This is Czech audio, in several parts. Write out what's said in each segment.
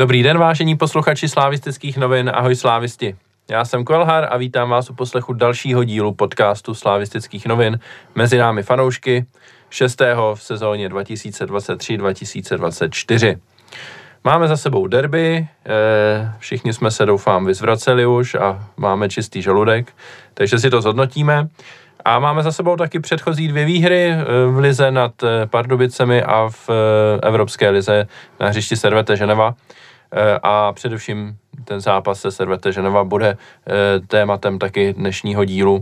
Dobrý den, vážení posluchači slávistických novin, ahoj slávisti. Já jsem Kvelhar a vítám vás u poslechu dalšího dílu podcastu slávistických novin Mezi námi fanoušky, šestého v sezóně 2023-2024. Máme za sebou derby, eh, všichni jsme se doufám vyzvraceli už a máme čistý žaludek, takže si to zhodnotíme. A máme za sebou taky předchozí dvě výhry eh, v lize nad eh, Pardubicemi a v Evropské lize na hřišti Servete Ženeva. A především ten zápas se Servete Ženeva bude tématem taky dnešního dílu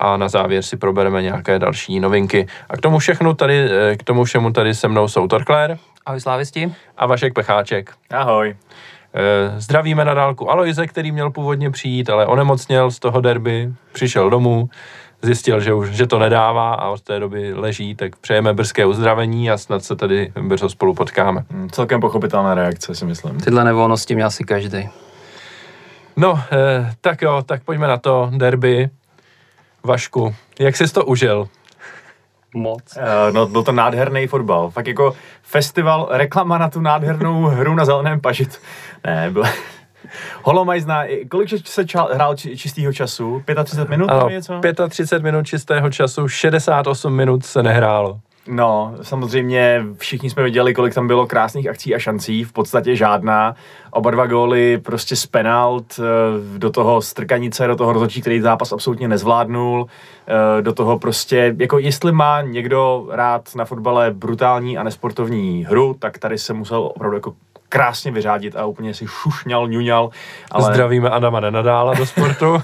a na závěr si probereme nějaké další novinky. A k tomu všechnu tady, k tomu všemu tady se mnou jsou Torkler. Ahoj slávisti. A Vašek Pecháček. Ahoj. Eh, zdravíme na dálku Aloize, který měl původně přijít, ale onemocněl z toho derby, přišel domů, zjistil, že už že to nedává a od té doby leží, tak přejeme brzké uzdravení a snad se tady brzo spolu potkáme. Hmm, celkem pochopitelná reakce, si myslím. Tyhle nevolnosti měl asi každý. No, eh, tak jo, tak pojďme na to, derby. Vašku, jak jsi to užil? Moc. Uh, no, byl to nádherný fotbal. Fakt jako festival, reklama na tu nádhernou hru na zeleném pažit. Ne, byl... Holomajzná, kolik se ča, hrál čistého času? 35 minut? Ano, něco? 35 minut čistého času, 68 minut se nehrálo. No, samozřejmě všichni jsme viděli, kolik tam bylo krásných akcí a šancí, v podstatě žádná. Oba dva góly prostě z penalt, eh, do toho strkanice, do toho rozhodčí, který zápas absolutně nezvládnul, eh, do toho prostě, jako jestli má někdo rád na fotbale brutální a nesportovní hru, tak tady se musel opravdu jako krásně vyřádit a úplně si šušňal, ňuňal. Ale... Zdravíme Adama Nenadála do sportu.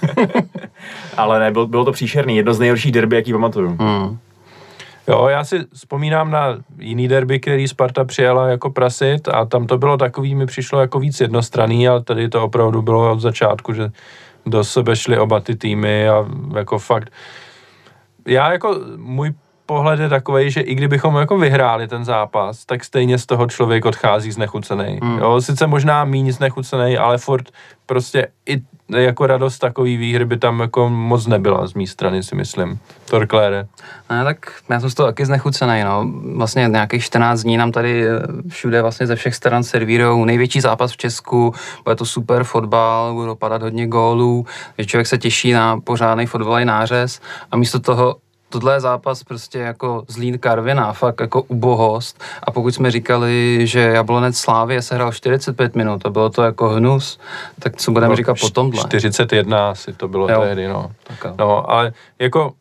ale ne, bylo, bylo to příšerný, jedno z nejhorších derby, jaký pamatuju. Hmm. Jo, já si vzpomínám na jiný derby, který Sparta přijela jako prasit a tam to bylo takový, mi přišlo jako víc jednostranný, ale tady to opravdu bylo od začátku, že do sebe šly oba ty týmy a jako fakt já jako můj pohled je takový, že i kdybychom jako vyhráli ten zápas, tak stejně z toho člověk odchází znechucený. Hmm. Jo, sice možná méně znechucený, ale furt prostě i jako radost takový výhry by tam jako moc nebyla z mé strany, si myslím. Torklére. Ne, tak já jsem z toho taky znechucený, no. Vlastně nějakých 14 dní nám tady eh, všude vlastně ze všech stran servírou největší zápas v Česku, bude to super fotbal, budou padat hodně gólů, že člověk se těší na pořádný fotbalový nářez a místo toho tohle je zápas prostě jako Zlín Karviná, fakt jako ubohost. A pokud jsme říkali, že Jablonec Slávě se hrál 45 minut a bylo to jako hnus, tak co budeme no, říkat po tomhle? 41 asi to bylo jo. tehdy, no. Tak, no, ale jako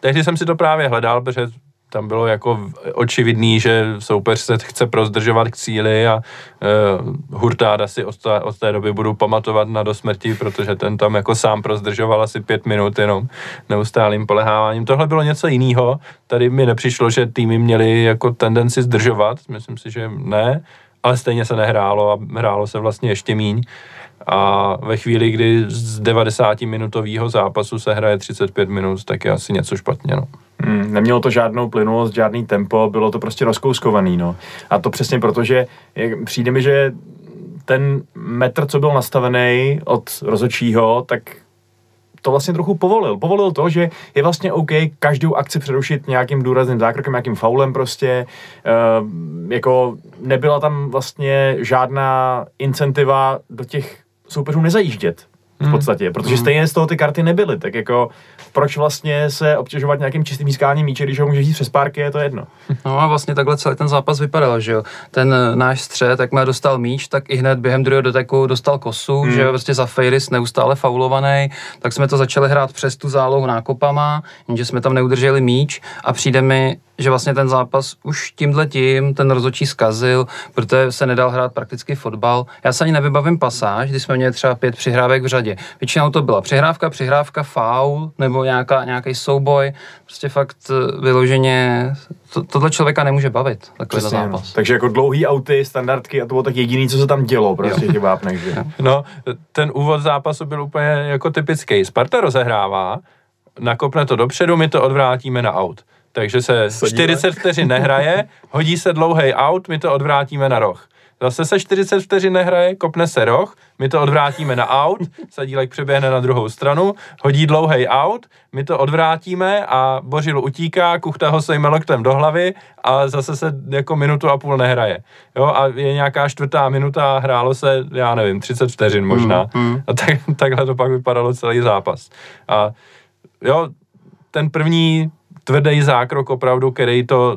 tehdy jsem si to právě hledal, protože tam bylo jako očividný, že soupeř se chce prozdržovat k cíli a uh, Hurtáda si od té, od té doby budu pamatovat na dosmrti, protože ten tam jako sám prozdržoval asi pět minut jenom neustálým poleháváním. Tohle bylo něco jiného. Tady mi nepřišlo, že týmy měly jako tendenci zdržovat, myslím si, že ne, ale stejně se nehrálo a hrálo se vlastně ještě míň. A ve chvíli, kdy z 90 minutového zápasu se hraje 35 minut, tak je asi něco špatně. No. Hmm, nemělo to žádnou plynulost, žádný tempo, bylo to prostě rozkouskovaný. No. A to přesně proto, že přijde mi, že ten metr, co byl nastavený od rozočího, tak to vlastně trochu povolil. Povolil to, že je vlastně OK každou akci přerušit nějakým důrazným zákrokem, nějakým faulem prostě. E, jako nebyla tam vlastně žádná incentiva do těch soupeřů nezajíždět v hmm. podstatě, protože hmm. stejně z toho ty karty nebyly, tak jako proč vlastně se obtěžovat nějakým čistým získáním míče, když ho můžeš jít přes párky, je to jedno. No a vlastně takhle celý ten zápas vypadal, že jo. Ten eh, náš střed, jak má dostal míč, tak i hned během druhého doteku dostal kosu, hmm. že jo, prostě za Fejris neustále faulovaný, tak jsme to začali hrát přes tu zálohu nákopama, jenže jsme tam neudrželi míč a přijde mi, že vlastně ten zápas už tímhle tím ten rozhodčí zkazil, protože se nedal hrát prakticky fotbal. Já se ani nevybavím pasáž, kdy jsme měli třeba pět přihrávek v řadě. Většinou to byla přihrávka, přihrávka, faul nebo nějaká, nějaký souboj. Prostě fakt eh, vyloženě to, tohle člověka nemůže bavit, takový Přesně, zápas. No. Takže jako dlouhý auty, standardky a to bylo tak jediný, co se tam dělo prostě těch vápnech, že? No, ten úvod zápasu byl úplně jako typický. Sparta rozehrává, nakopne to dopředu, my to odvrátíme na aut. Takže se Sadíme. 40 vteřin nehraje, hodí se dlouhý out, my to odvrátíme na roh. Zase se 40 vteřin nehraje, kopne se roh, my to odvrátíme na out, Sadílek přeběhne na druhou stranu, hodí dlouhý out, my to odvrátíme a Bořil utíká, kuchta ho sejme loktem do hlavy a zase se jako minutu a půl nehraje. Jo, a je nějaká čtvrtá minuta a hrálo se, já nevím, 30 vteřin možná. Mm, mm. A tak, takhle to pak vypadalo celý zápas. A jo, ten první tvrdý zákrok opravdu, který to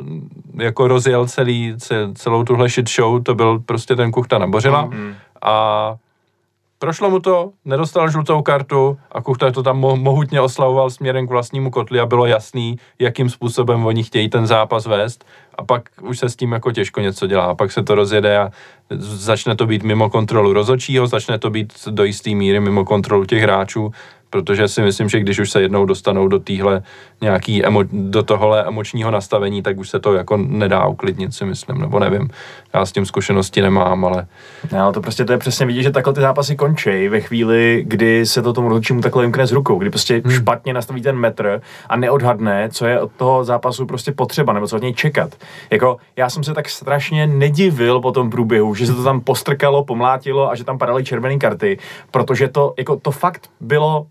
jako rozjel celý, celou tuhle shit show, to byl prostě ten Kuchta na Bořila. Mm-hmm. A prošlo mu to, nedostal žlutou kartu a Kuchta to tam mo- mohutně oslavoval směrem k vlastnímu kotli a bylo jasný, jakým způsobem oni chtějí ten zápas vést a pak už se s tím jako těžko něco dělá. A pak se to rozjede a začne to být mimo kontrolu rozočího, začne to být do jisté míry mimo kontrolu těch hráčů protože si myslím, že když už se jednou dostanou do téhle nějaký emo, do tohohle emočního nastavení, tak už se to jako nedá uklidnit, si myslím, nebo nevím. Já s tím zkušenosti nemám, ale... Ne, ale to prostě to je přesně vidět, že takhle ty zápasy končí ve chvíli, kdy se to tomu rozhodčímu takhle vymkne z rukou, kdy prostě hmm. špatně nastaví ten metr a neodhadne, co je od toho zápasu prostě potřeba, nebo co od něj čekat. Jako, já jsem se tak strašně nedivil po tom průběhu, že se to tam postrkalo, pomlátilo a že tam padaly červené karty, protože to, jako, to fakt bylo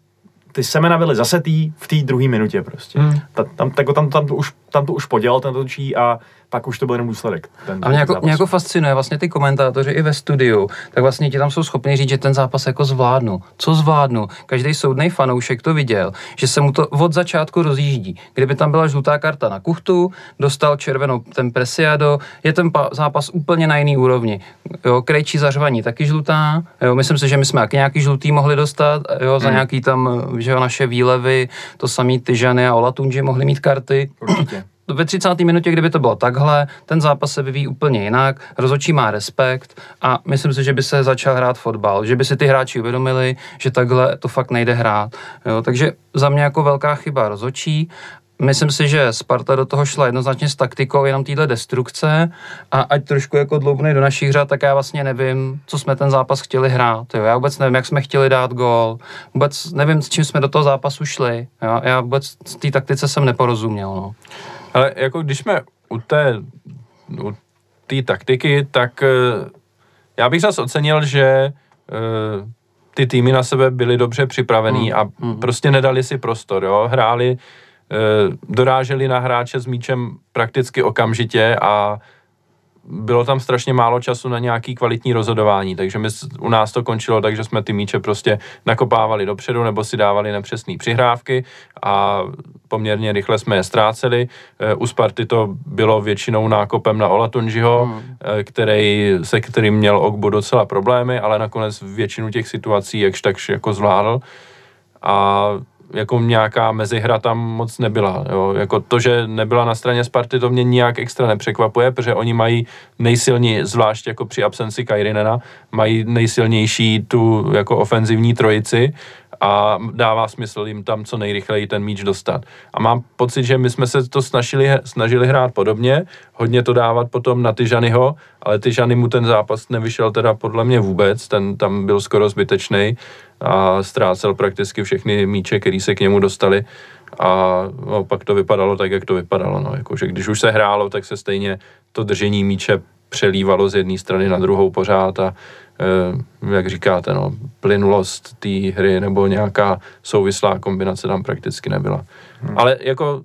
ty semena byly zasetý v té druhé minutě prostě. Hmm. Ta, tam, tak, tam, tam, to už, tam to už podělal ten točí a pak už to byl jenom důsledek. Ten, a mě jako, mě jako fascinuje vlastně ty komentátoři i ve studiu, tak vlastně ti tam jsou schopni říct, že ten zápas jako zvládnu. Co zvládnu? Každý soudný fanoušek to viděl, že se mu to od začátku rozjíždí. Kdyby tam byla žlutá karta na kuchtu, dostal červenou ten presiado, je ten pa- zápas úplně na jiný úrovni. Jo, krejčí zařvaní taky žlutá, jo, myslím si, že my jsme taky nějaký žlutý mohli dostat, jo, za hmm. nějaký tam, že jo, naše výlevy, to samý Tyžany a Olatunži mohli mít karty. Určitě ve 30. minutě, kdyby to bylo takhle, ten zápas se vyvíjí úplně jinak, rozočí má respekt a myslím si, že by se začal hrát fotbal, že by si ty hráči uvědomili, že takhle to fakt nejde hrát. Jo, takže za mě jako velká chyba rozočí Myslím si, že Sparta do toho šla jednoznačně s taktikou jenom téhle destrukce a ať trošku jako dloubnej do našich řad, tak já vlastně nevím, co jsme ten zápas chtěli hrát. Jo. Já vůbec nevím, jak jsme chtěli dát gól, vůbec nevím, s čím jsme do toho zápasu šli. Jo. Já vůbec té taktice jsem neporozuměl. No. Ale jako když jsme u té, u té taktiky, tak eh, já bych zase ocenil, že eh, ty týmy na sebe byly dobře připravený mm, a mm. prostě nedali si prostor, jo, hráli, eh, doráželi na hráče s míčem prakticky okamžitě a bylo tam strašně málo času na nějaký kvalitní rozhodování, takže my, u nás to končilo tak, že jsme ty míče prostě nakopávali dopředu nebo si dávali nepřesné přihrávky a poměrně rychle jsme je ztráceli. E, u Sparty to bylo většinou nákopem na Olatunžiho, hmm. E, který, se kterým měl Ogbu docela problémy, ale nakonec většinu těch situací jakž takž jako zvládl. A jako nějaká mezihra tam moc nebyla. Jo. Jako to, že nebyla na straně Sparty, to mě nijak extra nepřekvapuje, protože oni mají nejsilnější, zvlášť jako při absenci Kairinena, mají nejsilnější tu jako ofenzivní trojici a dává smysl jim tam co nejrychleji ten míč dostat. A mám pocit, že my jsme se to snažili, snažili hrát podobně, hodně to dávat potom na Tyžanyho, ale Tyžany mu ten zápas nevyšel teda podle mě vůbec, ten tam byl skoro zbytečný a ztrácel prakticky všechny míče, které se k němu dostali a no, pak to vypadalo tak, jak to vypadalo. No. Jako, že když už se hrálo, tak se stejně to držení míče přelívalo z jedné strany na druhou pořád a e, jak říkáte, no, plynulost té hry nebo nějaká souvislá kombinace tam prakticky nebyla. Hmm. Ale jako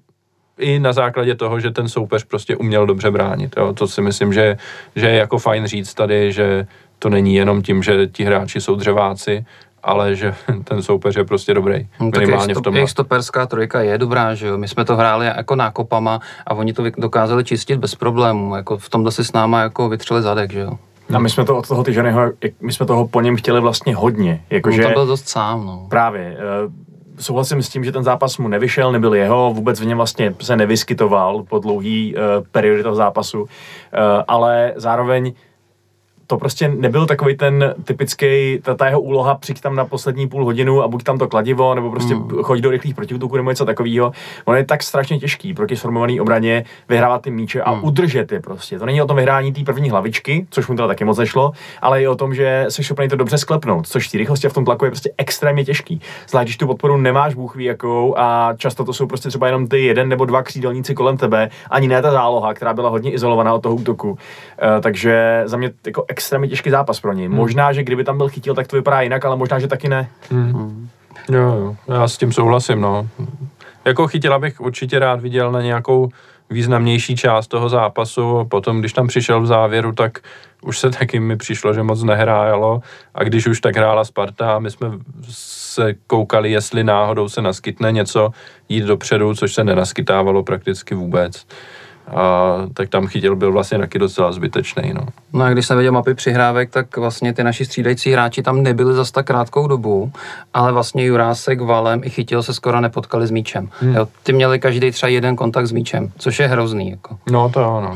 i na základě toho, že ten soupeř prostě uměl dobře bránit. Jo. To si myslím, že, že je jako fajn říct tady, že to není jenom tím, že ti hráči jsou dřeváci, ale že ten soupeř je prostě dobrý. No, minimálně v tom. Jejich stoperská trojka je dobrá, že jo. My jsme to hráli jako nákopama a oni to dokázali čistit bez problémů. Jako v tomhle si s náma jako vytřeli zadek, že jo. A my jsme to od toho Tyžanyho, my jsme toho po něm chtěli vlastně hodně. Jako, no, že to byl dost sám, no. Právě. Uh, souhlasím s tím, že ten zápas mu nevyšel, nebyl jeho, vůbec v něm vlastně se nevyskytoval po dlouhý uh, periody toho zápasu, uh, ale zároveň to prostě nebyl takový ten typický, ta, ta jeho úloha, přijď tam na poslední půl hodinu a buď tam to kladivo, nebo prostě mm. chodit do rychlých protiútoků nebo něco takového. On je tak strašně těžký proti sformované obraně vyhrávat ty míče a mm. udržet je prostě. To není o tom vyhrání té první hlavičky, což mu teda taky moc nešlo, ale je o tom, že se schopný to dobře sklepnout, což ty rychlosti v tom tlaku je prostě extrémně těžký. Zvlášť, když tu podporu nemáš bůh ví jakou a často to jsou prostě třeba jenom ty jeden nebo dva křídelníci kolem tebe, ani ne ta záloha, která byla hodně izolovaná od toho útoku. Uh, takže za mě jako extrémně těžký zápas pro něj. Hmm. Možná, že kdyby tam byl chytil, tak to vypadá jinak, ale možná, že taky ne. Hmm. Hmm. Jo, jo, já s tím souhlasím, no. Jako chytila bych určitě rád viděl na nějakou významnější část toho zápasu. Potom, když tam přišel v závěru, tak už se taky mi přišlo, že moc nehrálo. A když už tak hrála Sparta a my jsme se koukali, jestli náhodou se naskytne něco jít dopředu, což se nenaskytávalo prakticky vůbec a tak tam chytil byl vlastně taky docela zbytečný. No. no a když jsem viděl mapy přihrávek, tak vlastně ty naši střídající hráči tam nebyli za tak krátkou dobu, ale vlastně Jurásek, Valem i chytil se skoro nepotkali s míčem. Hmm. Jo, ty měli každý třeba jeden kontakt s míčem, což je hrozný. Jako. No to ano.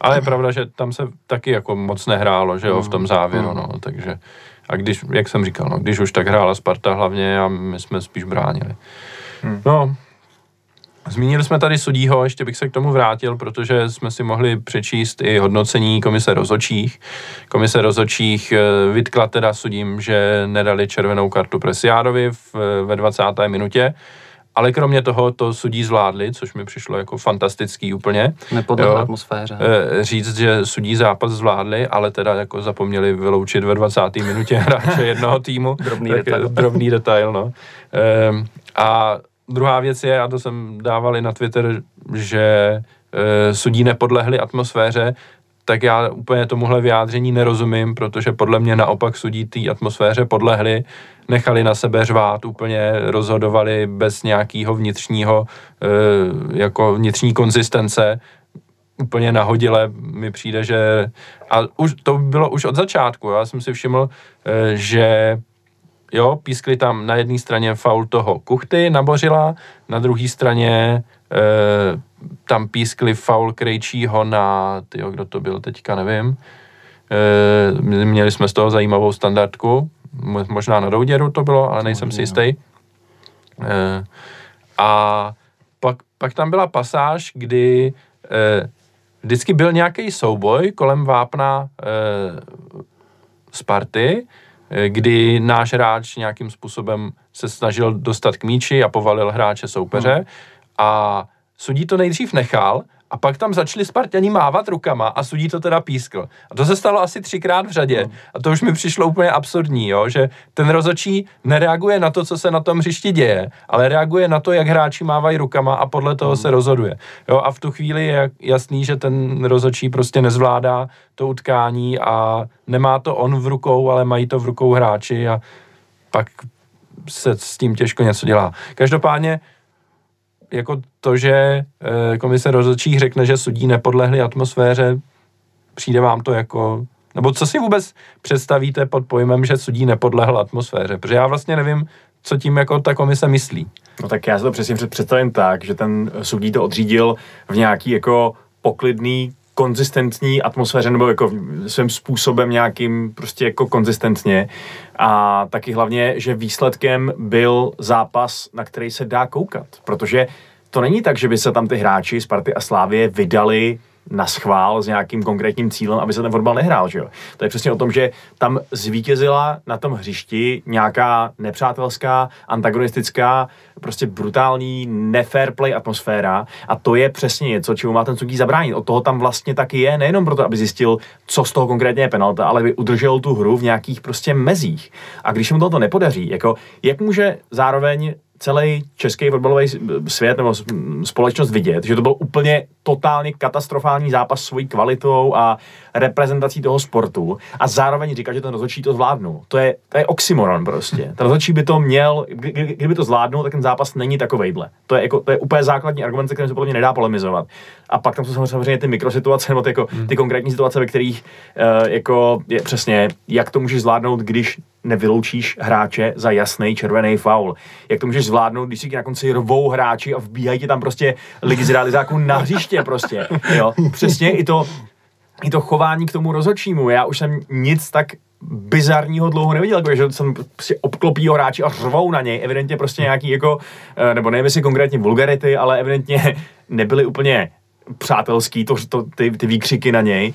Ale je pravda, že tam se taky jako moc nehrálo, že jo, v tom závěru, hmm. no, takže a když, jak jsem říkal, no, když už tak hrála Sparta hlavně a my jsme spíš bránili. Hmm. No, Zmínili jsme tady sudího, ještě bych se k tomu vrátil, protože jsme si mohli přečíst i hodnocení komise rozočích. Komise rozočích eh, vytkla teda sudím, že nedali červenou kartu Presiádovi v, ve 20. minutě, ale kromě toho to sudí zvládli, což mi přišlo jako fantastický úplně. Nepodle atmosféře. Eh, říct, že sudí zápas zvládli, ale teda jako zapomněli vyloučit ve 20. minutě hráče jednoho týmu. drobný detail. Drobný detail, no. Ehm, a druhá věc je, a to jsem dával i na Twitter, že e, sudí nepodlehli atmosféře, tak já úplně tomuhle vyjádření nerozumím, protože podle mě naopak sudí té atmosféře podlehli, nechali na sebe řvát, úplně rozhodovali bez nějakého vnitřního, e, jako vnitřní konzistence, úplně nahodile mi přijde, že a už to bylo už od začátku, já jsem si všiml, e, že jo, pískli tam na jedné straně faul toho Kuchty na Bořila, na druhé straně e, tam pískli faul Krejčího na, tyjo, kdo to byl teďka, nevím. E, měli jsme z toho zajímavou standardku, možná na Douděru to bylo, ale nejsem si jistý. E, a pak, pak tam byla pasáž, kdy e, vždycky byl nějaký souboj kolem vápna e, Sparty, kdy náš hráč nějakým způsobem se snažil dostat k míči a povalil hráče soupeře hmm. a sudí to nejdřív nechal a pak tam začali Spartani mávat rukama a sudí to teda pískl. A to se stalo asi třikrát v řadě. Hmm. A to už mi přišlo úplně absurdní, jo? že ten rozočí nereaguje na to, co se na tom hřišti děje, ale reaguje na to, jak hráči mávají rukama a podle toho hmm. se rozhoduje. Jo? A v tu chvíli je jasný, že ten rozočí prostě nezvládá to utkání a nemá to on v rukou, ale mají to v rukou hráči a pak se s tím těžko něco dělá. Každopádně jako to, že eh, komise rozhodčích řekne, že sudí nepodlehli atmosféře, přijde vám to jako nebo co si vůbec představíte pod pojmem, že sudí nepodlehl atmosféře? Protože já vlastně nevím, co tím jako ta komise myslí. No tak já si to přesně představím tak, že ten sudí to odřídil v nějaký jako poklidný konzistentní atmosféře nebo jako svým způsobem nějakým prostě jako konzistentně. A taky hlavně, že výsledkem byl zápas, na který se dá koukat, protože to není tak, že by se tam ty hráči Sparty a Slávie vydali na schvál s nějakým konkrétním cílem, aby se ten fotbal nehrál, že jo. To je přesně o tom, že tam zvítězila na tom hřišti nějaká nepřátelská, antagonistická, prostě brutální, nefair play atmosféra a to je přesně něco, čemu má ten sudí zabránit. Od toho tam vlastně taky je, nejenom proto, aby zjistil, co z toho konkrétně je penalta, ale aby udržel tu hru v nějakých prostě mezích. A když mu to nepodaří, jako jak může zároveň celý český fotbalový svět nebo společnost vidět, že to byl úplně totálně katastrofální zápas svojí kvalitou a reprezentací toho sportu a zároveň říká, že ten rozhodčí to zvládnul. To je, to je oxymoron prostě. Ten rozhodčí by to měl, kdyby to zvládnul, tak ten zápas není takovejhle. To je, jako, to je úplně základní argument, se kterým se podle mě nedá polemizovat. A pak tam jsou samozřejmě ty mikrosituace nebo ty, jako, hmm. ty konkrétní situace, ve kterých uh, jako je přesně, jak to můžeš zvládnout, když nevyloučíš hráče za jasný červený faul. Jak to můžeš zvládnout, když si na konci rvou hráči a vbíhají ti tam prostě lidi z realizáků na hřiště prostě. Jo? Přesně i to, i to chování k tomu rozhodčímu. Já už jsem nic tak bizarního dlouho neviděl, jako, že jsem prostě obklopí ho hráči a řvou na něj, evidentně prostě nějaký jako, eh, nebo nevím jestli konkrétně vulgarity, ale evidentně nebyly úplně přátelský, to, to, ty, ty výkřiky na něj.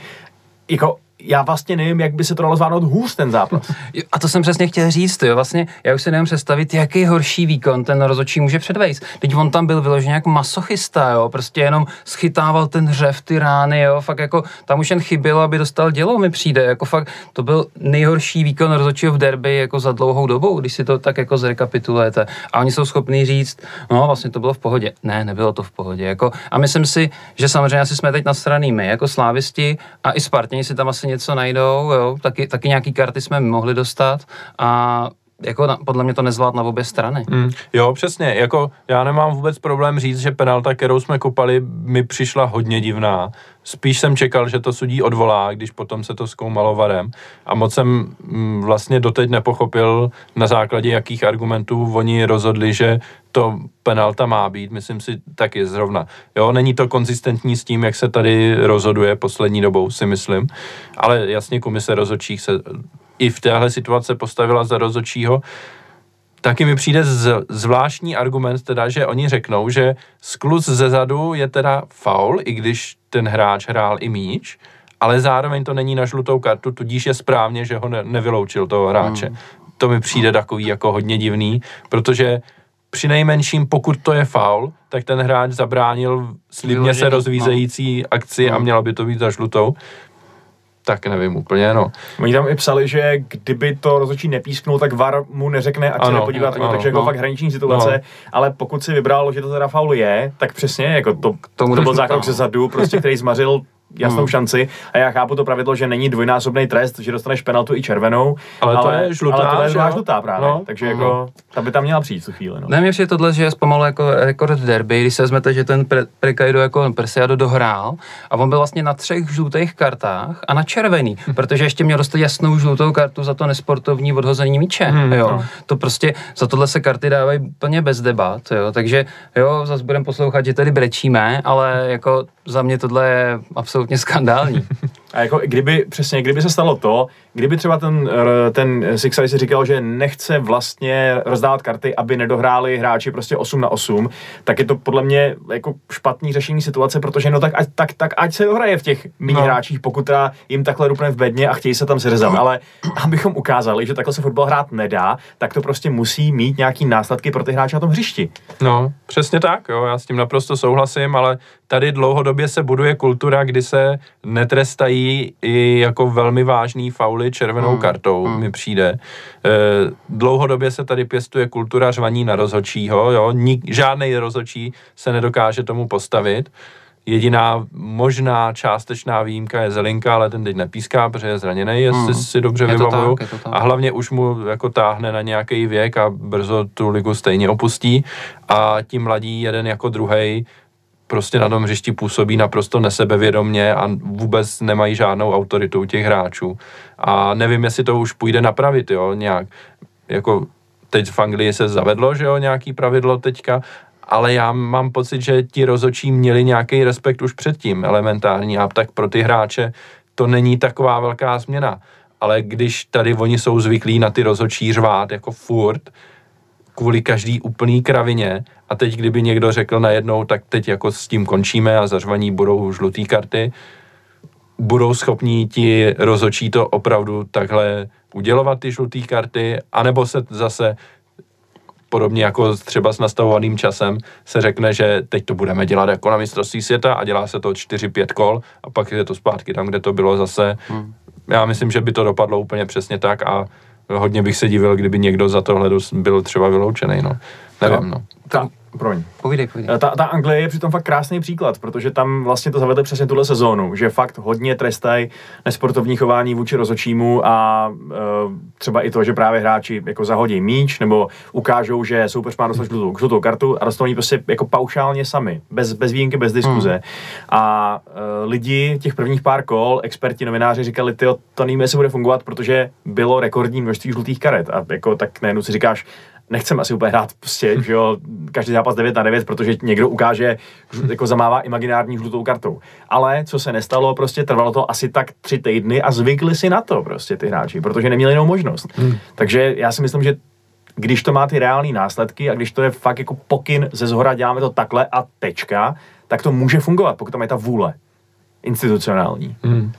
Jako já vlastně nevím, jak by se to dalo zvládnout hůř ten zápas. A to jsem přesně chtěl říct, jo. Vlastně já už si nevím představit, jaký horší výkon ten rozočí může předvést. Teď on tam byl vyložený jako masochista, jo. Prostě jenom schytával ten hřev, ty rány, jo. Fakt jako tam už jen chybělo, aby dostal dělo, mi přijde. Jako fakt to byl nejhorší výkon rozočího v derby jako za dlouhou dobu, když si to tak jako zrekapitulujete. A oni jsou schopní říct, no vlastně to bylo v pohodě. Ne, nebylo to v pohodě. Jako, a myslím si, že samozřejmě asi jsme teď na straně my, jako slávisti a i Spartěni si tam asi něco najdou, jo, taky, taky nějaký karty jsme mohli dostat a jako na, podle mě to nezvlád na obě strany. Mm, jo, přesně, jako já nemám vůbec problém říct, že penalta, kterou jsme kopali, mi přišla hodně divná. Spíš jsem čekal, že to sudí odvolá, když potom se to zkoumalo varem. A moc jsem mm, vlastně doteď nepochopil, na základě jakých argumentů oni rozhodli, že to penalta má být. Myslím si taky zrovna. Jo, není to konzistentní s tím, jak se tady rozhoduje poslední dobou, si myslím. Ale jasně komise rozhodčích se i v téhle situace postavila za rozočího, taky mi přijde z, zvláštní argument teda, že oni řeknou, že skluz ze zadu je teda faul, i když ten hráč hrál i míč, ale zároveň to není na žlutou kartu, tudíž je správně, že ho ne, nevyloučil toho hráče. Hmm. To mi přijde takový jako hodně divný, protože při nejmenším, pokud to je faul, tak ten hráč zabránil slibně se rozvízející no. akci a hmm. mělo by to být za žlutou tak nevím úplně, no. Oni tam i psali, že kdyby to rozhodčí nepísknul, tak VAR mu neřekne, ať ano, se nepodívá, ano, takže jako no. fakt hraniční situace, no. ale pokud si vybral, že to teda faul je, tak přesně, jako to, to, to byl zákrok ze zadu, prostě, který zmařil jasnou hmm. šanci a já chápu to pravidlo, že není dvojnásobný trest, že dostaneš penaltu i červenou, ale, ale to je žlutá, ale to je žlutá, žlutá právě, no. takže hmm. jako ta by tam měla přijít tu chvíli. No. Ne, mě přijde tohle, že je zpomalu jako rekord derby, když se vezmete, že ten pre, Prekaido jako Persiado dohrál a on byl vlastně na třech žlutých kartách a na červený, hmm. protože ještě měl dostat jasnou žlutou kartu za to nesportovní odhození míče, hmm, jo. No. To prostě, za tohle se karty dávají úplně bez debat, jo, takže jo, zase budeme poslouchat, že tady brečíme, ale jako za mě tohle je absolutně skandální. A jako kdyby, přesně, kdyby se stalo to, kdyby třeba ten, ten Sixer si říkal, že nechce vlastně rozdávat karty, aby nedohráli hráči prostě 8 na 8, tak je to podle mě jako špatný řešení situace, protože no tak, ať, tak, tak ať se dohraje v těch mini no. hráčích, pokud teda jim takhle rupne v bedně a chtějí se tam seřezat. Ale abychom ukázali, že takhle se fotbal hrát nedá, tak to prostě musí mít nějaký následky pro ty hráče na tom hřišti. No, přesně tak, jo, já s tím naprosto souhlasím, ale tady dlouhodobě se buduje kultura, kdy se netrestají i jako velmi vážný fauly červenou hmm. kartou, hmm. mi přijde. E, dlouhodobě se tady pěstuje kultura řvaní na rozhodčího, jo, Nik, žádný rozhodčí se nedokáže tomu postavit. Jediná možná částečná výjimka je Zelinka, ale ten teď nepíská, protože je zraněný, jestli hmm. si dobře je vybavuju. Tak, tak. A hlavně už mu jako táhne na nějaký věk a brzo tu ligu stejně opustí. A ti mladí jeden jako druhý prostě na tom hřišti působí naprosto nesebevědomně a vůbec nemají žádnou autoritu těch hráčů. A nevím, jestli to už půjde napravit, jo, nějak. Jako teď v Anglii se zavedlo, že jo, nějaký pravidlo teďka, ale já mám pocit, že ti rozočí měli nějaký respekt už předtím, elementární, a tak pro ty hráče to není taková velká změna. Ale když tady oni jsou zvyklí na ty rozočí řvát jako furt, kvůli každý úplný kravině a teď kdyby někdo řekl najednou, tak teď jako s tím končíme a zařvaní budou žlutý karty, budou schopní ti rozočí to opravdu takhle udělovat ty žluté karty, anebo se zase podobně jako třeba s nastavovaným časem se řekne, že teď to budeme dělat jako na mistrovství světa a dělá se to 4-5 kol a pak je to zpátky tam, kde to bylo zase. Hmm. Já myslím, že by to dopadlo úplně přesně tak a hodně bych se divil, kdyby někdo za tohle byl třeba vyloučený, no. Nevím, no. Ta, proň. Povídej, povídej. Ta, ta Anglie je přitom fakt krásný příklad, protože tam vlastně to zavedli přesně tuhle sezónu, že fakt hodně trestají nesportovní chování vůči rozočímu a e, třeba i to, že právě hráči jako zahodí míč nebo ukážou, že soupeř má dostat žlutou, žlutou kartu a dostanou prostě jako paušálně sami, bez, bez výjimky, bez diskuze. Hmm. A e, lidi těch prvních pár kol, experti, novináři říkali, ty to nevíme, jestli bude fungovat, protože bylo rekordní množství žlutých karet a jako tak najednou si říkáš, nechcem asi úplně hrát prostě, že jo, každý zápas 9 na 9, protože někdo ukáže, jako zamává imaginární žlutou kartou. Ale co se nestalo, prostě trvalo to asi tak tři týdny a zvykli si na to prostě ty hráči, protože neměli jinou možnost. Hmm. Takže já si myslím, že když to má ty reální následky a když to je fakt jako pokyn ze zhora, děláme to takhle a tečka, tak to může fungovat, pokud tam je ta vůle institucionální. Hmm.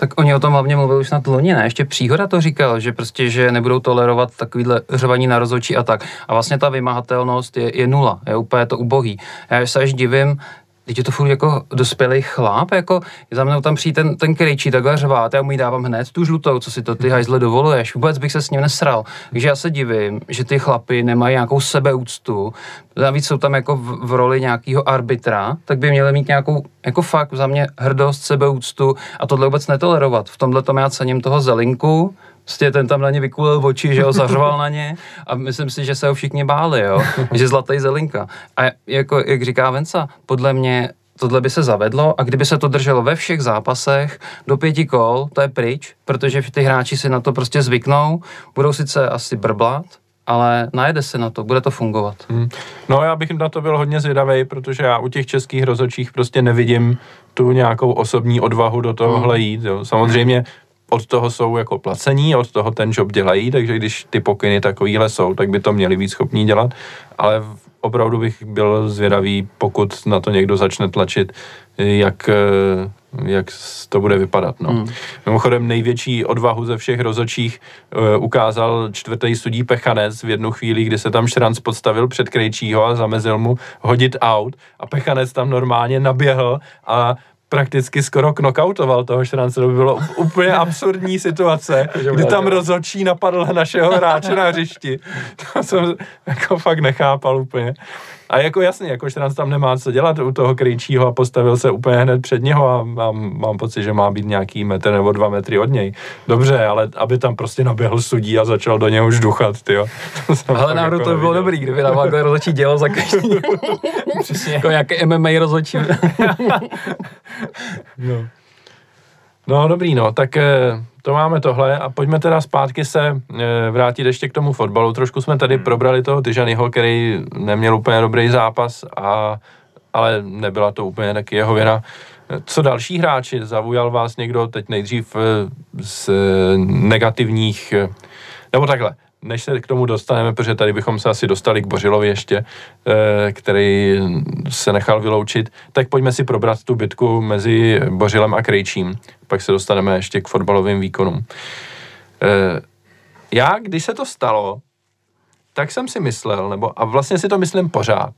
Tak oni o tom hlavně mluvili už na loni, ne? Ještě Příhoda to říkal, že prostě, že nebudou tolerovat takovýhle řvaní na rozhodčí a tak. A vlastně ta vymahatelnost je, je nula, je úplně to ubohý. Já se až divím, Teď je to furt jako dospělý chlap, jako za mnou tam přijde ten, ten krejčí takhle řvát, já mu ji dávám hned tu žlutou, co si to ty hajzle dovoluješ, vůbec bych se s ním nesral. Takže já se divím, že ty chlapy nemají nějakou sebeúctu, navíc jsou tam jako v, v roli nějakého arbitra, tak by měli mít nějakou, jako fakt za mě hrdost, sebeúctu a tohle vůbec netolerovat. V tomhle tom já cením toho zelinku, Prostě ten tam na ně vykulil oči, že ho zařval na ně a myslím si, že se ho všichni báli, jo, že zlatý zelinka. A jako, jak říká Venca, podle mě tohle by se zavedlo a kdyby se to drželo ve všech zápasech do pěti kol, to je pryč, protože ty hráči si na to prostě zvyknou, budou sice asi brblat, ale najede se na to, bude to fungovat. Hmm. No já bych na to byl hodně zvědavý, protože já u těch českých rozočích prostě nevidím tu nějakou osobní odvahu do tohohle hmm. jít. Jo. Samozřejmě od toho jsou jako placení, od toho ten job dělají, takže když ty pokyny takovýhle jsou, tak by to měli být schopní dělat, ale opravdu bych byl zvědavý, pokud na to někdo začne tlačit, jak, eh, jak to bude vypadat. No. Hmm. Mimochodem největší odvahu ze všech rozočích uh, ukázal čtvrtý sudí Pechanec v jednu chvíli, kdy se tam Šranc podstavil před Krejčího a zamezil mu hodit out a Pechanec tam normálně naběhl a prakticky skoro knockoutoval toho Šrance. To by bylo úplně absurdní situace, kdy tam rozhodčí napadl našeho hráče na hřišti. To jsem jako fakt nechápal úplně. A jako jasně, jako Šranc tam nemá co dělat u toho krejčího a postavil se úplně hned před něho a mám, mám pocit, že má být nějaký metr nebo dva metry od něj. Dobře, ale aby tam prostě naběhl sudí a začal do něho už duchat, tyjo. Ale náhodou jako to by bylo dobrý, kdyby dával jako rozhodčí dělo za každý. Přesně. jako nějaké MMA rozhodčí. no. No dobrý, no, tak eh, to máme tohle a pojďme teda zpátky se e, vrátit ještě k tomu fotbalu. Trošku jsme tady hmm. probrali toho Tyžanyho, který neměl úplně dobrý zápas, a, ale nebyla to úplně taky jeho vina. Co další hráči? Zaujal vás někdo teď nejdřív e, z negativních, e, nebo takhle, než se k tomu dostaneme, protože tady bychom se asi dostali k Bořilovi ještě, který se nechal vyloučit, tak pojďme si probrat tu bitku mezi Bořilem a Krejčím pak se dostaneme ještě k fotbalovým výkonům. E, já, když se to stalo, tak jsem si myslel, nebo a vlastně si to myslím pořád,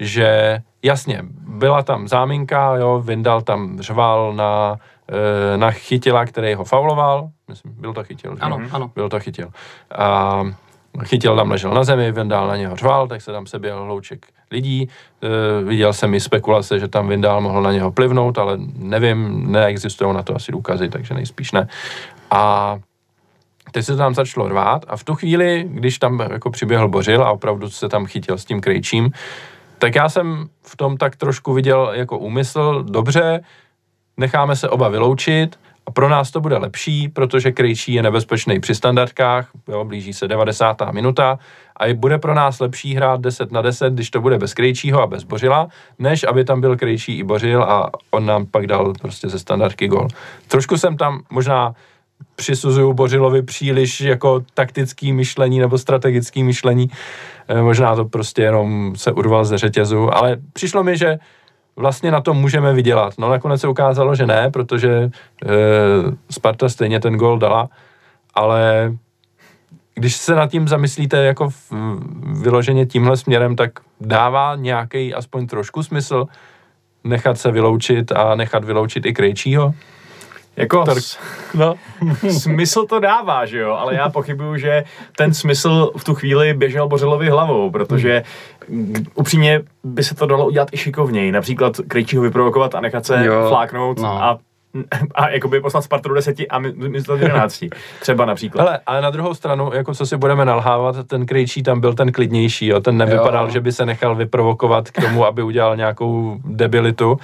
že jasně, byla tam záminka, jo, Vindal tam řval na, e, na chytila, který ho fauloval, myslím, byl to chytil, že? Ano, ano. Byl to chytil. A chytil tam ležel na zemi, Vindal na něho řval, tak se tam seběhl hlouček lidí. E, viděl jsem i spekulace, že tam Vindal mohl na něho plivnout, ale nevím, neexistují na to asi důkazy, takže nejspíš ne. A teď se to tam začalo rvát a v tu chvíli, když tam jako přiběhl Bořil a opravdu se tam chytil s tím krejčím, tak já jsem v tom tak trošku viděl jako úmysl, dobře, necháme se oba vyloučit, a pro nás to bude lepší, protože Krejčí je nebezpečný při standardkách, jo, blíží se 90. minuta a bude pro nás lepší hrát 10 na 10, když to bude bez Krejčího a bez Bořila, než aby tam byl Krejčí i Bořil a on nám pak dal prostě ze standardky gol. Trošku jsem tam možná přisuzuju Bořilovi příliš jako taktický myšlení nebo strategický myšlení. E, možná to prostě jenom se urval ze řetězu, ale přišlo mi, že vlastně na tom můžeme vydělat. No nakonec se ukázalo, že ne, protože e, Sparta stejně ten gol dala, ale když se nad tím zamyslíte jako v, vyloženě tímhle směrem, tak dává nějaký aspoň trošku smysl nechat se vyloučit a nechat vyloučit i Krejčího? Jako, tak, no. smysl to dává, že jo, ale já pochybuju, že ten smysl v tu chvíli běžel Bořilovi hlavou, protože upřímně by se to dalo udělat i šikovněji, například Krejčího vyprovokovat a nechat se jo, fláknout no. a a jakoby poslat Spartu do deseti a místo jedenácti. Třeba například. Ale, ale na druhou stranu, jako co si budeme nalhávat, ten Krejčí tam byl ten klidnější, jo? ten nevypadal, jo. že by se nechal vyprovokovat k tomu, aby udělal nějakou debilitu.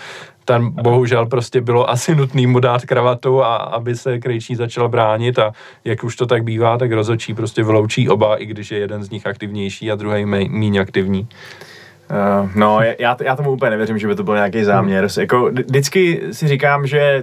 Tam bohužel prostě bylo asi nutný mu dát kravatu a aby se Krejčí začal bránit a jak už to tak bývá, tak rozočí prostě vyloučí oba, i když je jeden z nich aktivnější a druhý méně aktivní. Uh, no, já, já tomu úplně nevěřím, že by to byl nějaký záměr. Jako, vždycky si říkám, že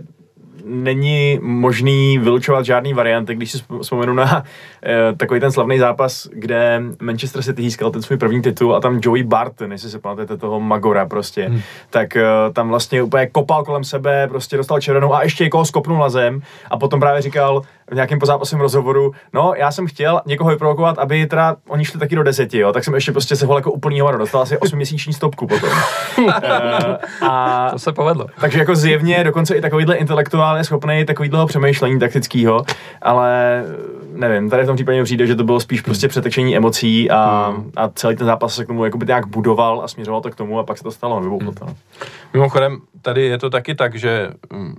není možný vylučovat žádný varianty, když si vzpomenu na uh, takový ten slavný zápas, kde Manchester City získal ten svůj první titul a tam Joey Barton, jestli se pamatujete toho Magora prostě, hmm. tak uh, tam vlastně úplně kopal kolem sebe, prostě dostal červenou a ještě někoho skopnul na zem a potom právě říkal, v nějakém pozápasovém rozhovoru, no já jsem chtěl někoho vyprovokovat, aby teda oni šli taky do deseti, jo, tak jsem ještě prostě se jako úplný hovado, dostal asi 8 měsíční stopku potom. uh, a, to se povedlo. Takže jako zjevně dokonce i takovýhle intelektuál je schopný takovýhle přemýšlení taktického, ale nevím, tady v tom případě přijde, že to bylo spíš prostě přetečení emocí a, hmm. a celý ten zápas se k tomu jako by nějak budoval a směřoval to k tomu a pak se to stalo, vybuchlo to. Hmm. Mimochodem, tady je to taky tak, že mm,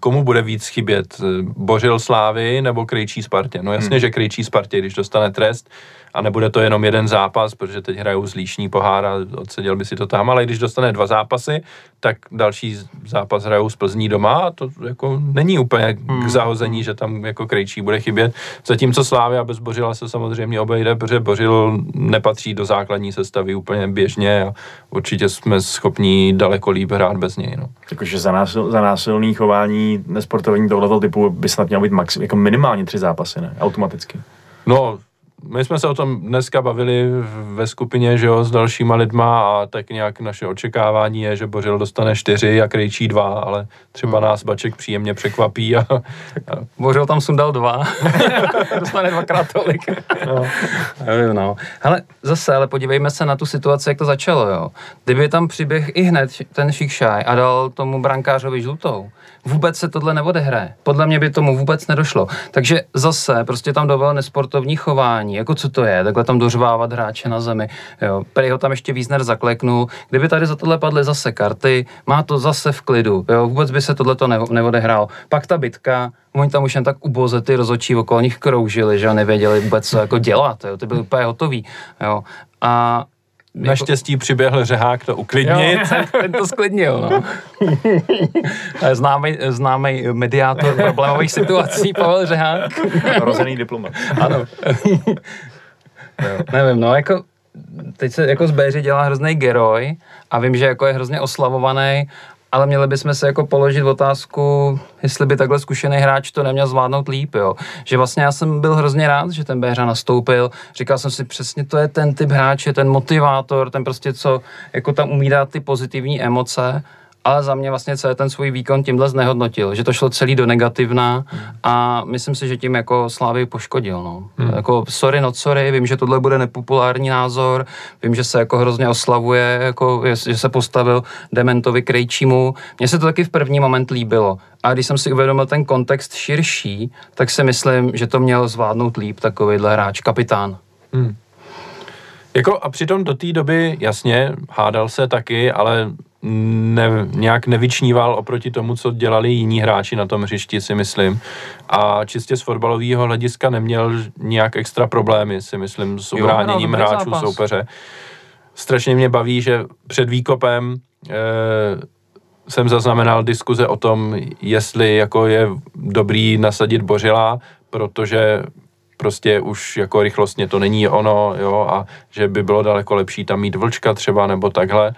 komu bude víc chybět? Bořil Slávy nebo Krejčí Spartě? No jasně, hmm. že Krejčí Spartě, když dostane trest, a nebude to jenom jeden zápas, protože teď hrajou zlíšní pohár a odseděl by si to tam, ale když dostane dva zápasy, tak další zápas hrajou z Plzní doma a to jako není úplně k hmm. zahození, že tam jako Krejčí bude chybět. Zatímco Slávia bez Bořila se samozřejmě obejde, protože Bořil nepatří do základní sestavy úplně běžně a určitě jsme schopni daleko líp hrát bez něj. No. Jakože za, násil, za násilný chování nesportovní tohoto typu by snad mělo být maxim, jako minimálně tři zápasy, ne? Automaticky. No, my jsme se o tom dneska bavili ve skupině, že jo, s dalšíma lidma a tak nějak naše očekávání je, že Bořil dostane čtyři a Krejčí dva, ale třeba hmm. nás Baček příjemně překvapí. A, a... Bořil tam sundal dva, dostane dvakrát tolik. no. Nevím, no. Hele, zase, ale podívejme se na tu situaci, jak to začalo, jo. Kdyby tam přiběh i hned ten Šikšaj a dal tomu brankářovi žlutou, vůbec se tohle neodehraje. Podle mě by tomu vůbec nedošlo. Takže zase prostě tam dovolil nesportovní chování. Jako co to je? Takhle tam dořvávat hráče na zemi. Jo. Prý ho tam ještě Wiesner zakleknul. Kdyby tady za tohle padly zase karty, má to zase v klidu. Jo. Vůbec by se tohle to neodehrálo. Pak ta bitka, oni tam už jen tak uboze ty rozočí okolo nich kroužili, že nevěděli vůbec, co jako dělat. Jo. Ty byli úplně hotoví. Jo. A Naštěstí přiběhl řehák to uklidnit. Jo, ten to sklidnil, no. známý, známý mediátor problémových situací, Pavel Řehák. Rozený diplomat. Ano. jo, nevím, no, jako teď se jako z Béři dělá hrozný geroj a vím, že jako je hrozně oslavovaný ale měli bychom se jako položit otázku, jestli by takhle zkušený hráč to neměl zvládnout líp, jo. Že vlastně já jsem byl hrozně rád, že ten Béhra nastoupil, říkal jsem si přesně, to je ten typ hráče, ten motivátor, ten prostě, co jako tam umí dát ty pozitivní emoce ale za mě vlastně celý ten svůj výkon tímhle znehodnotil, že to šlo celý do negativna a myslím si, že tím jako Slávy poškodil. No. Hmm. Jako sorry, not sorry, vím, že tohle bude nepopulární názor, vím, že se jako hrozně oslavuje, jako, že se postavil Dementovi Krejčímu. Mně se to taky v první moment líbilo. A když jsem si uvědomil ten kontext širší, tak si myslím, že to měl zvládnout líp takovýhle hráč, kapitán. Hmm. Jako a přitom do té doby, jasně, hádal se taky, ale ne, nějak nevyčníval oproti tomu, co dělali jiní hráči na tom hřišti, si myslím. A čistě z fotbalového hlediska neměl nějak extra problémy, si myslím, s ubráněním hráčů zápas. soupeře. Strašně mě baví, že před výkopem e, jsem zaznamenal diskuze o tom, jestli jako je dobrý nasadit Bořila, protože prostě už jako rychlostně to není ono, jo, a že by bylo daleko lepší tam mít vlčka třeba, nebo takhle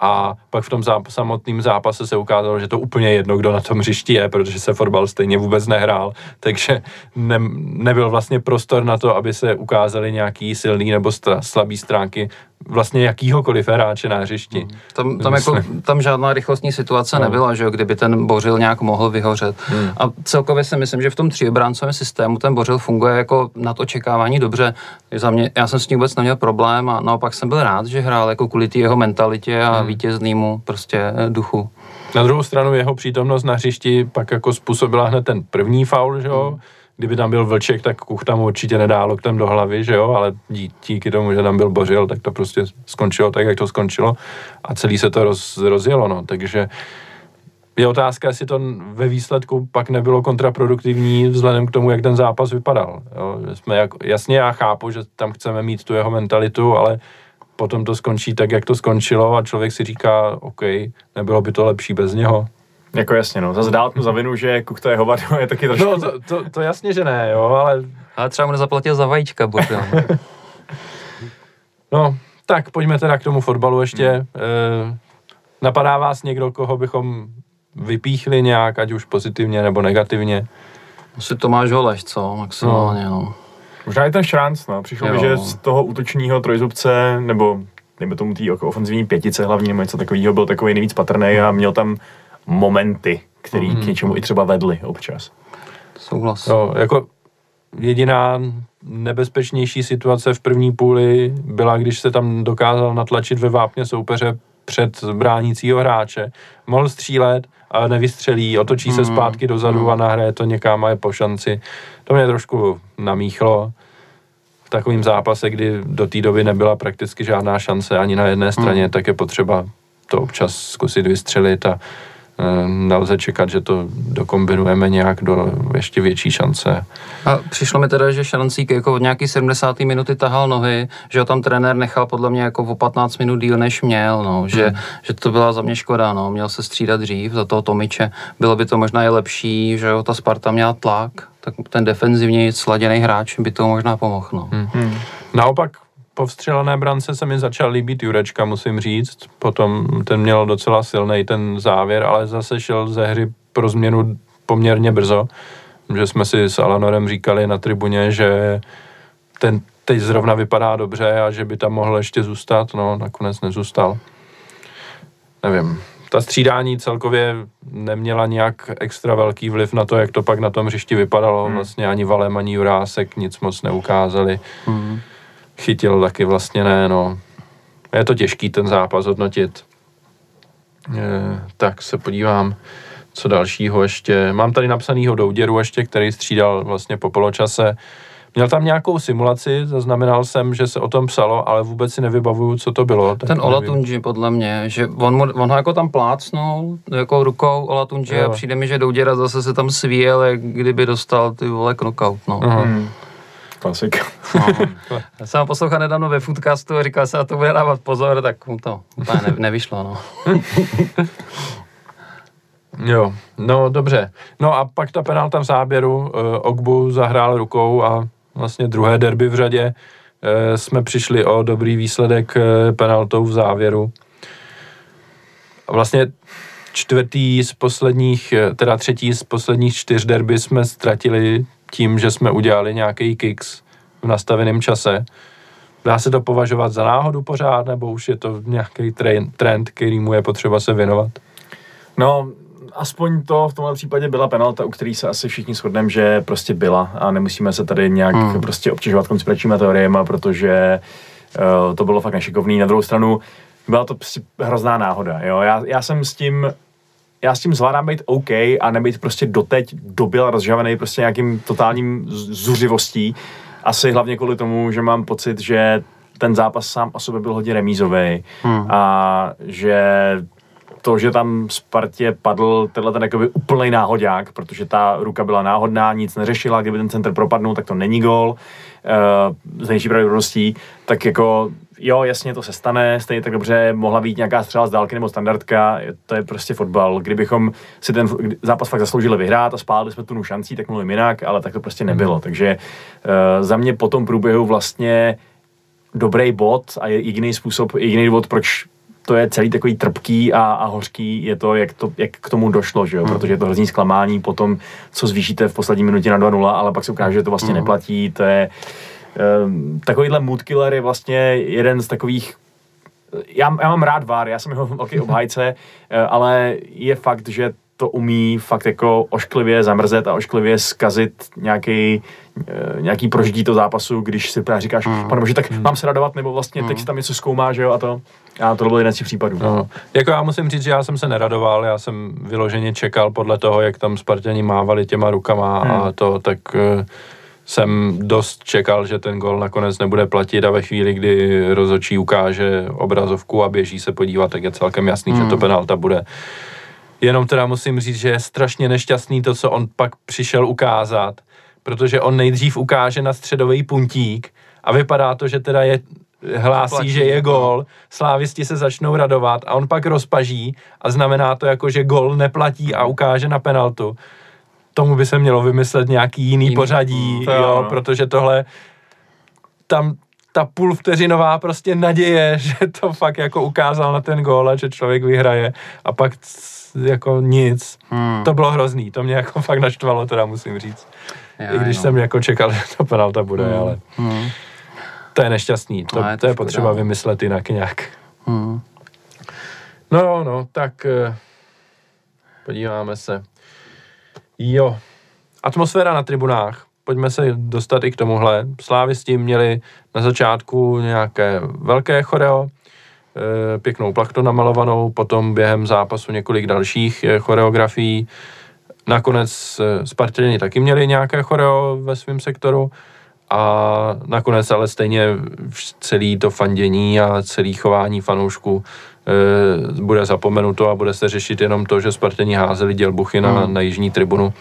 a pak v tom záp- samotném zápase se ukázalo, že to úplně jedno, kdo na tom hřišti je, protože se fotbal stejně vůbec nehrál, takže ne, nebyl vlastně prostor na to, aby se ukázaly nějaký silný nebo stra- slabý stránky vlastně jakýhokoliv hráče na hřišti. Hmm. Tam, tam, jako, tam žádná rychlostní situace no. nebyla, že jo, kdyby ten Bořil nějak mohl vyhořet. Hmm. A celkově si myslím, že v tom tříobráncovém systému ten Bořil funguje jako nad očekávání dobře. Za mě, já jsem s ním vůbec neměl problém a naopak jsem byl rád, že hrál jako kvůli jeho mentalitě a hmm. vítěznému prostě eh, duchu. Na druhou stranu jeho přítomnost na hřišti pak jako způsobila hned ten první faul, že jo? Hmm kdyby tam byl Vlček, tak Kuch tam určitě nedá loktem do hlavy, že jo, ale dí, díky tomu, že tam byl Bořil, tak to prostě skončilo tak, jak to skončilo a celý se to roz, rozjelo, no, takže je otázka, jestli to ve výsledku pak nebylo kontraproduktivní vzhledem k tomu, jak ten zápas vypadal. Jo. Jsme jak, jasně, já chápu, že tam chceme mít tu jeho mentalitu, ale potom to skončí tak, jak to skončilo a člověk si říká, OK, nebylo by to lepší bez něho. Jako jasně, no. Zase dát mu za vinu, že Kuk to je hovado, je taky trošku... No, to, to, to, jasně, že ne, jo, ale... Ale třeba mu nezaplatil za vajíčka, bohužel. no, tak pojďme teda k tomu fotbalu ještě. Hmm. E, napadá vás někdo, koho bychom vypíchli nějak, ať už pozitivně nebo negativně. Asi Tomáš Holeš, co? Maximálně, no. no. Možná i ten Šranc, no. Přišlo jo. mi, že z toho útočního trojzubce, nebo dejme tomu té ofenzivní pětice hlavně, nebo něco takového, byl takový nejvíc patrný a měl tam momenty, který mm-hmm. k něčemu i třeba vedli občas. Souhlas. No, jako jediná nebezpečnější situace v první půli byla, když se tam dokázal natlačit ve vápně soupeře před bránícího hráče. Mohl střílet, ale nevystřelí, otočí se mm. zpátky dozadu mm. a nahraje to někam a je po šanci. To mě trošku namíchlo v takovém zápase, kdy do té doby nebyla prakticky žádná šance ani na jedné straně, mm. tak je potřeba to občas zkusit vystřelit a nelze čekat, že to dokombinujeme nějak do ještě větší šance. A přišlo mi teda, že Šarancík jako od nějaký 70. minuty tahal nohy, že ho tam trenér nechal podle mě jako o 15 minut díl než měl, no, že, hmm. že to byla za mě škoda, no, měl se střídat dřív za toho Tomiče, bylo by to možná i lepší, že jo, ta Sparta měla tlak, tak ten defenzivně sladěný hráč by to možná pomohl, no. Hmm. Hmm. Naopak po vstřelené brance se mi začal líbit Jurečka, musím říct. Potom ten měl docela silný ten závěr, ale zase šel ze hry pro změnu poměrně brzo. Že jsme si s Alanorem říkali na tribuně, že ten teď zrovna vypadá dobře a že by tam mohl ještě zůstat, no nakonec nezůstal. Nevím. Ta střídání celkově neměla nějak extra velký vliv na to, jak to pak na tom hřišti vypadalo. Hmm. Vlastně ani Valem, ani Jurásek nic moc neukázali. Hmm chytil taky vlastně ne, no. Je to těžký ten zápas hodnotit. E, tak se podívám, co dalšího ještě. Mám tady napsanýho Douděru ještě, který střídal vlastně po poločase. Měl tam nějakou simulaci, zaznamenal jsem, že se o tom psalo, ale vůbec si nevybavuju, co to bylo. Ten Olatunji, podle mě, že on, on ho jako tam plácnul, jako rukou Olatunji a přijde mi, že Douděra zase se tam svíjel, jak kdyby dostal ty vole knockout, no. Uh-huh. Klasika. No. Já jsem ho poslouchal nedávno ve Foodcastu a říkal se, a to bude dávat pozor, tak mu to úplně ne, nevyšlo, no. jo, no dobře. No a pak ta penalta v záběru, uh, Ogbu zahrál rukou a vlastně druhé derby v řadě uh, jsme přišli o dobrý výsledek uh, penaltou v závěru. A vlastně čtvrtý z posledních, teda třetí z posledních čtyř derby jsme ztratili tím, že jsme udělali nějaký kicks v nastaveném čase. Dá se to považovat za náhodu pořád, nebo už je to nějaký trend, který mu je potřeba se věnovat? No, aspoň to v tomhle případě byla penalta, u který se asi všichni shodneme, že prostě byla a nemusíme se tady nějak hmm. prostě obtěžovat konspiračníma teoriemi, protože uh, to bylo fakt nešikovný. Na druhou stranu byla to prostě hrozná náhoda. Jo? Já, já jsem s tím já s tím zvládám být OK a nebýt prostě doteď dobil rozžavený prostě nějakým totálním zuřivostí. Asi hlavně kvůli tomu, že mám pocit, že ten zápas sám o sobě byl hodně remízový hmm. a že to, že tam Spartě padl tenhle ten jakoby úplný náhodák, protože ta ruka byla náhodná, nic neřešila, kdyby ten center propadnul, tak to není gol uh, z nejší pravděpodobností, tak jako jo, jasně to se stane, stejně tak dobře mohla být nějaká střela z dálky nebo standardka, to je prostě fotbal. Kdybychom si ten zápas fakt zasloužili vyhrát a spálili jsme tu šancí, tak mluvím jinak, ale tak to prostě nebylo. Hmm. Takže uh, za mě po tom průběhu vlastně dobrý bod a je jediný způsob, jediný důvod, proč to je celý takový trpký a, a hořký, je to jak, to, jak k tomu došlo, že jo? Hmm. protože je to hrozný zklamání po tom, co zvýšíte v poslední minutě na 2-0, ale pak se ukáže, že to vlastně hmm. neplatí, to je takovýhle mood killer je vlastně jeden z takových já, já mám rád VAR, já jsem jeho velký obhájce, eh, ale je fakt, že to umí fakt jako ošklivě zamrzet a ošklivě zkazit nějaký, eh, nějaký prožití to zápasu, když si právě říkáš, mm. pane bože, tak mm. mám se radovat, nebo vlastně mm. teď tam něco zkoumá, že jo, a to. A to byl jeden z těch případů. No. Jako já musím říct, že já jsem se neradoval, já jsem vyloženě čekal podle toho, jak tam Spartani mávali těma rukama mm. a to, tak uh, jsem dost čekal, že ten gol nakonec nebude platit a ve chvíli, kdy rozočí ukáže obrazovku a běží se podívat, tak je celkem jasný, mm. že to hmm. penalta bude. Jenom teda musím říct, že je strašně nešťastný to, co on pak přišel ukázat, protože on nejdřív ukáže na středový puntík a vypadá to, že teda je hlásí, platí, že je no. gol, slávisti se začnou radovat a on pak rozpaží a znamená to jako, že gol neplatí a ukáže na penaltu. Tomu by se mělo vymyslet nějaký jiný, jiný pořadí, to, jo, no. protože tohle tam ta půl vteřinová prostě naděje, že to fakt jako ukázal na ten gól a že člověk vyhraje a pak jako nic. Hmm. To bylo hrozný, to mě jako fakt naštvalo, teda musím říct. Já, I když no. jsem jako čekal, že to penalta bude, hmm. ale hmm. to je nešťastný. To, no, je, to je potřeba vymyslet jinak nějak. Hmm. No, no, tak eh, podíváme se. Jo, atmosféra na tribunách. Pojďme se dostat i k tomuhle. Slávy s tím měli na začátku nějaké velké choreo, eh, pěknou plachtu namalovanou, potom během zápasu několik dalších eh, choreografií. Nakonec Spartěni taky měli nějaké choreo ve svém sektoru a nakonec ale stejně celý to fandění a celý chování fanoušků e, bude zapomenuto a bude se řešit jenom to, že Spartani házeli dělbuchy na, mm. na jižní tribunu.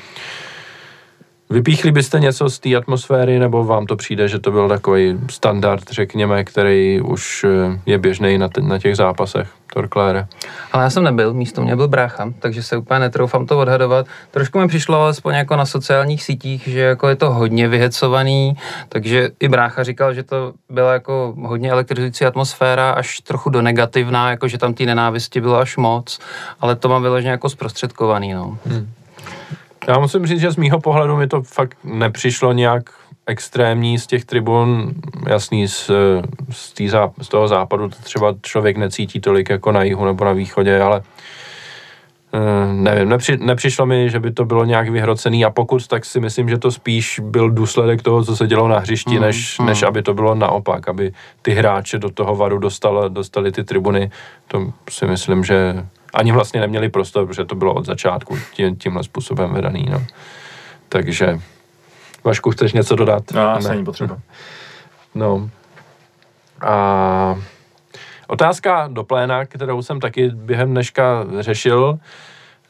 Vypíchli byste něco z té atmosféry, nebo vám to přijde, že to byl takový standard, řekněme, který už eh, je běžný na, na těch zápasech? Torklére. Ale já jsem nebyl, místo mě byl brácha, takže se úplně netroufám to odhadovat. Trošku mi přišlo alespoň jako na sociálních sítích, že jako je to hodně vyhecovaný, takže i brácha říkal, že to byla jako hodně elektrizující atmosféra, až trochu do negativná, jako že tam té nenávisti bylo až moc, ale to mám vyloženě jako zprostředkovaný, no. Hmm. Já musím říct, že z mýho pohledu mi to fakt nepřišlo nějak extrémní z těch tribun, jasný, z, z, tý z toho západu to třeba člověk necítí tolik jako na jihu nebo na východě, ale uh, nevím, nepři, nepřišlo mi, že by to bylo nějak vyhrocený a pokud, tak si myslím, že to spíš byl důsledek toho, co se dělo na hřišti, mm, než, mm. než aby to bylo naopak, aby ty hráče do toho varu dostali, dostali ty tribuny, to si myslím, že ani vlastně neměli prostor, protože to bylo od začátku tím, tímhle způsobem vedaný. No. Takže Vašku, chceš něco dodat? No, asi není potřeba. No. A otázka do pléna, kterou jsem taky během dneška řešil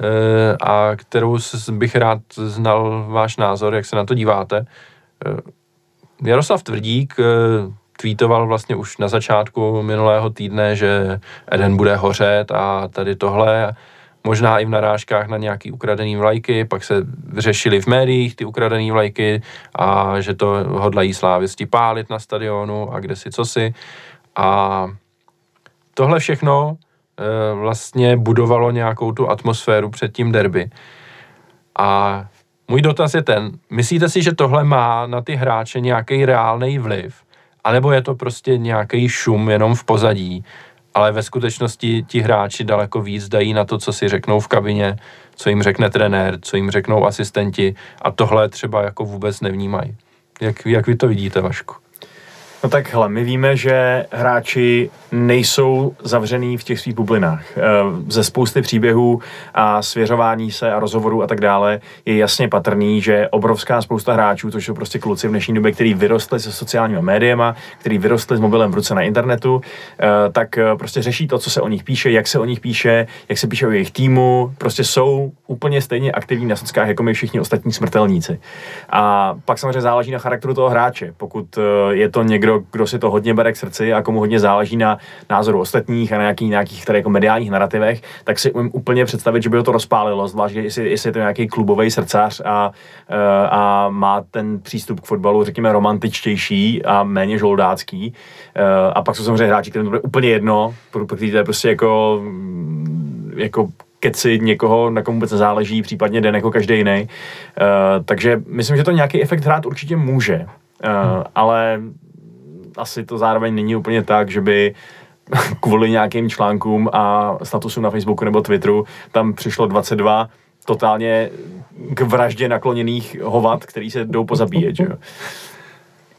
eh, a kterou bych rád znal váš názor, jak se na to díváte. Eh, Jaroslav Tvrdík eh, tweetoval vlastně už na začátku minulého týdne, že Eden bude hořet a tady tohle možná i v narážkách na nějaký ukradený vlajky, pak se řešili v médiích ty ukradený vlajky a že to hodlají slávisti pálit na stadionu a kde si co si. A tohle všechno e, vlastně budovalo nějakou tu atmosféru před tím derby. A můj dotaz je ten, myslíte si, že tohle má na ty hráče nějaký reálný vliv? A nebo je to prostě nějaký šum jenom v pozadí? ale ve skutečnosti ti hráči daleko víc dají na to, co si řeknou v kabině, co jim řekne trenér, co jim řeknou asistenti a tohle třeba jako vůbec nevnímají. Jak, jak vy to vidíte, Vašku? No tak hele, my víme, že hráči nejsou zavřený v těch svých bublinách. Eh, ze spousty příběhů a svěřování se a rozhovorů a tak dále je jasně patrný, že obrovská spousta hráčů, což jsou prostě kluci v dnešní době, který vyrostli se sociálními médiema, který vyrostli s mobilem v ruce na internetu, eh, tak eh, prostě řeší to, co se o nich píše, jak se o nich píše, jak se píše o jejich týmu, prostě jsou úplně stejně aktivní na sockách, jako my všichni ostatní smrtelníci. A pak samozřejmě záleží na charakteru toho hráče. Pokud je to někdo, někdo, kdo si to hodně bere k srdci a komu hodně záleží na názoru ostatních a na nějaký, nějakých tady jako mediálních narrativech, tak si umím úplně představit, že by ho to rozpálilo, zvlášť jestli, jestli je to nějaký klubový srdcař a, eh, a má ten přístup k fotbalu, řekněme, romantičtější a méně žoldácký. Eh, a pak jsou samozřejmě hráči, kterým to bude úplně jedno, protože to je prostě jako jako keci někoho, na komu vůbec záleží, případně den jako každý jiný. Uh, takže myslím, že to nějaký efekt hrát určitě může. Uh, hmm. Ale asi to zároveň není úplně tak, že by kvůli nějakým článkům a statusům na Facebooku nebo Twitteru tam přišlo 22 totálně k vraždě nakloněných hovat, který se jdou pozabíjet, že jo.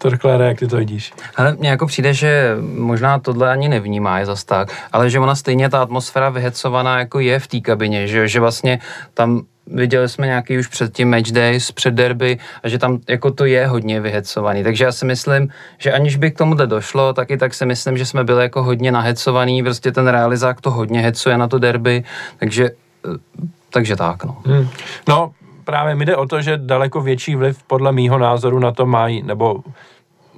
To řekla, jak ty to vidíš. Ale mně jako přijde, že možná tohle ani nevnímá je zas tak, ale že ona stejně ta atmosféra vyhecovaná jako je v té kabině, že, že vlastně tam viděli jsme nějaký už předtím match days, před derby a že tam jako to je hodně vyhecovaný. Takže já si myslím, že aniž by k tomu došlo, tak i tak si myslím, že jsme byli jako hodně nahecovaný, prostě ten realizák to hodně hecuje na to derby, takže, eh, takže tak, no. Hmm. No, právě mi jde o to, že daleko větší vliv podle mýho názoru na to mají, nebo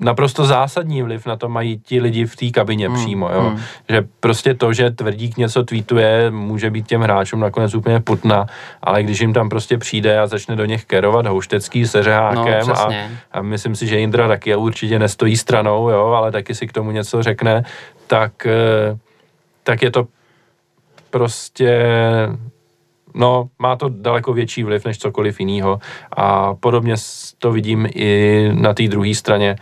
naprosto zásadní vliv na to mají ti lidi v té kabině hmm. přímo, jo. Hmm. Že prostě to, že Tvrdík něco tweetuje, může být těm hráčům nakonec úplně putna, ale když jim tam prostě přijde a začne do nich kerovat Houštecký se řehákem no, a, a myslím si, že Indra taky určitě nestojí stranou, jo, ale taky si k tomu něco řekne, tak, eh, tak je to prostě no, má to daleko větší vliv než cokoliv jiného a podobně to vidím i na té druhé straně.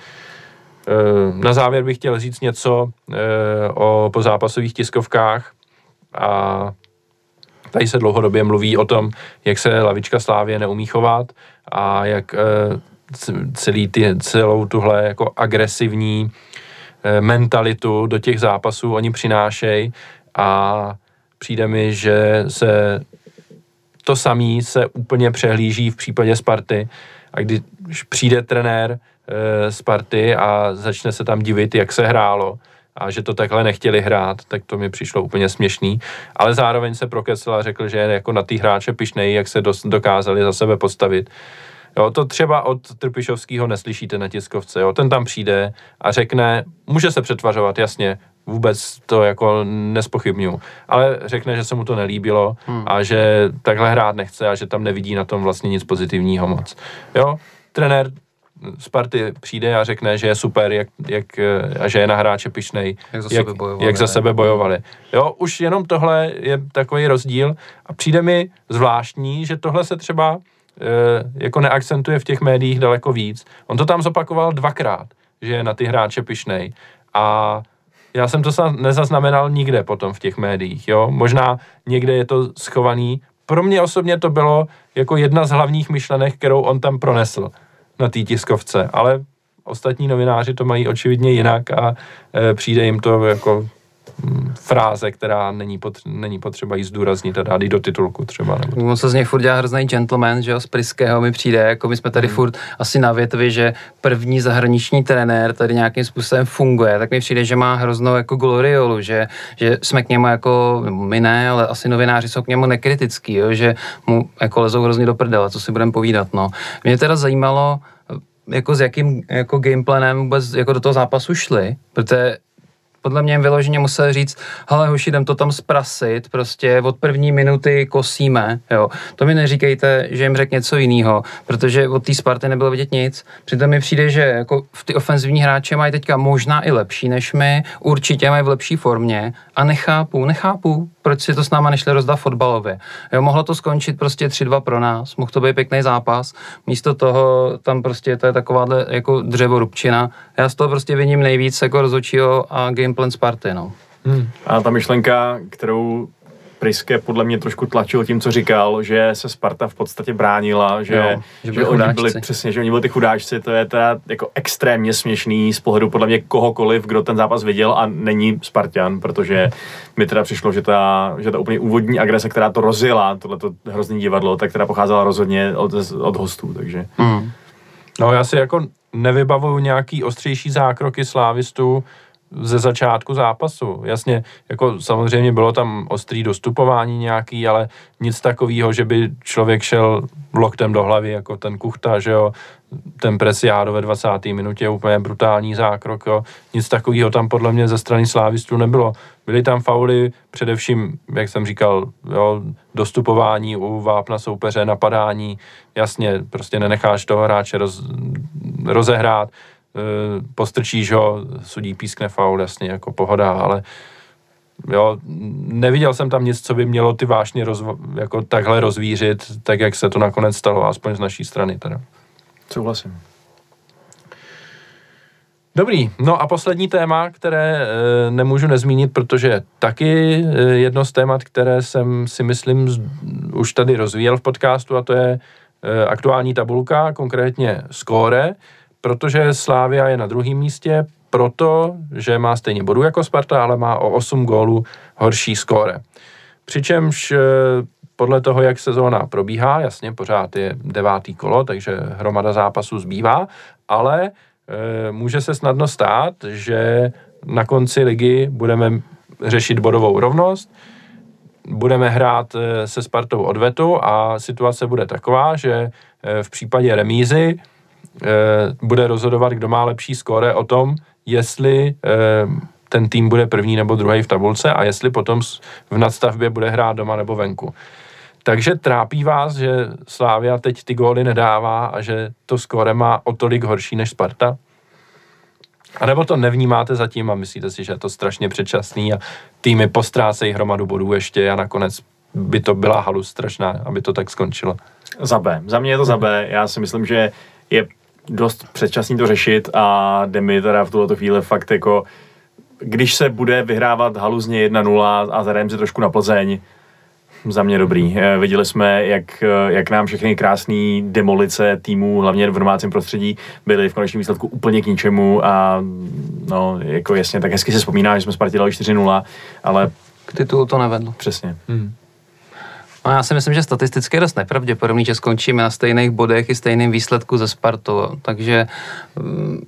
Eh, na závěr bych chtěl říct něco eh, o pozápasových tiskovkách. A tady se dlouhodobě mluví o tom, jak se lavička Slávě neumí chovat a jak celý ty, celou tuhle jako agresivní mentalitu do těch zápasů oni přinášejí a přijde mi, že se to samý se úplně přehlíží v případě Sparty a když přijde trenér e, Sparty a začne se tam divit, jak se hrálo a že to takhle nechtěli hrát, tak to mi přišlo úplně směšný. Ale zároveň se prokecel a řekl, že je jako na ty hráče pišnej, jak se dokázali za sebe postavit. Jo, to třeba od Trpišovského neslyšíte na tiskovce. Jo. Ten tam přijde a řekne, může se přetvařovat, jasně, vůbec to jako nespochybnuju. Ale řekne, že se mu to nelíbilo hmm. a že takhle hrát nechce a že tam nevidí na tom vlastně nic pozitivního moc. Jo, trenér z party přijde a řekne, že je super, jak, jak, a že je na hráče pišnej, jak za, jak, sebe bojovali, jak za sebe bojovali. Jo, už jenom tohle je takový rozdíl a přijde mi zvláštní, že tohle se třeba e, jako neakcentuje v těch médiích daleko víc. On to tam zopakoval dvakrát, že je na ty hráče pišnej a já jsem to nezaznamenal nikde potom v těch médiích, jo. Možná někde je to schovaný. Pro mě osobně to bylo jako jedna z hlavních myšlenek, kterou on tam pronesl na té tiskovce, ale ostatní novináři to mají očividně jinak a e, přijde jim to jako fráze, která není, potře- není potřeba jí zdůraznit a dát jí do titulku třeba. Nebo On se z něj furt dělá hrozný gentleman, že jo, z Priského mi přijde, jako my jsme tady hmm. furt asi na větvi, že první zahraniční trenér tady nějakým způsobem funguje, tak mi přijde, že má hroznou jako gloriolu, že, že jsme k němu jako, my ne, ale asi novináři jsou k němu nekritický, jo, že mu jako lezou hrozně do prdele, co si budeme povídat, no. Mě teda zajímalo, jako s jakým jako gameplanem vůbec jako do toho zápasu šli, protože podle mě vyloženě musel říct, hele hoši, jdem to tam zprasit, prostě od první minuty kosíme, jo. To mi neříkejte, že jim řekl něco jiného, protože od té Sparty nebylo vidět nic. Přitom mi přijde, že jako v ty ofenzivní hráče mají teďka možná i lepší než my, určitě mají v lepší formě a nechápu, nechápu, proč si to s náma nešli rozdat fotbalově. Jo, mohlo to skončit prostě 3-2 pro nás, mohl to být pěkný zápas, místo toho tam prostě to je takováhle jako dřevorubčina. Já z toho prostě vidím nejvíc jako rozhodčího a gameplan Sparty, no. Hmm. A ta myšlenka, kterou Priske podle mě trošku tlačil tím, co říkal, že se Sparta v podstatě bránila, že, jo, že, že oni byli přesně, že oni byli ty chudáčci, to je teda jako extrémně směšný z pohledu podle mě kohokoliv, kdo ten zápas viděl a není Spartan, protože mi teda přišlo, že ta, že ta úplně úvodní agrese, která to rozjela, tohleto hrozný divadlo, tak teda pocházela rozhodně od, od hostů, takže. Hmm. No já si jako nevybavuju nějaký ostřejší zákroky slávistů, ze začátku zápasu. Jasně, jako samozřejmě bylo tam ostrý dostupování nějaký, ale nic takového, že by člověk šel loktem do hlavy, jako ten Kuchta, že jo, ten Presiádo ve 20. minutě, úplně brutální zákrok, jo. Nic takového tam podle mě ze strany slávistů nebylo. Byly tam fauly, především, jak jsem říkal, jo, dostupování u vápna soupeře, napadání, jasně, prostě nenecháš toho hráče roz, rozehrát, Eh, postrčíš ho, sudí pískne faul, jasně, jako pohoda, ale jo, neviděl jsem tam nic, co by mělo ty vášně rozvo- jako takhle rozvířit, tak jak se to nakonec stalo, aspoň z naší strany teda. Souhlasím. Dobrý, no a poslední téma, které e, nemůžu nezmínit, protože taky e, jedno z témat, které jsem si myslím z, už tady rozvíjel v podcastu a to je e, aktuální tabulka, konkrétně skóre, protože Slávia je na druhém místě, proto, že má stejně bodů jako Sparta, ale má o 8 gólů horší skóre. Přičemž eh, podle toho, jak sezóna probíhá, jasně, pořád je devátý kolo, takže hromada zápasů zbývá, ale e, může se snadno stát, že na konci ligy budeme řešit bodovou rovnost, budeme hrát eh, se Spartou odvetu a situace bude taková, že v případě remízy Eh, bude rozhodovat, kdo má lepší skóre o tom, jestli eh, ten tým bude první nebo druhý v tabulce a jestli potom v nadstavbě bude hrát doma nebo venku. Takže trápí vás, že Slávia teď ty góly nedává a že to skóre má o tolik horší než Sparta? A nebo to nevnímáte zatím a myslíte si, že je to strašně předčasný a týmy postrácejí hromadu bodů ještě a nakonec by to byla halu strašná, aby to tak skončilo. Za B. Za mě je to za B. Já si myslím, že je dost předčasný to řešit a jde mi teda v tuto chvíli fakt jako když se bude vyhrávat haluzně 1-0 a zahrajeme si trošku na Plzeň, za mě dobrý. Eh, viděli jsme, jak, eh, jak nám všechny krásné demolice týmů, hlavně v domácím prostředí, byly v konečném výsledku úplně k ničemu a no, jako jasně, tak hezky se vzpomíná, že jsme Spartě dali 4-0, ale... K titulu to nevedlo. Přesně. Hmm. No já si myslím, že statisticky je dost nepravděpodobný, že skončíme na stejných bodech i stejným výsledku ze Spartu, takže mm,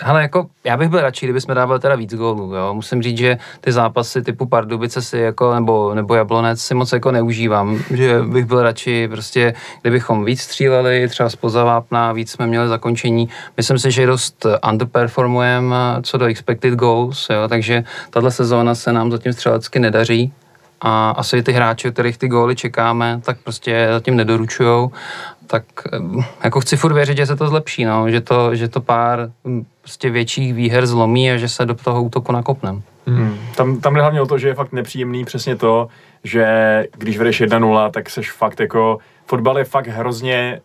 hele, jako, já bych byl radši, kdyby jsme dávali teda víc gólů, jo. Musím říct, že ty zápasy typu Pardubice si jako, nebo, nebo Jablonec si moc jako neužívám, že bych byl radši prostě, kdybychom víc stříleli, třeba z pozavápna, víc jsme měli zakončení. Myslím si, že dost underperformujeme co do expected goals, jo, takže tahle sezóna se nám zatím střelecky nedaří, a asi ty hráči, kterých ty góly čekáme, tak prostě zatím nedoručujou, tak jako chci furt věřit, že se to zlepší, no, že, to, že to pár prostě větších výher zlomí a že se do toho útoku nakopnem. Hmm. Tam, tam jde hlavně o to, že je fakt nepříjemný přesně to, že když vedeš 1-0, tak seš fakt jako fotbal je fakt hrozně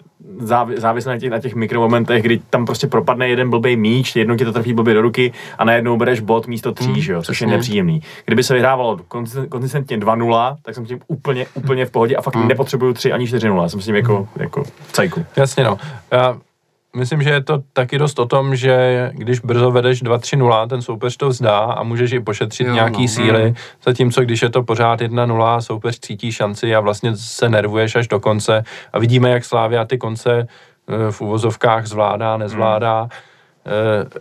závislý na těch, na těch mikromomentech, kdy tam prostě propadne jeden blbý míč, jednou ti to trefí blbě do ruky a najednou bereš bod místo tří, mm, že jo, což je nepříjemný. Kdyby se vyhrávalo konzistentně 2-0, tak jsem s tím úplně, úplně v pohodě a fakt mm. nepotřebuju 3 ani 4-0, jsem s tím jako, jako cajku. Jasně no. Já Myslím, že je to taky dost o tom, že když brzo vedeš 2-3-0, ten soupeř to vzdá a můžeš i pošetřit jo, nějaký no, síly, no. zatímco když je to pořád 1-0, soupeř cítí šanci a vlastně se nervuješ až do konce a vidíme, jak Slávia ty konce eh, v uvozovkách zvládá, nezvládá. Hmm.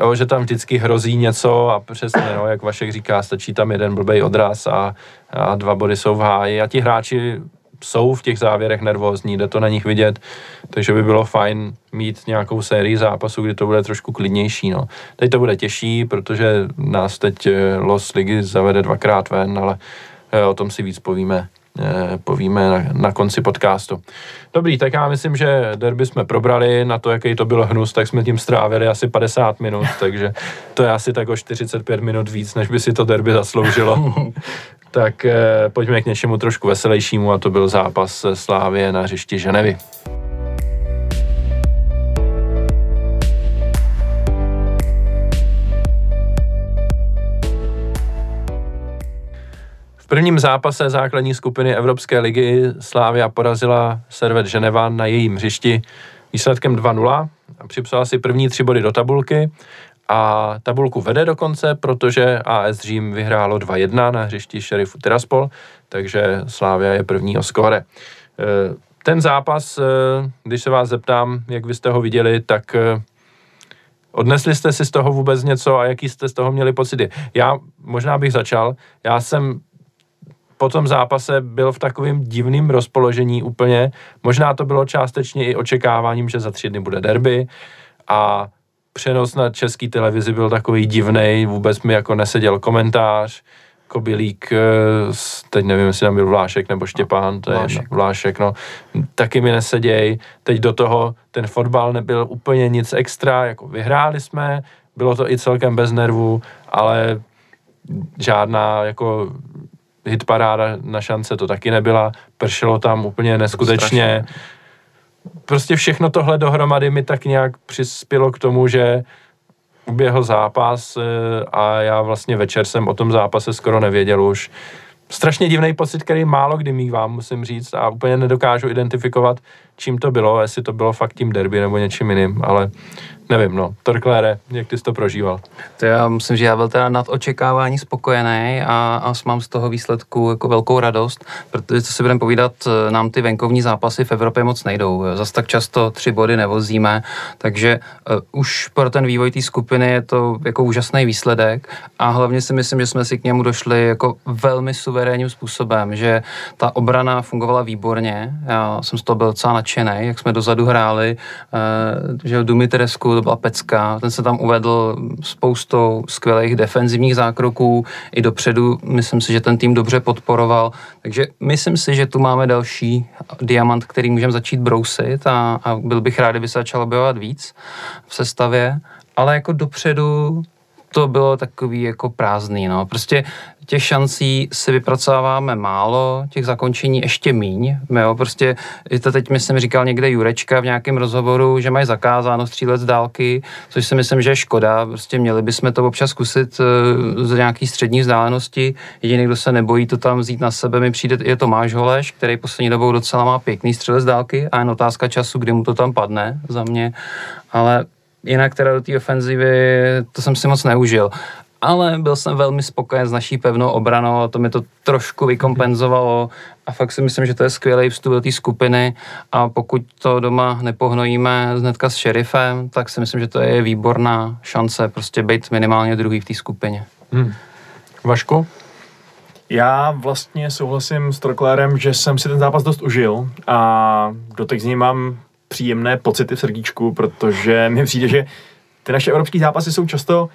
Jo, že tam vždycky hrozí něco a přesně, no, jak Vašek říká, stačí tam jeden blbej odraz a, a dva body jsou v háji a ti hráči jsou v těch závěrech nervózní, jde to na nich vidět, takže by bylo fajn mít nějakou sérii zápasů, kdy to bude trošku klidnější. No. Teď to bude těžší, protože nás teď eh, Los Ligy zavede dvakrát ven, ale eh, o tom si víc povíme eh, povíme na, na konci podcastu. Dobrý, tak já myslím, že derby jsme probrali, na to, jaký to byl hnus, tak jsme tím strávili asi 50 minut, takže to je asi tak o 45 minut víc, než by si to derby zasloužilo. tak eh, pojďme k něčemu trošku veselějšímu a to byl zápas Slávě na hřišti Ženevy. V prvním zápase základní skupiny Evropské ligy Slávia porazila Servet Ženeva na jejím hřišti výsledkem 2-0 a připsala si první tři body do tabulky a tabulku vede dokonce, protože AS Řím vyhrálo 2-1 na hřišti šerifu Tiraspol, takže Slávia je první o skore. E, ten zápas, e, když se vás zeptám, jak vy jste ho viděli, tak e, odnesli jste si z toho vůbec něco a jaký jste z toho měli pocity? Já možná bych začal. Já jsem po tom zápase byl v takovém divném rozpoložení úplně. Možná to bylo částečně i očekáváním, že za tři dny bude derby a přenos na české televizi byl takový divný, vůbec mi jako neseděl komentář, Kobilík, eh, teď nevím, jestli tam byl Vlášek nebo Štěpán, to Vlášek. je Vlášek, no, taky mi neseděj. Teď do toho ten fotbal nebyl úplně nic extra, jako vyhráli jsme, bylo to i celkem bez nervů, ale žádná jako hitparáda na šance to taky nebyla, pršelo tam úplně neskutečně. Strašně prostě všechno tohle dohromady mi tak nějak přispělo k tomu, že uběhl zápas eh, a já vlastně večer jsem o tom zápase skoro nevěděl už. Strašně divný pocit, který málo kdy mývám, musím říct, a úplně nedokážu identifikovat, čím to bylo, jestli to bylo fakt tím derby nebo něčím jiným, ale nevím, no. Torklére, jak ty jsi to prožíval? To já myslím, že já byl teda nad očekávání spokojený a, a mám z toho výsledku jako velkou radost, protože co si budeme povídat, eh, nám ty venkovní zápasy v Evropě moc nejdou. Zas tak často tři body nevozíme, takže uh, už pro ten vývoj té skupiny je to jako úžasný výsledek a hlavně si myslím, že jsme si k němu došli jako velmi suverénním způsobem, že ta obrana fungovala výborně, já jsem z toho byl docela nadšený, jak jsme dozadu hráli, uh, že Dumitresku to byla pecka, ten se tam uvedl spoustou skvělých defenzivních zákroků, i dopředu myslím si, že ten tým dobře podporoval, takže myslím si, že tu máme další diamant, který můžeme začít brousit a, a byl bych rád, kdyby se začal objevovat víc v sestavě, ale jako dopředu to bylo takový jako prázdný, no. Prostě těch šancí si vypracováváme málo, těch zakončení ještě míň, jo, prostě je to teď myslím říkal někde Jurečka v nějakém rozhovoru, že mají zakázáno střílet z dálky, což si myslím, že je škoda, prostě měli bychom to občas zkusit uh, z nějaký střední vzdálenosti, jediný, kdo se nebojí to tam vzít na sebe, mi přijde, je Tomáš Holeš, který poslední dobou docela má pěkný střelec z dálky. A jen otázka času, kdy mu to tam padne za mě, ale jinak teda do té ofenzivy to jsem si moc neužil ale byl jsem velmi spokojen s naší pevnou obranou a to mi to trošku vykompenzovalo a fakt si myslím, že to je skvělý vstup do té skupiny a pokud to doma nepohnojíme hnedka s šerifem, tak si myslím, že to je výborná šance prostě být minimálně druhý v té skupině. Hmm. Vašku? Já vlastně souhlasím s Troklérem, že jsem si ten zápas dost užil a doteď z něj mám příjemné pocity v srdíčku, protože mi přijde, že ty naše evropské zápasy jsou často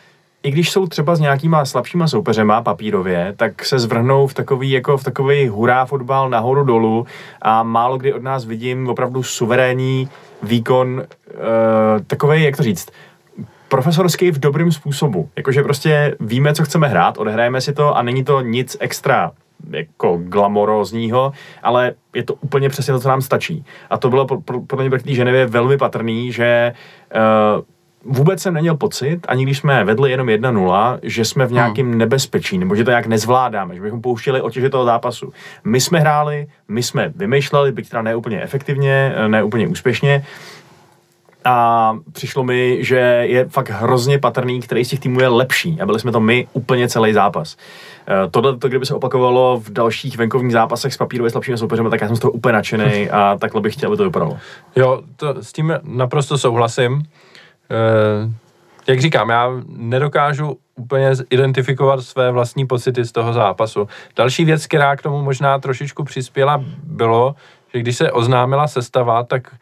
i když jsou třeba s nějakýma slabšíma soupeřema papírově, tak se zvrhnou v takový, jako v takový hurá fotbal nahoru dolů a málo kdy od nás vidím opravdu suverénní výkon, uh, eh, takový, jak to říct, profesorský v dobrým způsobu. Jakože prostě víme, co chceme hrát, odehrajeme si to a není to nic extra jako glamorózního, ale je to úplně přesně to, co nám stačí. A to bylo podle mě v té Ženevě velmi patrný, že uh, vůbec jsem neměl pocit, ani když jsme vedli jenom 1-0, že jsme v nějakém hmm. nebezpečí, nebo že to jak nezvládáme, že bychom pouštěli otěže toho zápasu. My jsme hráli, my jsme vymýšleli, byť teda neúplně efektivně, neúplně úspěšně, a přišlo mi, že je fakt hrozně patrný, který z těch týmů je lepší. A byli jsme to my úplně celý zápas. Eh, tohle, to, kdyby se opakovalo v dalších venkovních zápasech s papírově slabšími soupeřemi, tak já jsem z toho úplně nadšený a takhle bych chtěl, aby to vypadalo. Jo, to, s tím naprosto souhlasím. Eh, jak říkám, já nedokážu úplně identifikovat své vlastní pocity z toho zápasu. Další věc, která k tomu možná trošičku přispěla, bylo, že když se oznámila sestava, tak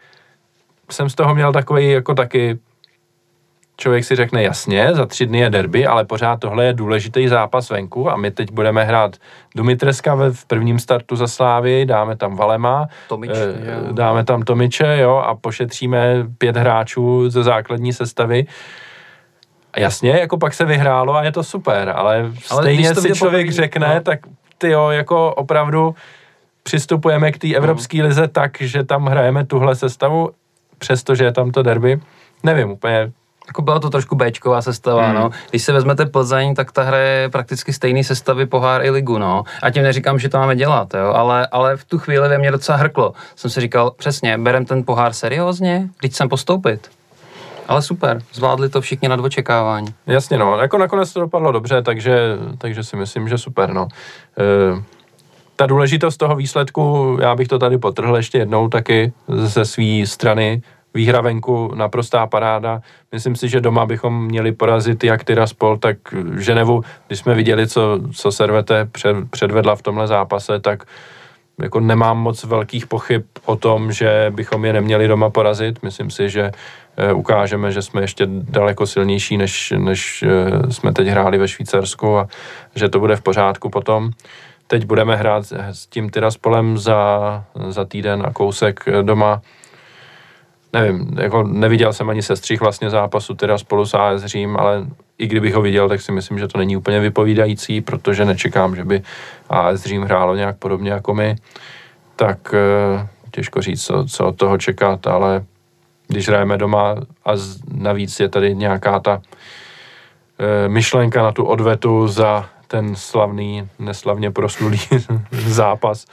jsem z toho měl takový jako taky člověk si řekne jasně, za tři dny je derby, ale pořád tohle je důležitý zápas venku a my teď budeme hrát Dumitreska v prvním startu za Slávy, dáme tam Valema, Tomič, eh, dáme tam Tomiče jo, a pošetříme pět hráčů ze základní sestavy. A jasně, jako pak se vyhrálo a je to super, ale, ale stejně si člověk povědí, řekne, no. tak ty jo, jako opravdu přistupujeme k té evropské no. lize tak, že tam hrajeme tuhle sestavu, přestože je tam to derby. Nevím, úplně jako byla to trošku Bčková sestava, mm. no. Když se vezmete Plzeň, tak ta hraje prakticky stejný sestavy pohár i ligu, no. A tím neříkám, že to máme dělat, jo, ale, ale v tu chvíli ve mě docela hrklo. Jsem si říkal, přesně, berem ten pohár seriózně, když jsem postoupit. Ale super, zvládli to všichni nad očekávání. Jasně, no, jako nakonec to dopadlo dobře, takže, takže si myslím, že super, no. E, ta důležitost toho výsledku, já bych to tady potrhl ještě jednou taky ze své strany, výhra venku, naprostá paráda. Myslím si, že doma bychom měli porazit jak Tiraspol, tak Ženevu. Když jsme viděli, co, co Servete před, předvedla v tomhle zápase, tak jako nemám moc velkých pochyb o tom, že bychom je neměli doma porazit. Myslím si, že e, ukážeme, že jsme ještě daleko silnější, než, než e, jsme teď hráli ve Švýcarsku a že to bude v pořádku potom. Teď budeme hrát s tím Tiraspolem za, za týden a kousek doma. Nevím, jako neviděl jsem ani sestřih vlastně zápasu teda spolu s AS Řím, ale i kdybych ho viděl, tak si myslím, že to není úplně vypovídající, protože nečekám, že by AS Řím hrálo nějak podobně jako my, tak e, těžko říct, co, co od toho čekat, ale když hrajeme doma a navíc je tady nějaká ta e, myšlenka na tu odvetu za ten slavný, neslavně proslulý zápas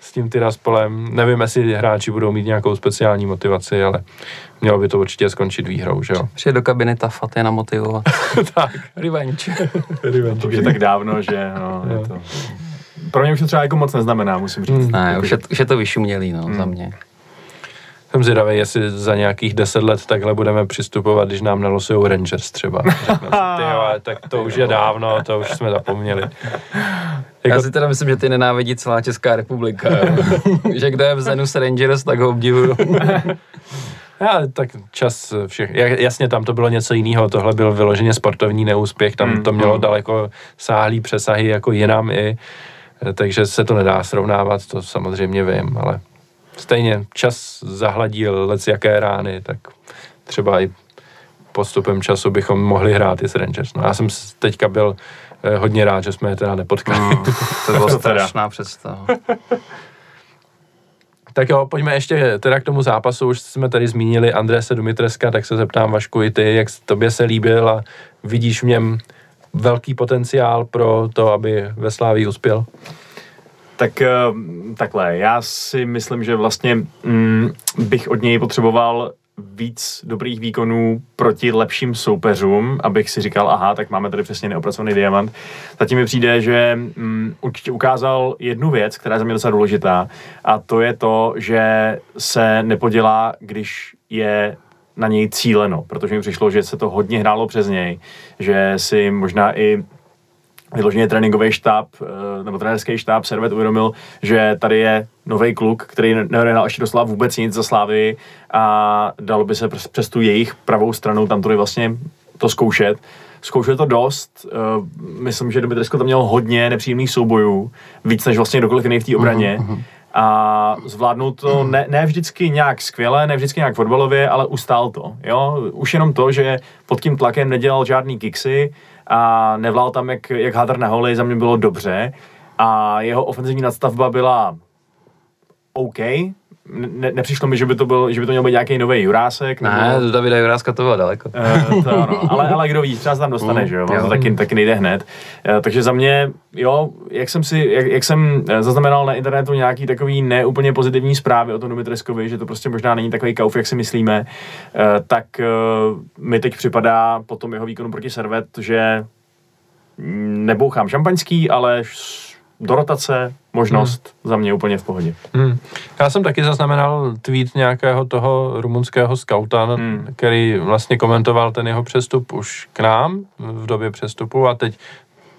s tím Tiraspolem. Nevím, jestli hráči budou mít nějakou speciální motivaci, ale mělo by to určitě skončit výhrou, že jo? Přijde do kabiny ta Faty namotivovat. tak. Revenge. Revenge. To už je tak dávno, že no, je to... Pro mě už to třeba jako moc neznamená, musím říct. Ne, už je, už je to vyšumělý, no, hmm. za mě. Jsem zvědavý, jestli za nějakých deset let takhle budeme přistupovat, když nám nalosují Rangers třeba. Řeknu si, tak to už je dávno, to už jsme zapomněli. Jako... Já si teda myslím, že ty nenávidí celá Česká republika. že kdo je v Zenu s Rangers, tak ho obdivuju. Já, tak čas všech, jasně tam to bylo něco jiného, tohle byl vyloženě sportovní neúspěch, tam to mělo mm. daleko sáhlý přesahy jako jinam i, takže se to nedá srovnávat, to samozřejmě vím, ale stejně čas zahladil lec jaké rány, tak třeba i postupem času bychom mohli hrát i s Rangers. No, já jsem teďka byl eh, hodně rád, že jsme je teda nepotkali. Mm, to bylo strašná představa. Tak jo, pojďme ještě teda k tomu zápasu, už jsme tady zmínili Andrese Dumitreska, tak se zeptám Vašku i ty, jak tobě se líbil a vidíš v něm velký potenciál pro to, aby ve Slávii uspěl? Tak eh, takhle, já si myslím, že vlastně mm, bych od něj potřeboval víc dobrých výkonů proti lepším soupeřům, abych si říkal, aha, tak máme tady přesně neopracovaný diamant. Zatím mi přijde, že mm, určitě ukázal jednu věc, která je za mě docela důležitá, a to je to, že se nepodělá, když je na něj cíleno, protože mi přišlo, že se to hodně hrálo přes něj, že si možná i vyloženě tréninkový štáb eh, nebo trenérský štáb Servet uvědomil, že tady je nový kluk, který nehrál ještě doslova vůbec nic za Slávy a dalo by se přes, přes tu jejich pravou stranu tam tady vlastně to zkoušet. Zkoušel to dost, uh, myslím, že Dimitrisko tam měl hodně nepříjemných soubojů, víc než vlastně dokoliv jiný v té obraně. Uh-huh, uh-huh a zvládnul to ne, ne vždycky nějak skvěle, ne vždycky nějak fotbalově, ale ustál to. Jo? Už jenom to, že pod tím tlakem nedělal žádný kiksy a nevlál tam jak, jak hadr na holy, za mě bylo dobře. A jeho ofenzivní nadstavba byla OK, ne, nepřišlo mi, že by to byl, že by to měl být nějaký nový Jurásek. Nebo... Ne, do Davida Juráska to bylo daleko. Uh, to ano, ale, ale kdo ví, třeba se tam dostane, mm, že jo, to taky, taky nejde hned. Uh, takže za mě, jo, jak jsem si, jak, jak jsem eh, zaznamenal na internetu nějaký takový neúplně pozitivní zprávy o tom Dumitreskovi, že to prostě možná není takový kauf, jak si myslíme, uh, tak uh, mi teď připadá po tom jeho výkonu proti Servet, že nebouchám šampaňský, ale do rotace, možnost hmm. za mě úplně v pohodě. Hmm. Já jsem taky zaznamenal tweet nějakého toho rumunského skauta, hmm. který vlastně komentoval ten jeho přestup už k nám v době přestupu a teď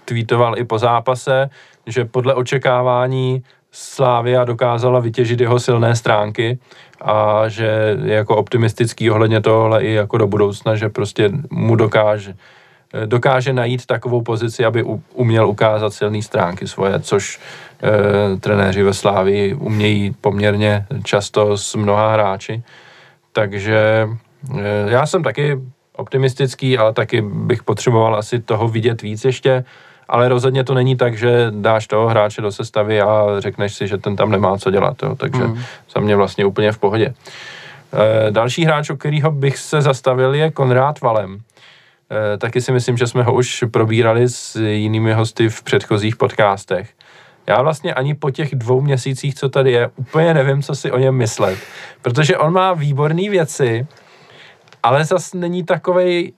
tweetoval i po zápase, že podle očekávání Slávia dokázala vytěžit jeho silné stránky a že je jako optimistický ohledně tohle i jako do budoucna, že prostě mu dokáže dokáže najít takovou pozici, aby uměl ukázat silné stránky svoje, což e, trenéři ve Slávii umějí poměrně často s mnoha hráči. Takže e, já jsem taky optimistický, ale taky bych potřeboval asi toho vidět víc ještě, ale rozhodně to není tak, že dáš toho hráče do sestavy a řekneš si, že ten tam nemá co dělat, jo. takže mm. za mě vlastně úplně v pohodě. E, další hráč, o kterého bych se zastavil, je Konrád Valem. Eh, taky si myslím, že jsme ho už probírali s jinými hosty v předchozích podcastech. Já vlastně ani po těch dvou měsících, co tady je, úplně nevím, co si o něm myslet. Protože on má výborné věci, ale zas není takovej,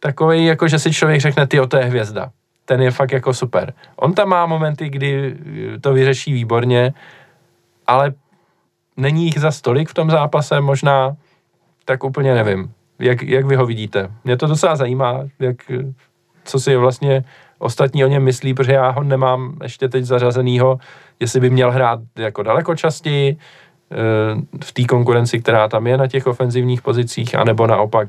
takovej, jako že si člověk řekne, ty to je hvězda. Ten je fakt jako super. On tam má momenty, kdy to vyřeší výborně, ale není jich za stolik v tom zápase možná, tak úplně nevím. Jak, jak vy ho vidíte? Mě to docela zajímá, jak, co si vlastně ostatní o něm myslí, protože já ho nemám ještě teď zařazenýho, jestli by měl hrát jako daleko častěji eh, v té konkurenci, která tam je na těch ofenzivních pozicích, anebo naopak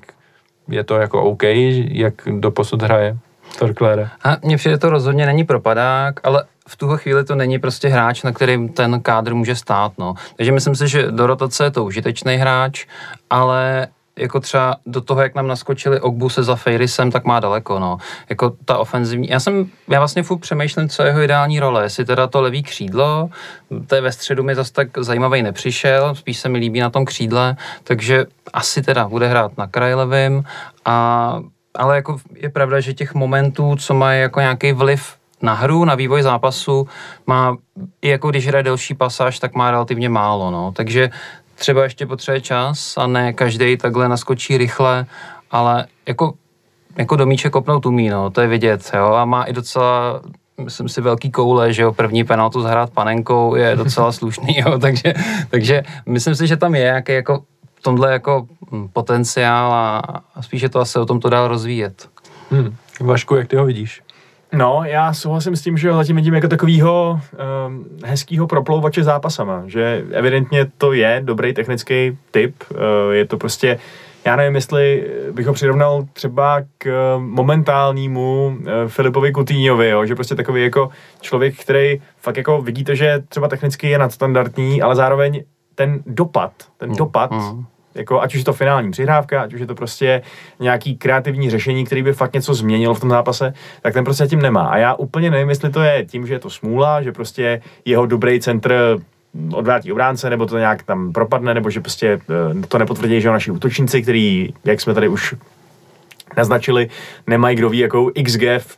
je to jako OK, jak do posud hraje Torklére. A mně přijde to rozhodně není propadák, ale v tuhle chvíli to není prostě hráč, na kterým ten kádr může stát. No. Takže myslím si, že do rotace je to užitečný hráč, ale jako třeba do toho, jak nám naskočili Ogbu se za Fejrisem, tak má daleko, no. Jako ta ofenzivní, já jsem, já vlastně furt přemýšlím, co je jeho ideální role, jestli teda to levý křídlo, to je ve středu mi zase tak zajímavý nepřišel, spíš se mi líbí na tom křídle, takže asi teda bude hrát na kraj levým a ale jako je pravda, že těch momentů, co mají jako nějaký vliv na hru, na vývoj zápasu, má, i jako když hraje delší pasáž, tak má relativně málo, no. Takže třeba ještě potřebuje čas a ne každý takhle naskočí rychle, ale jako, jako domíček kopnout umí, no, to je vidět, jo, a má i docela myslím si, velký koule, že jo, první penaltu zahrát panenkou je docela slušný, jo, takže, takže myslím si, že tam je nějaký jako v tomhle jako hm, potenciál a, a spíš je to asi o tom to dál rozvíjet. Hmm. Vašku, jak ty ho vidíš? No, já souhlasím s tím, že ho zatím vidím jako takovýho um, hezkýho proplouvače zápasama, že evidentně to je dobrý technický typ, uh, je to prostě, já nevím, jestli bych ho přirovnal třeba k momentálnímu uh, Filipovi Kutíňovi, jo, že prostě takový jako člověk, který fakt jako vidíte, že třeba technicky je nadstandardní, ale zároveň ten dopad, ten mm. dopad mm jako ať už je to finální přihrávka, ať už je to prostě nějaký kreativní řešení, který by fakt něco změnil v tom zápase, tak ten prostě tím nemá. A já úplně nevím, jestli to je tím, že je to smůla, že prostě jeho dobrý centr odvrátí obránce, nebo to nějak tam propadne, nebo že prostě eh, to nepotvrdí, že naši útočníci, který, jak jsme tady už naznačili, nemají kdo ví jakou XG v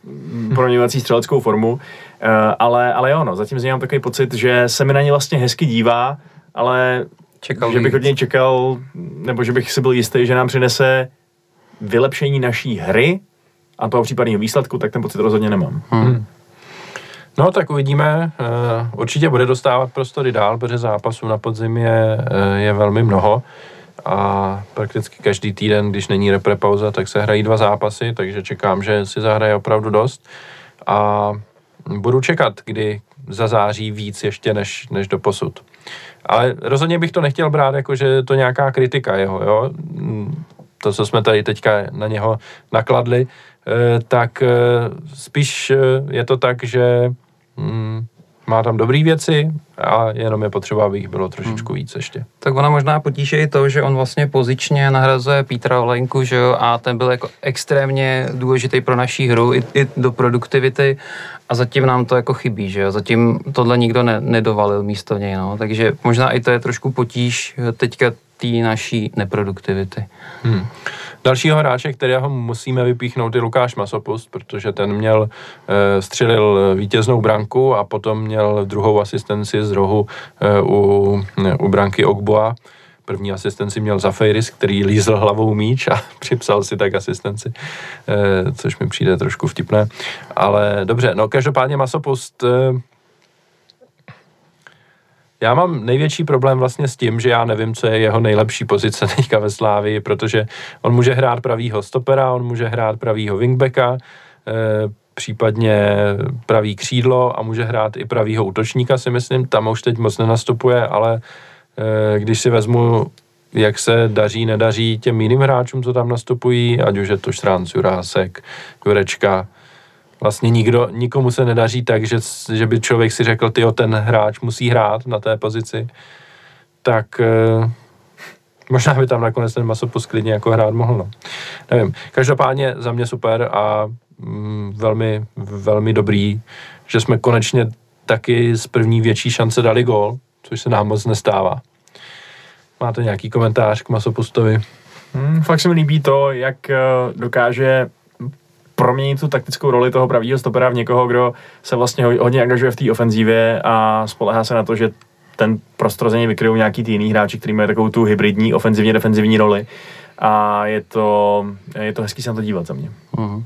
proměňovací střeleckou formu, eh, ale, ale jo, no, zatím z něj mám takový pocit, že se mi na ně vlastně hezky dívá, ale čekal že bych od něj čekal, nebo že bych si byl jistý, že nám přinese vylepšení naší hry a toho případného výsledku, tak ten pocit rozhodně nemám. Hmm. No tak uvidíme. Eh, určitě bude dostávat prostory dál, protože zápasů na podzim je, eh, je velmi mnoho a prakticky každý týden, když není repre pauza, tak se hrají dva zápasy, takže čekám, že si zahraje opravdu dost a budu čekat, kdy zazáří víc ještě než, než do posud. Ale rozhodně bych to nechtěl brát jako, že to nějaká kritika jeho, jo. To, co jsme tady teďka na něho nakladli, eh, tak spíš je to tak, že mm, má tam dobré věci a jenom je potřeba, aby jich bylo trošičku hmm. víc ještě. Tak ona možná potíže i to, že on vlastně pozičně nahrazuje Petra Olenku, že jo, a ten byl jako extrémně důležitý pro naší hru i, i do produktivity a zatím nám to jako chybí, že jo, zatím tohle nikdo ne, nedovalil místo něj, no, takže možná i to je trošku potíž teďka té naší neproduktivity. Hmm. Dalšího hráče, kterého musíme vypíchnout, je Lukáš Masopust, protože ten měl, e, střelil vítěznou branku a potom měl druhou asistenci z rohu e, u, u branky Ogboa. První asistenci měl Zafeiris, který lízl hlavou míč a připsal si tak asistenci, e, což mi přijde trošku vtipné. Ale dobře, no každopádně Masopust já mám největší problém vlastně s tím, že já nevím, co je jeho nejlepší pozice teďka ve Slávii, protože on může hrát pravýho stopera, on může hrát pravýho wingbacka, eh, případně pravý křídlo a může hrát i pravýho útočníka, si myslím. Tam už teď moc nenastupuje, ale eh, když si vezmu, jak se daří, nedaří těm jiným hráčům, co tam nastupují, ať už je to Štránc, Jurásek, Jurečka, vlastně nikdo, nikomu se nedaří tak, že, že by člověk si řekl, ty ten hráč musí hrát na té pozici, tak eh, možná by tam nakonec ten Masopus klidně jako hrát mohl, no. Nevím. Každopádně za mě super a mm, velmi, velmi dobrý, že jsme konečně taky z první větší šance dali gol, což se nám moc nestává. Máte nějaký komentář k Masopustovi? Hmm, fakt se mi líbí to, jak eh, dokáže proměnit tu taktickou roli toho pravého stopera v někoho, kdo se vlastně hodně angažuje v té ofenzívě a spolehá se na to, že ten prostor za něj vykryjou nějaký ty jiný hráči, který mají takovou tu hybridní ofenzivně defenzivní roli a je to, je to hezký se na to dívat za mě. Uh-huh.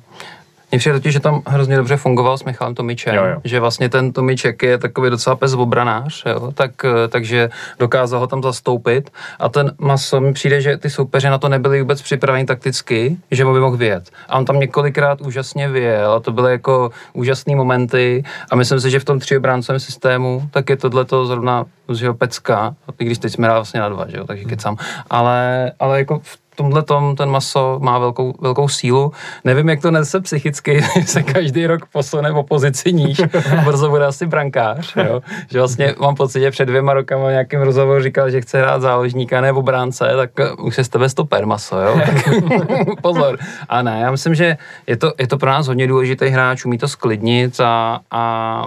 Mně přijde totiž, že tam hrozně dobře fungoval s Michalem Tomičem, jo, jo. že vlastně ten Tomiček je takový docela pes obranář, jo, tak, eh, takže dokázal ho tam zastoupit a ten Maso mi přijde, že ty soupeři na to nebyli vůbec připraveni takticky, že by mohl vyjet. A on tam několikrát úžasně vyjel a to byly jako úžasné momenty a myslím si, že v tom tříobráncovém systému tak je tohleto zrovna z jeho pecka, i když teď jsme vlastně na dva, že jo, takže kecám, ale, ale jako v tomhle tom ten maso má velkou, velkou sílu. Nevím, jak to nese psychicky, se každý rok posune v opozici níž, brzo bude asi brankář, jo? že vlastně mám pocit, že před dvěma rokama nějakým rozhovoru říkal, že chce hrát záložníka nebo bránce, tak už se z tebe stoper maso, jo? Tak pozor. A ne, já myslím, že je to, je to pro nás hodně důležitý hráč, umí to sklidnit a, a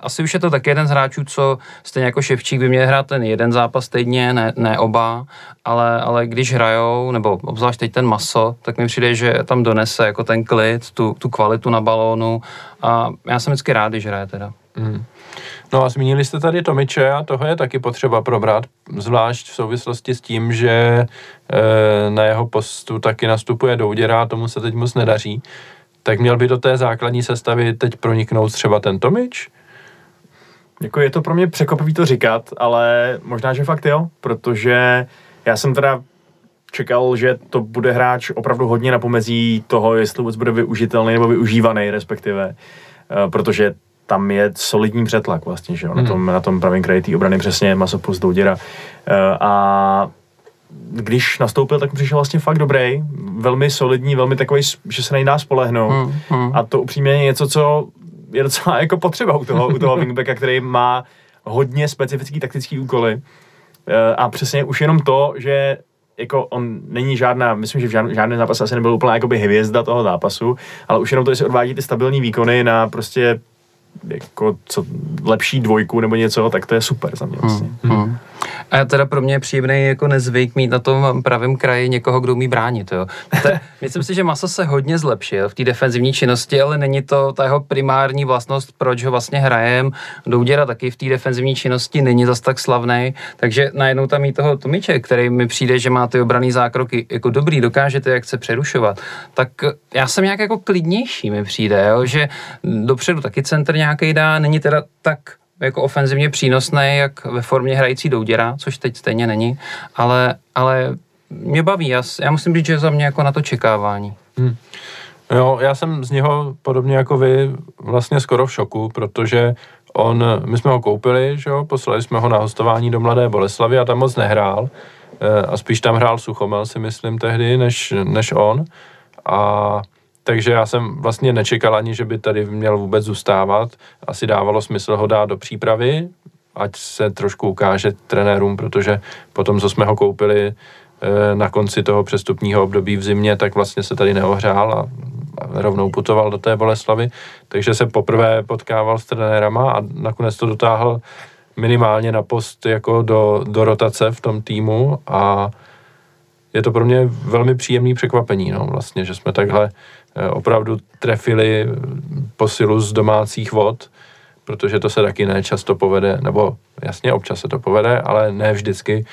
asi už je to taky jeden z hráčů, co stejně jako Ševčík by měl hrát ten jeden zápas týdně, ne, ne oba, ale, ale když hrajou, nebo obzvlášť teď ten maso, tak mi přijde, že tam donese jako ten klid, tu, tu kvalitu na balónu a já jsem vždycky rád, když hraje teda. Mm. No a zmínili jste tady Tomiče a toho je taky potřeba probrat, zvlášť v souvislosti s tím, že e, na jeho postu taky nastupuje Douděra a tomu se teď moc nedaří. Tak měl by do té základní sestavy teď proniknout třeba ten Tomič? Jako je to pro mě překvapivý to říkat, ale možná, že fakt jo, protože já jsem teda čekal, že to bude hráč opravdu hodně na pomezí toho, jestli vůbec bude využitelný nebo využívaný respektive, uh, protože tam je solidní přetlak vlastně, že jo, hmm. na tom, na tom pravém kraji té obrany přesně Masopus Douděra. Uh, a když nastoupil, tak přišel vlastně fakt dobrý, velmi solidní, velmi takový, že se nedá spolehnout. Hmm, hmm. A to upřímně je něco, co je docela jako potřeba u toho, u toho wingbacka, který má hodně specifický taktický úkoly. Eh, a přesně už jenom to, že jako on není žádná, myslím, že v žádný, žádný zápas asi nebyl úplně jakoby hvězda toho zápasu, ale už jenom to, jestli odvádí ty stabilní výkony na prostě jako co lepší dvojku nebo něco, tak to je super za mě vlastně. Hmm. Hmm. A teda pro mě je příjemný jako nezvyk mít na tom pravém kraji někoho, kdo umí bránit. Jo. To, myslím si, že Maso se hodně zlepšil v té defenzivní činnosti, ale není to ta jeho primární vlastnost, proč ho vlastně hrajem. Douděra taky v té defenzivní činnosti není zas tak slavný, takže najednou tam mít toho Tomiče, který mi přijde, že má ty obraný zákroky jako dobrý, dokážete jak se přerušovat. Tak já jsem nějak jako klidnější mi přijde, jo, že dopředu taky centr nějaký dá, není teda tak jako ofenzivně přínosný, jak ve formě hrající douděra, což teď stejně není, ale, ale mě baví, já, já musím říct, že za mě jako na to čekávání. Hmm. Jo, já jsem z něho podobně jako vy vlastně skoro v šoku, protože on, my jsme ho koupili, že jo, poslali jsme ho na hostování do Mladé Boleslavy a tam moc nehrál eh, a spíš tam hrál Suchomel si myslím tehdy, než, než on a takže já jsem vlastně nečekal ani, že by tady měl vůbec zůstávat. Asi dávalo smysl ho dát do přípravy, ať se trošku ukáže trenérům, protože potom, co jsme ho koupili eh, na konci toho přestupního období v zimě, tak vlastně se tady neohřál a rovnou putoval do té Boleslavy, takže se poprvé potkával s trenérama a nakonec to dotáhl minimálně na post jako do, do rotace v tom týmu a je to pro mě velmi příjemný překvapení, no, vlastně, že jsme takhle opravdu trefili posilu z domácích vod, protože to se taky nečasto povede, nebo jasně občas se to povede, ale ne vždycky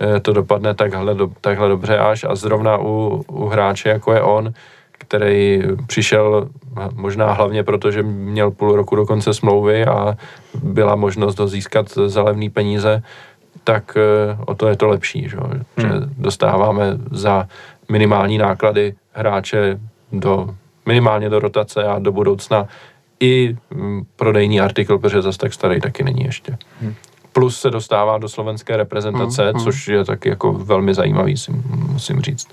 eh, to dopadne takhle, takhle dobře až a zrovna u, u hráče, jako je on, který přišel možná hlavně proto, že měl půl roku do konce smlouvy a byla možnost ho získat za levný peníze, tak eh, o to je to lepší, že, hmm. že dostáváme za minimální náklady hráče do minimálně do rotace a do budoucna i mm, prodejní artikl, protože zase tak starý taky není ještě. Hmm. Plus se dostává do slovenské reprezentace, hmm, hmm. což je taky jako velmi zajímavý, si, musím říct.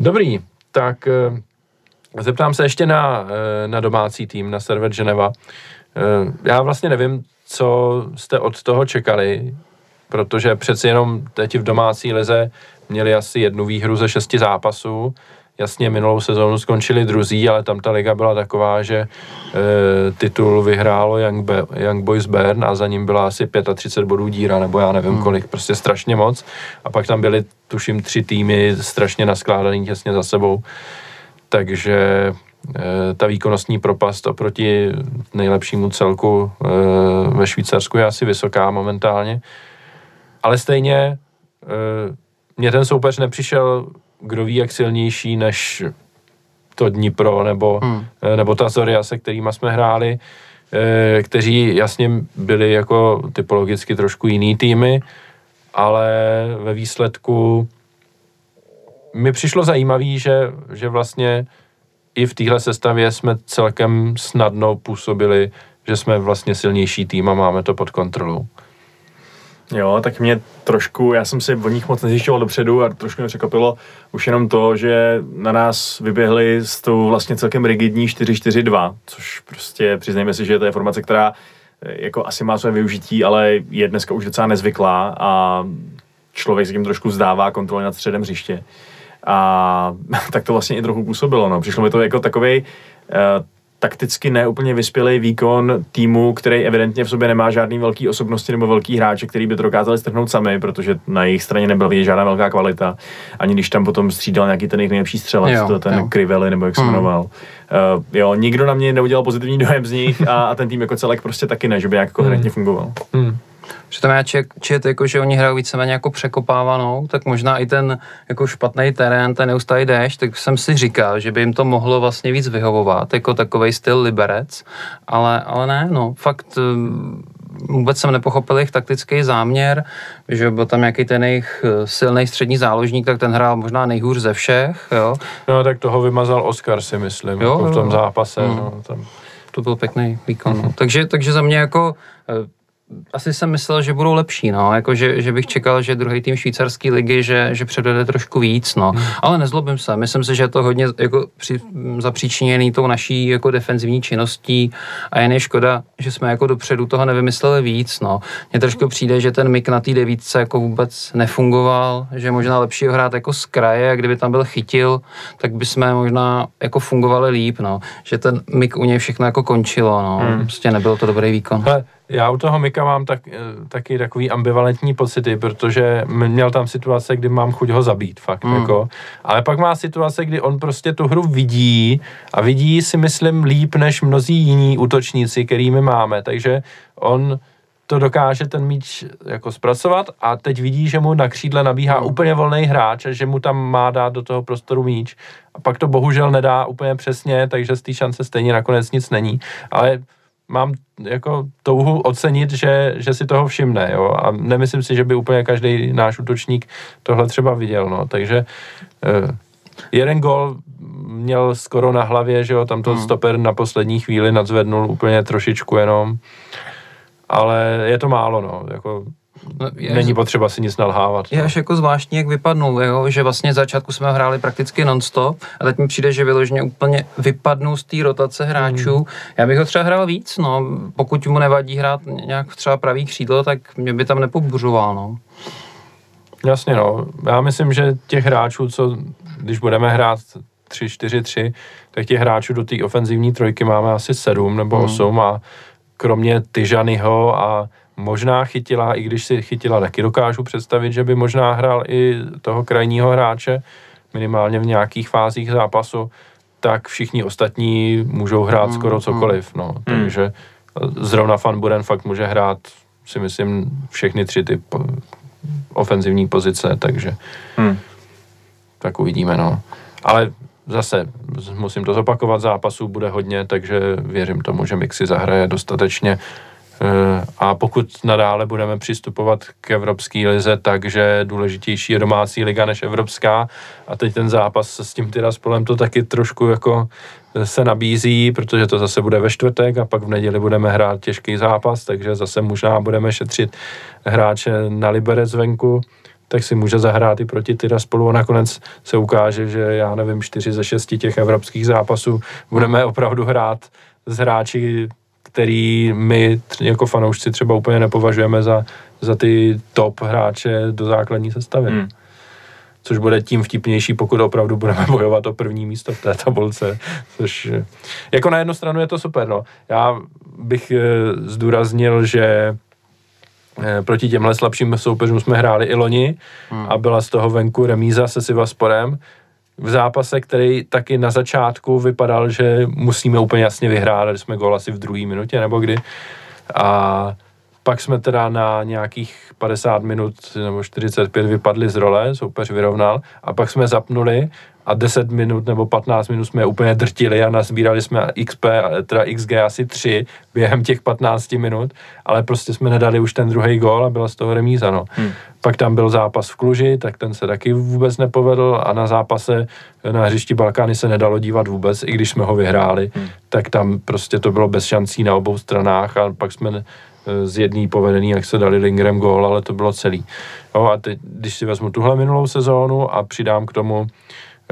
Dobrý, tak eh, zeptám se ještě na, eh, na domácí tým, na server Geneva. Eh, já vlastně nevím, co jste od toho čekali, protože přeci jenom teď v domácí lize měli asi jednu výhru ze šesti zápasů Jasně, minulou sezónu skončili druzí, ale tam ta liga byla taková, že e, titul vyhrálo Young, Be- Young Boys Bern a za ním byla asi 35 bodů díra, nebo já nevím hmm. kolik, prostě strašně moc. A pak tam byly, tuším, tři týmy strašně naskládaný těsně za sebou. Takže e, ta výkonnostní propast oproti nejlepšímu celku e, ve Švýcarsku je asi vysoká momentálně. Ale stejně e, mě ten soupeř nepřišel kdo ví, jak silnější než to Dnipro nebo, hmm. Eh, nebo ta Zoria, se kterými jsme hráli, eh, kteří jasně byli jako typologicky trošku jiný týmy, ale ve výsledku mi přišlo zajímavý, že, že vlastně i v téhle sestavě jsme celkem snadno působili, že jsme vlastně silnější tým a máme to pod kontrolou. Jo, tak mě trošku, já jsem si o nich moc nezjišťoval dopředu a trošku mě překvapilo už jenom to, že na nás vyběhli s tou vlastně celkem rigidní 4-4-2, což prostě přiznejme si, že to je formace, která eh, jako asi má své využití, ale je dneska už docela nezvyklá a člověk se tím trošku vzdává kontroly nad středem hřiště. A tak to vlastně i trochu působilo. No. Přišlo mi to jako takový uh, takticky neúplně vyspělý výkon týmu, který evidentně v sobě nemá žádný velký osobnosti nebo velký hráče, který by to dokázali strhnout sami, protože na jejich straně nebyla vidět žádná velká kvalita. Ani když tam potom střídal nějaký ten jejich nejlepší střelec, jo, to ten jo. Krively nebo jak se hmm. jmenoval. Uh, jo, nikdo na mě neudělal pozitivní dojem z nich a, a ten tým jako celek prostě taky ne, že by nějak koherentně hmm. fungoval. Hmm. Přitom já čet, jako, že oni hrajou víceméně jako překopávanou, tak možná i ten jako špatný terén, ten neustálý déšť, tak jsem si říkal, že by jim to mohlo vlastně víc vyhovovat, jako takový styl liberec, ale, ale ne, no, fakt hm, vůbec jsem nepochopil jejich taktický záměr, že byl tam nějaký ten jejich eh, silný střední záložník, tak ten hrál možná nejhůř ze všech, jo. No tak toho vymazal Oscar si myslím, jo, jako v tom zápase. Mm. No, tam. To byl pěkný výkon. Mm. No. Takže, takže za mě jako eh, asi jsem myslel, že budou lepší, no, jako že, že bych čekal, že druhý tým švýcarské ligy, že, že předvede trošku víc, no, hmm. ale nezlobím se, myslím si, že je to hodně jako při, zapříčiněný tou naší jako defenzivní činností a jen je škoda, že jsme jako dopředu toho nevymysleli víc, no. Mně trošku přijde, že ten mik na té devítce jako vůbec nefungoval, že je možná lepší ho hrát jako z kraje a kdyby tam byl chytil, tak by jsme možná jako fungovali líp, no, že ten mik u něj všechno jako končilo, no, hmm. prostě nebyl to dobrý výkon. Hele, já u toho Mika mám tak, eh, taky takový ambivalentní pocity, protože měl tam situace, kdy mám chuť ho zabít, fakt, mm. jako. Ale pak má situace, kdy on prostě tu hru vidí a vidí si myslím líp než mnozí jiní útočníci, kterými máme, takže on to dokáže ten míč jako zpracovat a teď vidí, že mu na křídle nabíhá mm. úplně volný hráč a že mu tam má dát do toho prostoru míč a pak to bohužel nedá úplně přesně, takže z té šance stejně nakonec nic není, ale mám jako touhu ocenit, že, že si toho všimne, jo, a nemyslím si, že by úplně každý náš útočník tohle třeba viděl, no, takže eh, jeden gol měl skoro na hlavě, že jo, tam to hmm. stoper na poslední chvíli nadzvednul úplně trošičku jenom, ale je to málo, no, jako No, je, Není potřeba si nic nalhávat. Je no. až jako zvláštní, jak vypadnul, jo? že vlastně začátku jsme hráli prakticky non-stop a teď mi přijde, že vyloženě úplně vypadnou z té rotace hráčů. Hmm. Já bych ho třeba hrál víc, no. pokud mu nevadí hrát nějak třeba pravý křídlo, tak mě by tam nepobuřoval. No. Jasně, no. Já myslím, že těch hráčů, co když budeme hrát 3-4-3, tak těch hráčů do té ofenzivní trojky máme asi 7 nebo 8 hmm. a kromě Tyžanyho a možná chytila, i když si chytila, taky dokážu představit, že by možná hrál i toho krajního hráče, minimálně v nějakých fázích zápasu, tak všichni ostatní můžou hrát mm, skoro mm. cokoliv, no. Mm. Takže zrovna Van Buren fakt může hrát, si myslím, všechny tři ty po, ofenzivní pozice, takže mm. tak uvidíme, no. Ale zase musím to zopakovat, zápasů bude hodně, takže věřím tomu, že Mixi zahraje dostatečně Eh, a pokud nadále budeme přistupovat k Evropské lize tak, že důležitější je domácí liga než evropská. A teď ten zápas s tím Tiraspolem to taky trošku jako se nabízí, protože to zase bude ve čtvrtek a pak v neděli budeme hrát těžký zápas, takže zase možná budeme šetřit hráče na Liberec venku, tak si může zahrát i proti Tiraspolu. A nakonec se ukáže, že já nevím, čtyři ze šesti těch evropských zápasů budeme opravdu hrát s hráči který my jako fanoušci třeba úplně nepovažujeme za, za ty top hráče do základní sestavy. Hmm. Což bude tím vtipnější, pokud opravdu budeme bojovat o první místo v té tabulce. Což jako na jednu stranu je to super. No. Já bych eh, zdůraznil, že eh, proti těmhle slabším soupeřům jsme hráli i loni hmm. a byla z toho venku remíza se Sivasporem, v zápase, který taky na začátku vypadal, že musíme úplně jasně vyhrát, dali jsme gol asi v druhé minutě nebo kdy. A pak jsme teda na nějakých 50 minut nebo 45 vypadli z role, soupeř vyrovnal a pak jsme zapnuli a 10 minut nebo 15 minut jsme úplně drtili a nazbírali jsme XP, teda XG asi 3 během těch 15 minut, ale prostě jsme nedali už ten druhý gól a byla z toho remíza, no. Hmm. Pak tam byl zápas v Kluži, tak ten se taky vůbec nepovedl a na zápase na hřišti Balkány se nedalo dívat vůbec, i když jsme ho vyhráli, hmm. tak tam prostě to bylo bez šancí na obou stranách a pak jsme z jedný povedený, jak se dali Lingerem gól, ale to bylo celý. Jo, a teď, když si vezmu tuhle minulou sezónu a přidám k tomu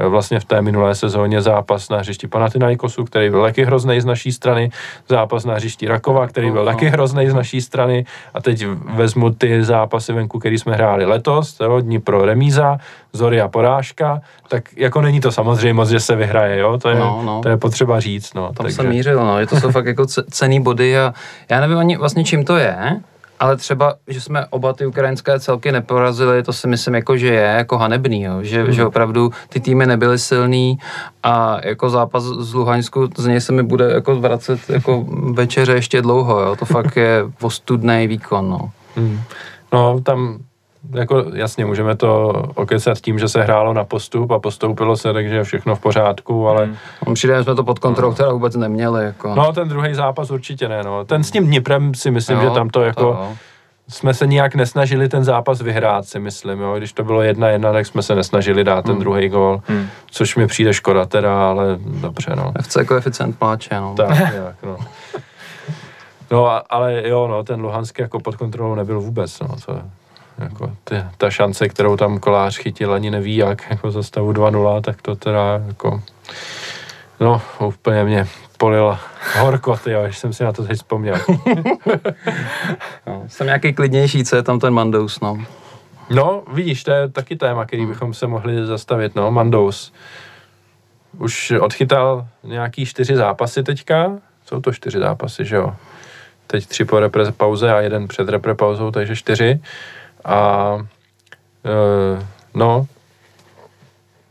vlastně v té minulé sezóně zápas na hřišti Panathinaikosu, který byl taky hrozný z naší strany, zápas na hřišti Rakova, který byl taky hrozný z naší strany a teď vezmu ty zápasy venku, který jsme hráli letos, jo, dní pro remíza, Zoria porážka, tak jako není to samozřejmě moc, že se vyhraje, jo, to je, no, no. To je potřeba říct, no. Tam takže... jsem mířil, no, je to jsou fakt jako cený body a já nevím ani vlastně čím to je, ale třeba, že jsme oba ty ukrajinské celky neporazili, to si myslím jako, že je jako hanebný, jo. Že, mm. že opravdu ty týmy nebyly silný a jako zápas z Luhaňsku, z něj se mi bude jako vracet jako večeře ještě dlouho, jo. To fakt je postudný výkon, no. Mm. No, tam jako jasně, můžeme to okecat tím, že se hrálo na postup a postoupilo se, takže je všechno v pořádku, ale... Hmm. Přijde, jsme to pod kontrolou, která vůbec neměli. Jako. No, ten druhý zápas určitě ne, no. Ten s tím Dniprem si myslím, jo, že tam to jako... To, jsme se nijak nesnažili ten zápas vyhrát, si myslím, jo. Když to bylo jedna jedna, tak jsme se nesnažili dát ten hmm. druhý gol, hmm. což mi přijde škoda teda, ale dobře, no. FC koeficient pláče, no. Tak, nějak, no. No, ale jo, no, ten Luhansk jako pod kontrolou nebyl vůbec, no, to, jako ty, ta šance, kterou tam kolář chytil, ani neví jak, jako za stavu 2-0, tak to teda jako, no, úplně mě polil horko, ty jo, jsem si na to teď vzpomněl. no, jsem nějaký klidnější, co je tam ten Mandous, no. No, vidíš, to je taky téma, který bychom se mohli zastavit, no, Mandous. Už odchytal nějaký čtyři zápasy teďka, jsou to čtyři zápasy, že jo? Teď tři po repre pauze a jeden před repre pauzou, takže čtyři. A e, no,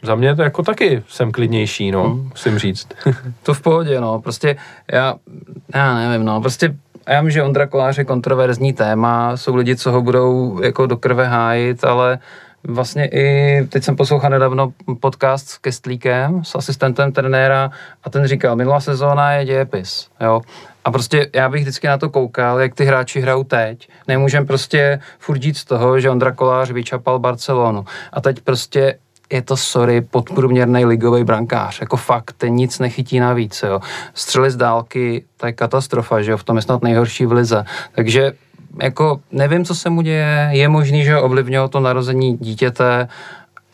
za mě to jako taky jsem klidnější, no, hmm. musím říct. to v pohodě, no, prostě já, já nevím, no, prostě já vím, že Ondra Kolář je kontroverzní téma, jsou lidi, co ho budou jako do krve hájit, ale vlastně i, teď jsem poslouchal nedávno podcast s Kestlíkem, s asistentem trenéra a ten říkal, minulá sezóna je dějepis, jo. A prostě já bych vždycky na to koukal, jak ty hráči hrajou teď. Nemůžem prostě furt z toho, že Ondra Kolář vyčapal Barcelonu. A teď prostě je to, sorry, podprůměrný ligový brankář. Jako fakt, ten nic nechytí navíc, jo. Střely z dálky, to je katastrofa, že jo, v tom je snad nejhorší v lize. Takže jako nevím, co se mu děje, je možný, že ovlivnilo to narození dítěte,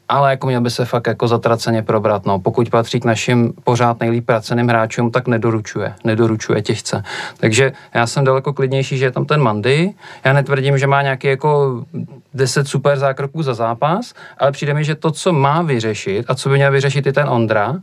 ale jako měl by se fakt jako zatraceně probrat. No. Pokud patří k našim pořád nejlíp praceným hráčům, tak nedoručuje, nedoručuje těžce. Takže já jsem daleko klidnější, že je tam ten Mandy. Já netvrdím, že má nějaký jako 10 super zákroků za zápas, ale přijde mi, že to, co má vyřešit a co by měl vyřešit i ten Ondra,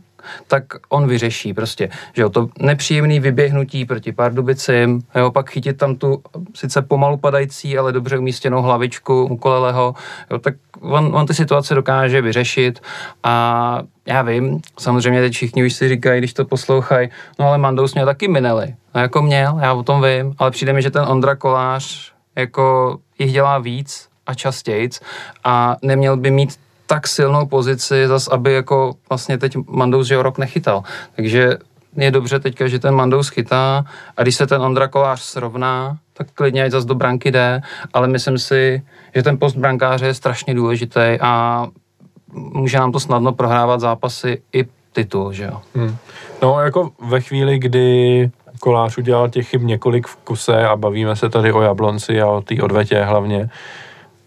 tak on vyřeší prostě, že jo, to nepříjemný vyběhnutí proti Pardubicím, jo, pak chytit tam tu sice pomalu padající, ale dobře umístěnou hlavičku u Koleleho, jo, tak on, on ty situace dokáže vyřešit. A já vím, samozřejmě teď všichni už si říkají, když to poslouchají, no ale Mandous měl taky minely, no jako měl, já o tom vím, ale přijde mi, že ten Ondra Kolář jako jich dělá víc a častějc a neměl by mít tak silnou pozici, zas aby jako vlastně teď Mandous že rok nechytal. Takže je dobře teďka, že ten Mandous chytá a když se ten Ondra Kolář srovná, tak klidně zase do branky jde, ale myslím si, že ten post brankáře je strašně důležitý a může nám to snadno prohrávat zápasy i titul, že jo. Hmm. No jako ve chvíli, kdy Kolář udělal těch chyb několik v kuse a bavíme se tady o Jablonci a o té odvetě hlavně,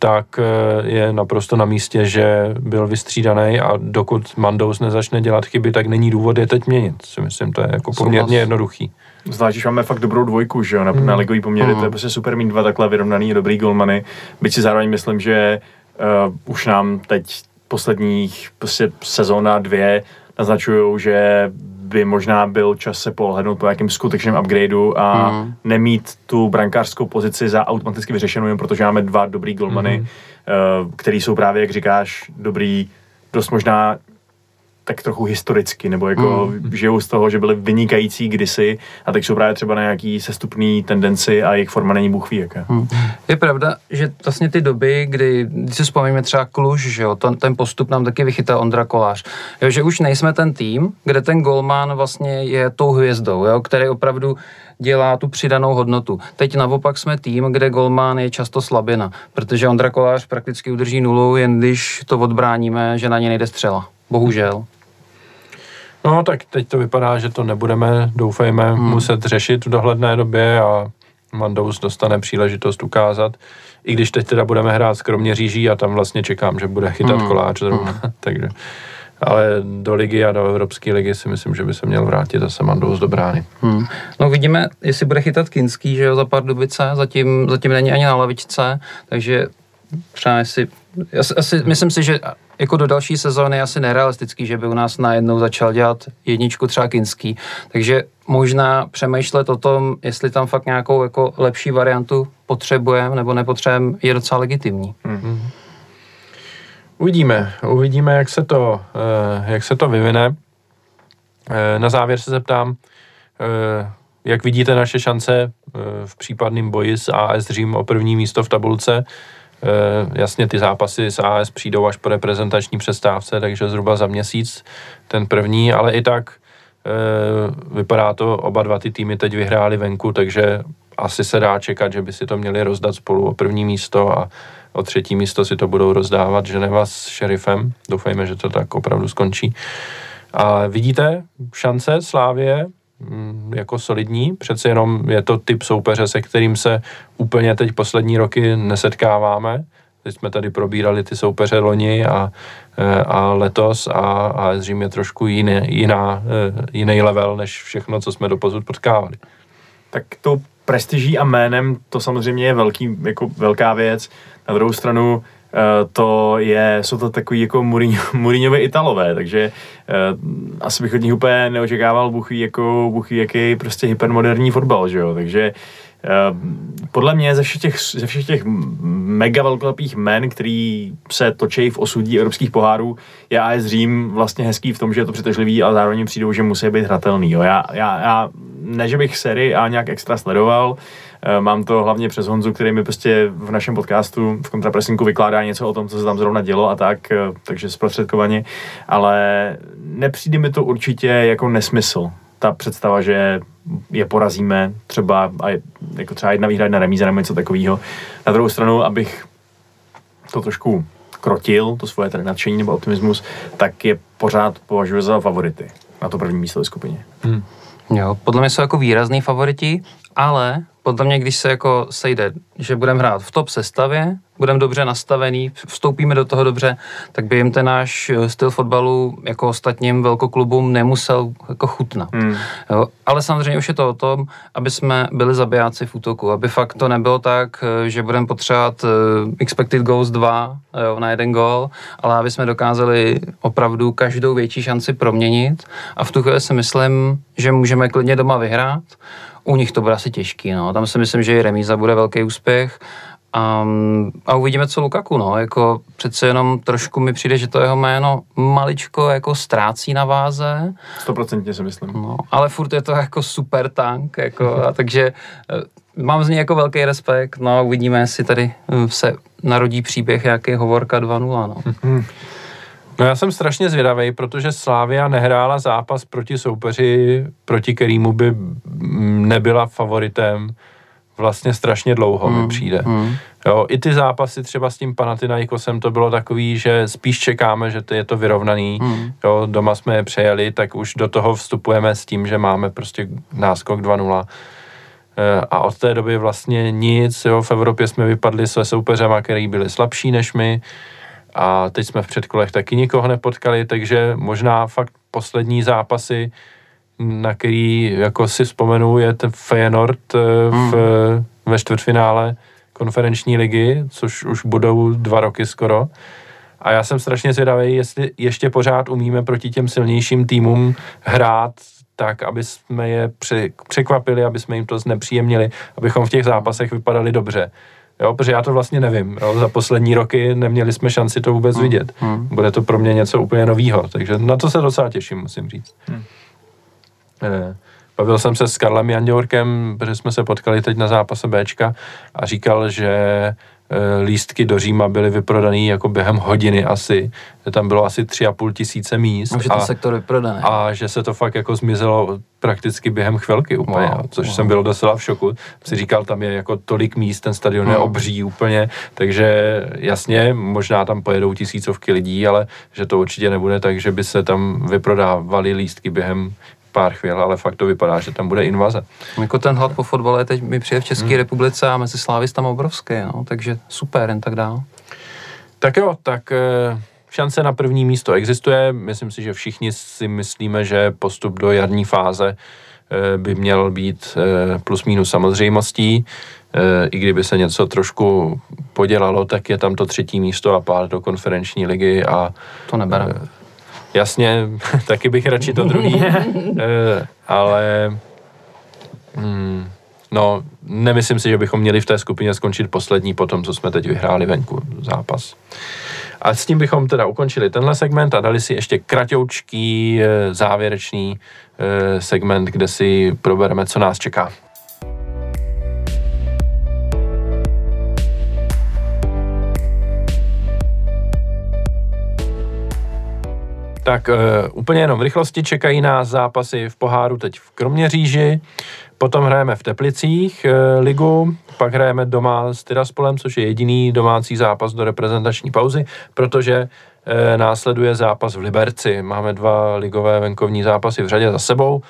tak eh, je naprosto na místě, že byl vystřídaný a dokud Mandous nezačne dělat chyby, tak není důvod je teď měnit. Si myslím, to je jako poměrně jednoduchý. Zvlášť, že máme fakt dobrou dvojku, že jo, na, mm. na ligový poměry, mm. to je prostě super mít dva takhle vyrovnaný dobrý golmany. Byť si zároveň myslím, že uh, už nám teď posledních prostě sezóna dvě naznačují, že by možná byl čas se pohlednout po nějakém skutečném upgradeu a mm. nemít tu brankářskou pozici za automaticky vyřešenou, jen protože máme dva dobrý golmany, mm. který jsou právě, jak říkáš, dobrý, dost možná tak trochu historicky, nebo jako mm. žijou z toho, že byli vynikající kdysi a teď jsou právě třeba na nějaký sestupný tendenci a jejich forma není bůh ví jaké. Mm. Je pravda, že vlastně ty doby, kdy, když si vzpomeneme třeba Kluž, že jo, ten, ten postup nám taky vychytal Ondra Kolář, jo, že už nejsme ten tým, kde ten golman vlastně je tou hvězdou, jo, který opravdu dělá tu přidanou hodnotu. Teď naopak jsme tým, kde golman je často slabina, protože Ondra Kolář prakticky udrží nulu, jen když to odbráníme, že na ně nejde střela. Bohužel. No, tak teď to vypadá, že to nebudeme, doufejme, hmm. muset řešit v dohledné době a Mandous dostane příležitost ukázat. I když teď teda budeme hrát skromně říží a tam vlastně čekám, že bude chytat hmm. koláč zrovna. Hmm. Takže, ale do ligy a do Evropské ligy si myslím, že by se měl vrátit zase Mandous do brány. Hmm. No vidíme, jestli bude chytat Kinský, že jo, za pár dubice, zatím, zatím není ani na lavičce, takže třeba si, asi, myslím si, že jako do další sezóny je asi nerealistický, že by u nás najednou začal dělat jedničku třeba Kinský. Takže možná přemýšlet o tom, jestli tam fakt nějakou jako lepší variantu potřebujeme nebo nepotřebujeme, je docela legitimní. Mm-hmm. Uvidíme, uvidíme, jak se to, eh, jak se to vyvine. Eh, na závěr se zeptám, eh, jak vidíte naše šance v případném boji s AS Řím o první místo v tabulce? Eh, jasně ty zápasy s AS přijdou až po reprezentační přestávce, takže zhruba za měsíc ten první, ale i tak eh, vypadá to, oba dva ty týmy teď vyhráli venku, takže asi se dá čekat, že by si to měli rozdat spolu o první místo a o třetí místo si to budou rozdávat Ženeva s šerifem. Doufejme, že to tak opravdu skončí. A vidíte šance Slávě jako solidní, přece jenom je to typ soupeře, se kterým se úplně teď poslední roky nesetkáváme. Teď jsme tady probírali ty soupeře loni a, eh, a letos a, a Řím je trošku jiný, jiná, eh, jiný level než všechno, co jsme doposud potkávali. Tak tou prestiží a jménem to samozřejmě je velký, jako velká věc. Na druhou stranu to je, jsou to takový jako Mourinhovi Italové, takže uh, asi bych od nich úplně neočekával buchy jako buchy jaký prostě hypermoderní fotbal, že jo, takže Eh, podle mě ze všech těch, ze všech těch mega velkolepých men, který se točí v osudí evropských pohárů, je AS Řím vlastně hezký v tom, že je to přitažlivý, ale zároveň přijdou, že musí být hratelný. Jo. Já, já, já, ne, že bych sérii A nějak extra sledoval, eh, mám to hlavně přes Honzu, který mi prostě v našem podcastu v kontrapresinku vykládá něco o tom, co se tam zrovna dělo a tak, eh, takže zprostředkovaně, ale nepřijde mi to určitě jako nesmysl ta představa, že je porazíme třeba, a je, jako třeba jedna výhra, jedna remíza nebo něco takového. Na druhou stranu, abych to trošku krotil, to svoje tady nadšení nebo optimismus, tak je pořád považuji za favority na to první místo ve skupině. Hmm. Jo, podle mě jsou jako výrazný favoriti, ale podle mě, když se jako sejde, že budeme hrát v top sestavě, budeme dobře nastavený, vstoupíme do toho dobře, tak by jim ten náš eh, styl fotbalu jako ostatním velkoklubům nemusel jako chutnat. Hmm. Jo, ale samozřejmě už je to o tom, aby jsme byli zabijáci v útoku, aby fakt to nebylo tak, eh, že budeme potřebovat uh, expected goals 2 jo, na jeden gol, ale aby jsme dokázali opravdu každou větší šanci proměnit a v tu chvíli si myslím, že můžeme klidně doma vyhrát, u nich to bude asi těžký, no. Tam si myslím, že i remíza bude velký úspěch. A, a uvidíme, co Lukaku, no, jako přece jenom trošku mi přijde, že to jeho jméno maličko jako ztrácí na váze. Stoprocentně si myslím. No, ale furt je to jako super tank, jako, a takže eh, mám z něj jako velký respekt, no a uvidíme, jestli tady eh, se narodí příběh nějaký Hovorka 2.0, no. No já jsem strašně zvědavý, protože Slávia nehrála zápas proti soupeři, proti kterýmu by mm, nebyla favoritem vlastně strašně dlouho, mm, mi přijde. Mm. Jo, I ty zápasy třeba s tím Panathinaikosem to bylo takový, že spíš čekáme, že to je to vyrovnaný. Mm. Jo, doma jsme je přejeli, tak už do toho vstupujeme s tím, že máme prostě náskok 2-0 eh, a od té doby vlastně nic, jo, v Evropě jsme vypadli se soupeřema, který byli slabší než my, a teď jsme v předkolech taky nikoho nepotkali, takže možná fakt poslední zápasy, na který jako si vzpomenu, je ten Feyenoord eh, v, hmm. ve čtvrtfinále konferenční ligy, což už budou dva roky skoro. A já jsem strašně zvědavý, jestli ještě pořád umíme proti těm silnějším týmům hrát tak, aby jsme je překvapili, aby jsme jim to znepříjemnili, abychom v těch zápasech vypadali dobře. Jo, protože já to vlastně nevím. Jo. Za poslední roky neměli jsme šanci to vůbec hmm. vidět. Hmm. Bude to pro mě něco úplně novýho, takže na to se docela těším, musím říct. Hmm. Eh, bavil jsem se s Karlem Janděrkem, protože jsme se potkali teď na zápase Bčka a říkal, že Eh, lístky do Říma byly vyprodaný jako během hodiny asi. Tam bylo asi tři a půl tisíce míst. Je ten sektor vyprodaný. A že se to fakt jako zmizelo prakticky během chvilky úplně, wow, což wow. jsem byl docela v šoku. Si říkal, tam je jako tolik míst, ten stadion je obří úplně, takže jasně, možná tam pojedou tisícovky lidí, ale že to určitě nebude tak, že by se tam vyprodávaly lístky během pár chvíl, ale fakt to vypadá, že tam bude invaze. Jako ten hlad po fotbale teď mi přijde v České hmm. republice a mezi Slávy tam obrovský, no, takže super, jen tak dál. Tak jo, tak eh, šance na první místo existuje. Myslím si, že všichni si myslíme, že postup do jarní fáze eh, by měl být eh, plus minus samozřejmostí. I kdyby se něco trošku podělalo, tak je tam to třetí místo a pár do konferenční ligy a to nebereme. Jasně, taky bych radši to druhý, eh, ale hmm, no, nemyslím si, že bychom měli v té skupině skončit poslední po tom, co jsme teď vyhráli venku zápas. A s tím bychom teda ukončili tenhle segment a dali si ještě kratoučký eh, závěrečný eh, segment, kde si probereme, co nás čeká. Tak uh, úplně jenom v rychlosti čekají nás zápasy v poháru teď v Kroměříži, potom hrajeme v Teplicích uh, ligu, pak hrajeme doma s Tyraspolem, což je jediný domácí zápas do reprezentační pauzy, protože uh, následuje zápas v Liberci. Máme dva ligové venkovní zápasy v řadě za sebou,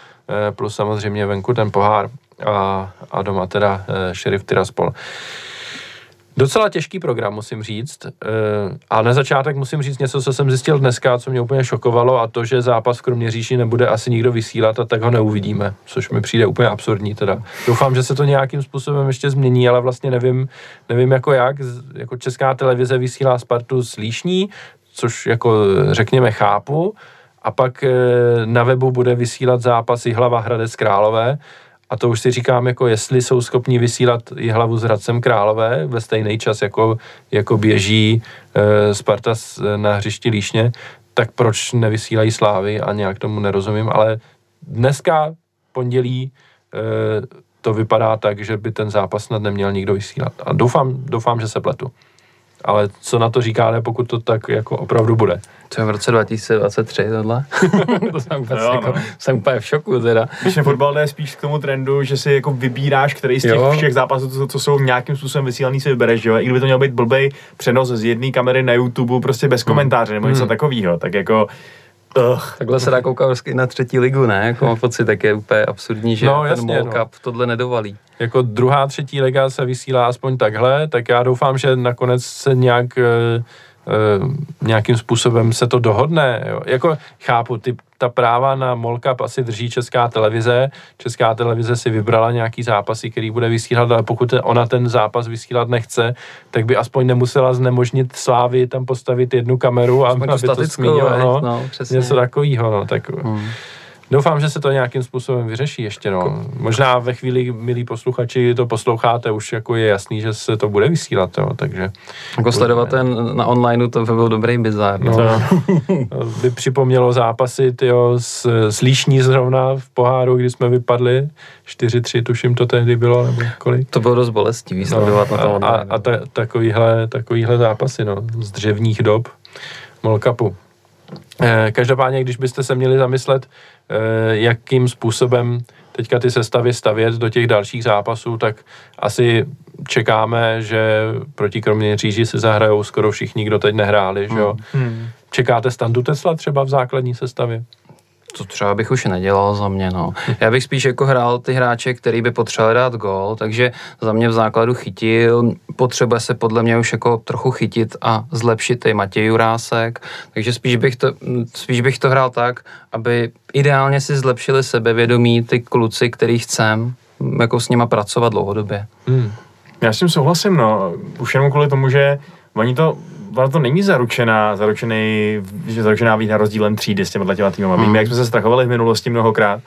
plus samozřejmě venku ten pohár a, a doma teda šerif Tiraspol. Docela těžký program, musím říct. A na začátek musím říct něco, co jsem zjistil dneska, co mě úplně šokovalo, a to, že zápas v Kroměříži nebude asi nikdo vysílat a tak ho neuvidíme, což mi přijde úplně absurdní teda. Doufám, že se to nějakým způsobem ještě změní, ale vlastně nevím, nevím jako jak. Jako česká televize vysílá Spartu s Líšní, což jako řekněme chápu, a pak na webu bude vysílat zápas Hlava Hradec Králové, a to už si říkám, jako jestli jsou schopni vysílat i hlavu s Hradcem Králové ve stejný čas, jako, jako běží e, Sparta na hřišti Líšně, tak proč nevysílají Slávy a nějak tomu nerozumím, ale dneska pondělí e, to vypadá tak, že by ten zápas snad neměl nikdo vysílat. A doufám, doufám že se pletu ale co na to říkáte, pokud to tak jako opravdu bude? To je v roce 2023 tohle? to jsem úplně, jo, jako, no. jsem úplně v šoku teda. Když fotbal jde spíš k tomu trendu, že si jako vybíráš, který z těch jo. všech zápasů, co, co jsou nějakým způsobem vysílaný, si vybereš, že jo? I kdyby to měl být blbej přenos z jedné kamery na YouTube, prostě bez hmm. komentáře nebo něco hmm. takového, tak jako Ugh. Takhle se dá koukat vlastně na třetí ligu, ne? Jako mám pocit, tak je úplně absurdní, že no, ten jasně, no. Cup tohle nedovalí. Jako druhá, třetí liga se vysílá aspoň takhle, tak já doufám, že nakonec se nějak Eh, nějakým způsobem se to dohodne. Jo. Jako chápu, ty, ta práva na Molkap asi drží Česká televize. Česká televize si vybrala nějaký zápasy, který bude vysílat, ale pokud ona ten zápas vysílat nechce, tak by aspoň nemusela znemožnit Slávy tam postavit jednu kameru a aby to zmínilo, no, no, něco takového. No, tak, hmm. Doufám, že se to nějakým způsobem vyřeší ještě. No. Možná ve chvíli, milí posluchači, to posloucháte, už jako je jasný, že se to bude vysílat. Jo. Takže jako sledovat ten na online, to by byl dobrý bizár. No. To by připomnělo zápasy tyjo, s, s Líšní zrovna v poháru, kdy jsme vypadli. 4-3, tuším to tehdy bylo, nebo kolik. To bylo dost bolestivý sledovat no, na to online. A, a ta, takovýhle, takovýhle zápasy no, z dřevních dob Molkapu. Eh, každopádně, když byste se měli zamyslet, eh, jakým způsobem teďka ty sestavy stavět do těch dalších zápasů, tak asi čekáme, že proti Kroměříži si zahrajou skoro všichni, kdo teď nehráli, že jo. Hmm. Čekáte Standu Tesla třeba v základní sestavě? To třeba bych už nedělal za mě, no. Já bych spíš jako hrál ty hráče, který by potřebovali dát gol, takže za mě v základu chytil, potřebuje se podle mě už jako trochu chytit a zlepšit i Matěj Jurásek, takže spíš bych to, spíš bych to hrál tak, aby ideálně si zlepšili sebevědomí ty kluci, který chcem, jako s nima pracovat dlouhodobě. Hmm. Já s tím souhlasím, no. Už jenom kvůli tomu, že oni to ona to není zaručená, zaručený, zaručená výhra rozdílem třídy s těma těma týmama. Hmm. Víme, jak jsme se strachovali v minulosti mnohokrát.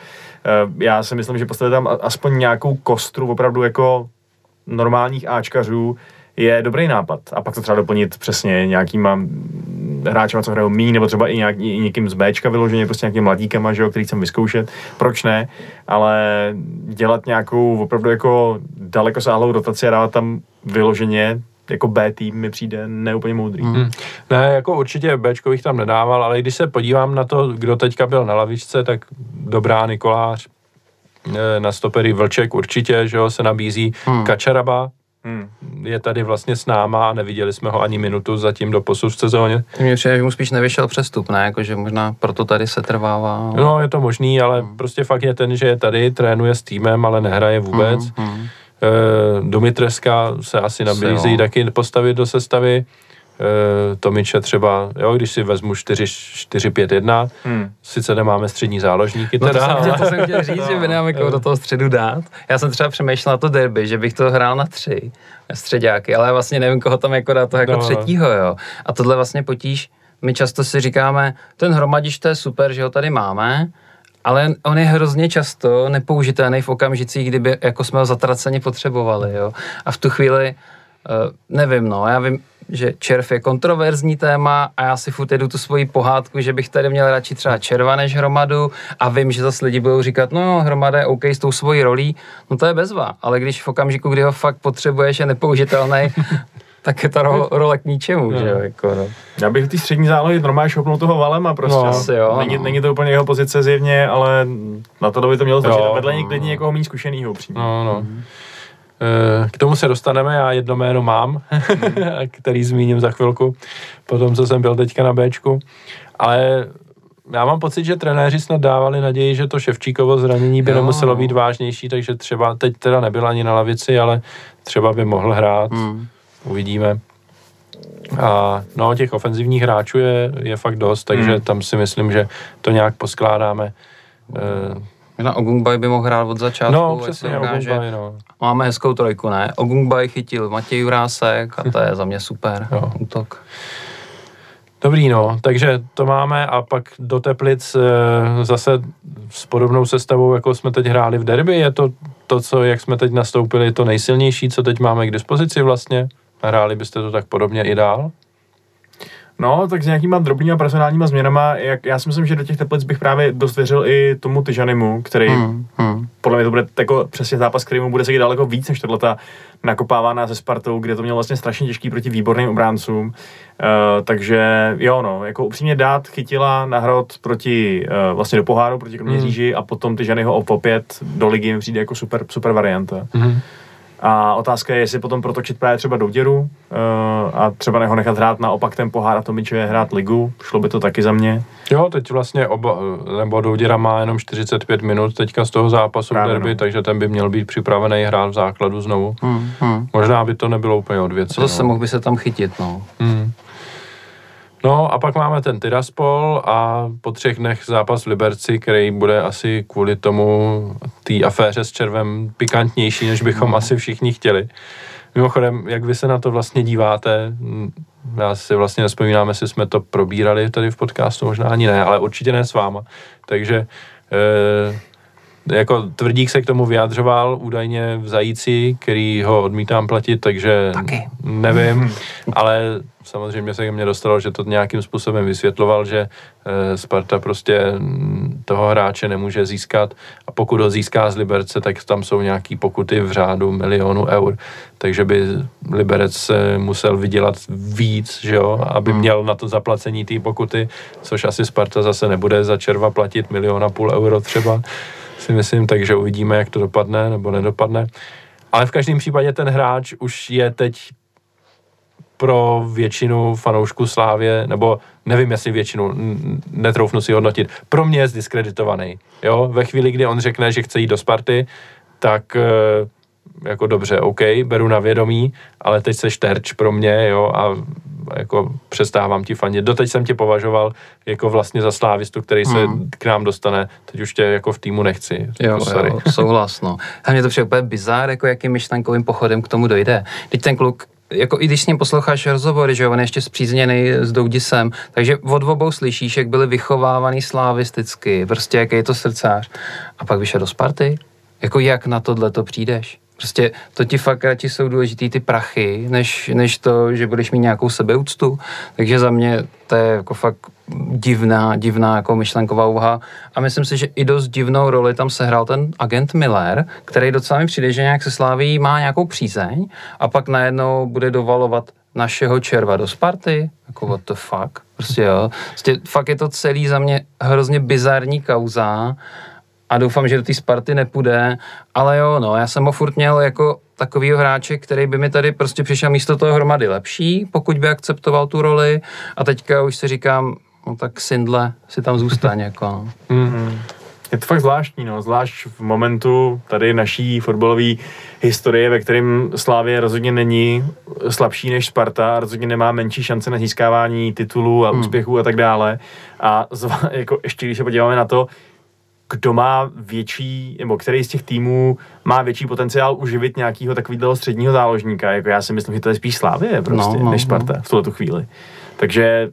Eh, já si myslím, že postavit tam aspoň nějakou kostru opravdu jako normálních Ačkařů je dobrý nápad. A pak to třeba doplnit přesně nějakýma hráčema, co hrajou mí, nebo třeba i, nějak, i někým z Bčka vyloženě, prostě nějakým mladíkama, že jo, který chcem vyzkoušet. Proč ne? Ale dělat nějakou opravdu jako dalekosáhlou rotaci a dávat tam vyloženě jako B tým mi přijde neúplně moudrý. Mm. Ne, jako určitě Bčkových tam nedával, ale když se podívám na to, kdo teďka byl na lavičce, tak dobrá Nikolář, eh, na stopery Vlček určitě, že jo, se nabízí mm. Kačaraba, Hmm. Je tady vlastně s náma a neviděli jsme ho ani minutu zatím do posud v sezóně. Mně přijde, že mu spíš nevyšel přestup, ne? Jakože možná proto tady se trvává. No, je to možný, ale hmm. prostě fakt je ten, že je tady, trénuje s týmem, ale nehraje vůbec. Hmm. Hmm. Eh, Dumitreska se asi nabízí taky postavit do sestavy. E, Tomiče třeba, jo, když si vezmu 4-5-1, hmm. sice nemáme střední záložníky no teda. To jsem, to jsem chtěl říct, no, že by nám jako do toho středu dát. Já jsem třeba přemýšlel na to derby, že bych to hrál na tři středáky, ale vlastně nevím, koho tam jako dát to jako no. třetího, jo. A tohle vlastně potíž, my často si říkáme, ten hromadiš to je super, že ho tady máme, ale on je hrozně často nepoužitelný v okamžicích, kdyby jako jsme ho zatraceně potřebovali, jo. A v tu chvíli, uh, nevím, no, já vím, že červ je kontroverzní téma a já si furt jedu tu svoji pohádku, že bych tady měl radši třeba červa než hromadu a vím, že zase lidi budou říkat, no hromada je OK s tou svojí rolí, no to je bezva, ale když v okamžiku, kdy ho fakt potřebuješ, je nepoužitelný, tak je ta ro- role k ničemu, no. že jo, jako no. Já bych ty střední zálohy normálně šopnul toho valem a prostě. No, asi jo, není, no. není, to úplně jeho pozice zjevně, ale na to by to mělo stačit. Vedle no, klidně někoho méně zkušenýho upřímně. No, no. Mm-hmm. K tomu se dostaneme, já jedno jméno mám, který zmíním za chvilku, po tom, co jsem byl teďka na Bčku, ale já mám pocit, že trenéři snad dávali naději, že to Ševčíkovo zranění by jo. nemuselo být vážnější, takže třeba teď teda nebyl ani na lavici, ale třeba by mohl hrát. Hmm. Uvidíme. A no, těch ofenzivních hráčů je, je fakt dost, takže hmm. tam si myslím, že to nějak poskládáme. E, na Ogungbaj by mohl hrát od začátku. No, přesně, Ogungbaj, no. Máme hezkou trojku, ne? Ogungbaj chytil Matěj Jurásek a to je za mě super jo. útok. Dobrý, no, takže to máme a pak do Teplic e, zase s podobnou sestavou, jako jsme teď hráli v derby, je to to, co, jak jsme teď nastoupili, to nejsilnější, co teď máme k dispozici vlastně? Hráli byste to tak podobně i dál? No, tak s nějakýma drobnýma personálníma změnama, jak, já si myslím, že do těch teplic bych právě dost věřil i tomu Tyžanimu, který hmm, hmm. podle mě to bude jako přesně zápas, který mu bude sedět daleko víc než tohle ta nakopávaná se Spartou, kde to mělo vlastně strašně těžký proti výborným obráncům. Uh, takže jo, no, jako upřímně dát chytila na hrot proti, uh, vlastně do poháru, proti Kroměříži hmm. a potom Tyžanyho opět do ligy mi přijde jako super, super varianta. Hmm. A otázka je, jestli potom protočit právě třeba do děru uh, a třeba neho nechat hrát naopak ten pohár a Tomičově hrát ligu. Šlo by to taky za mě. Jo, teď vlastně oba, nebo Douděra má jenom 45 minut teďka z toho zápasu Právě, derby, no. takže ten by měl být připravený hrát v základu znovu. Hmm, hmm. Možná by to nebylo úplně od věci. Zase no. mohl by se tam chytit, no. Hmm. No a pak máme ten Tiraspol a po třech dnech zápas v Liberci, který bude asi kvůli tomu té aféře s červem pikantnější, než bychom asi všichni chtěli. Mimochodem, jak vy se na to vlastně díváte, já si vlastně nespomínám, jestli jsme to probírali tady v podcastu, možná ani ne, ale určitě ne s váma. Takže eh, jako tvrdík se k tomu vyjadřoval údajně v Zajíci, který ho odmítám platit, takže Taky. nevím, ale samozřejmě se ke mně dostalo, že to nějakým způsobem vysvětloval, že eh, Sparta prostě toho hráče nemůže získat a pokud ho získá z Liberce, tak tam jsou nějaký pokuty v řádu milionu eur, takže by Liberec musel vydělat víc, že jo, aby hmm. měl na to zaplacení té pokuty, což asi Sparta zase nebude za červa platit milion a půl euro třeba si myslím, takže uvidíme, jak to dopadne nebo nedopadne. Ale v každém případě ten hráč už je teď pro většinu fanoušků Slávě, nebo nevím, jestli většinu, netroufnu si hodnotit, pro mě je zdiskreditovaný. Jo? Ve chvíli, kdy on řekne, že chce jít do Sparty, tak eh, jako dobře, OK, beru na vědomí, ale teď seš terč pro mě, jo, a jako přestávám ti fandit. Doteď jsem tě považoval jako vlastně za slávistu, který se hmm. k nám dostane, teď už tě jako v týmu nechci. Jo, jako, sorry. jo souhlas, no. A mě to přijde úplně bizár, jako jakým myšlenkovým pochodem k tomu dojde. Teď ten kluk jako i když s ním posloucháš rozhovory, že on je ještě zpřízněný s Doudisem, takže od obou slyšíš, jak byli vychovávaný slavisticky, prostě jaký je to srdcář. A pak vyšel do Sparty? Jako jak na tohle to přijdeš? Prostě to ti fakt radši jsou důležitý ty prachy, než, než to, že budeš mít nějakou sebeúctu. Takže za mě to je jako fakt divná, divná jako myšlenková úha. A myslím si, že i dost divnou roli tam sehrál ten agent Miller, který docela mi přijde, že nějak se sláví má nějakou přízeň a pak najednou bude dovalovat našeho červa do Sparty. Jako what the fuck? Prostě jo. Prostě fakt je to celý za mě hrozně bizarní kauza a doufám, že do té Sparty nepůjde, ale jo, no, já jsem ho furt měl jako takovýho hráče, který by mi tady prostě přišel místo toho hromady lepší, pokud by akceptoval tu roli a teďka už si říkám, no tak Sindle si tam zůstane, jako no. Mm-hmm. Je to fakt zvláštní, no, zvlášť v momentu tady naší fotbalové historie, ve kterém Slávě rozhodně není slabší než Sparta, rozhodně nemá menší šance na získávání titulů a mm. úspěchů a tak dále. A zva, jako ještě když se podíváme na to, kdo má větší, nebo který z těch týmů má větší potenciál uživit nějakého takového středního záložníka. Jako já si myslím, že to je spíš Slávě prostě, no, no, než Sparta no. v tuhle chvíli. Takže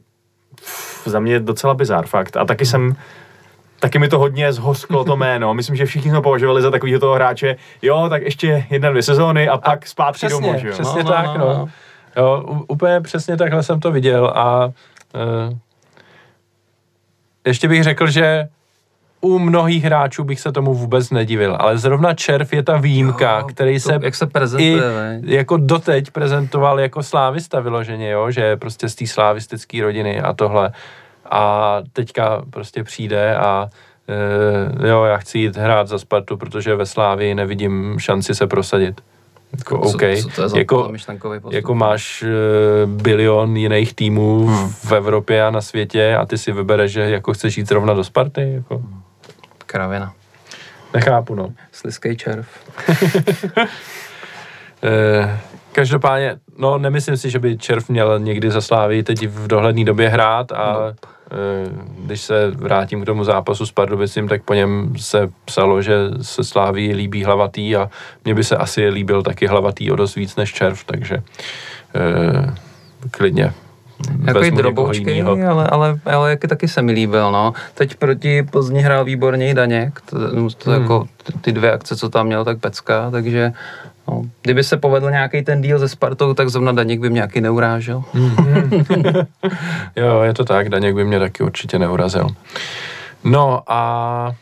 pff, za mě je docela bizár fakt. A taky jsem taky mi to hodně zhosklo to jméno. Myslím, že všichni jsme považovali za takového toho hráče. Jo, tak ještě jedna, dvě sezóny a pak a zpátky přesně, domů, že jo? Přesně no, no tak, no, no. no. Jo, úplně přesně takhle jsem to viděl a uh, ještě bych řekl, že u mnohých hráčů bych se tomu vůbec nedivil, ale zrovna Červ je ta výjimka, jo, který se, to, jak se prezentuje, i, jako doteď prezentoval jako slávista vyloženě, jo, že je prostě z té slávistické rodiny a tohle. A teďka prostě přijde a e, jo, já chci jít hrát za Spartu, protože ve Slávii nevidím šanci se prosadit. Jako, OK. Co, co to je jako, jako máš uh, bilion jiných týmů hmm. v Evropě a na světě a ty si vybereš, že jako chceš jít zrovna do Sparty. Jako. Kravina. Nechápu, no. Sliskej červ. Eh, každopádně, no nemyslím si, že by Červ měl někdy za Slávy teď v dohledné době hrát a nope. když se vrátím k tomu zápasu s Pardubicím, tak po něm se psalo, že se Sláví líbí hlavatý a mně by se asi líbil taky hlavatý o dost víc než Červ, takže eh, klidně jako i droboučky, ale, ale, ale jak taky se mi líbil, no. Teď proti Plzni hrál výborně i Daněk, to, to hmm. jako ty dvě akce, co tam měl, tak pecka, takže No, kdyby se povedl nějaký ten díl se Spartou, tak zrovna Daněk by mě nějaký neurážel. Hmm. jo, je to tak, Daněk by mě taky určitě neurazil. No a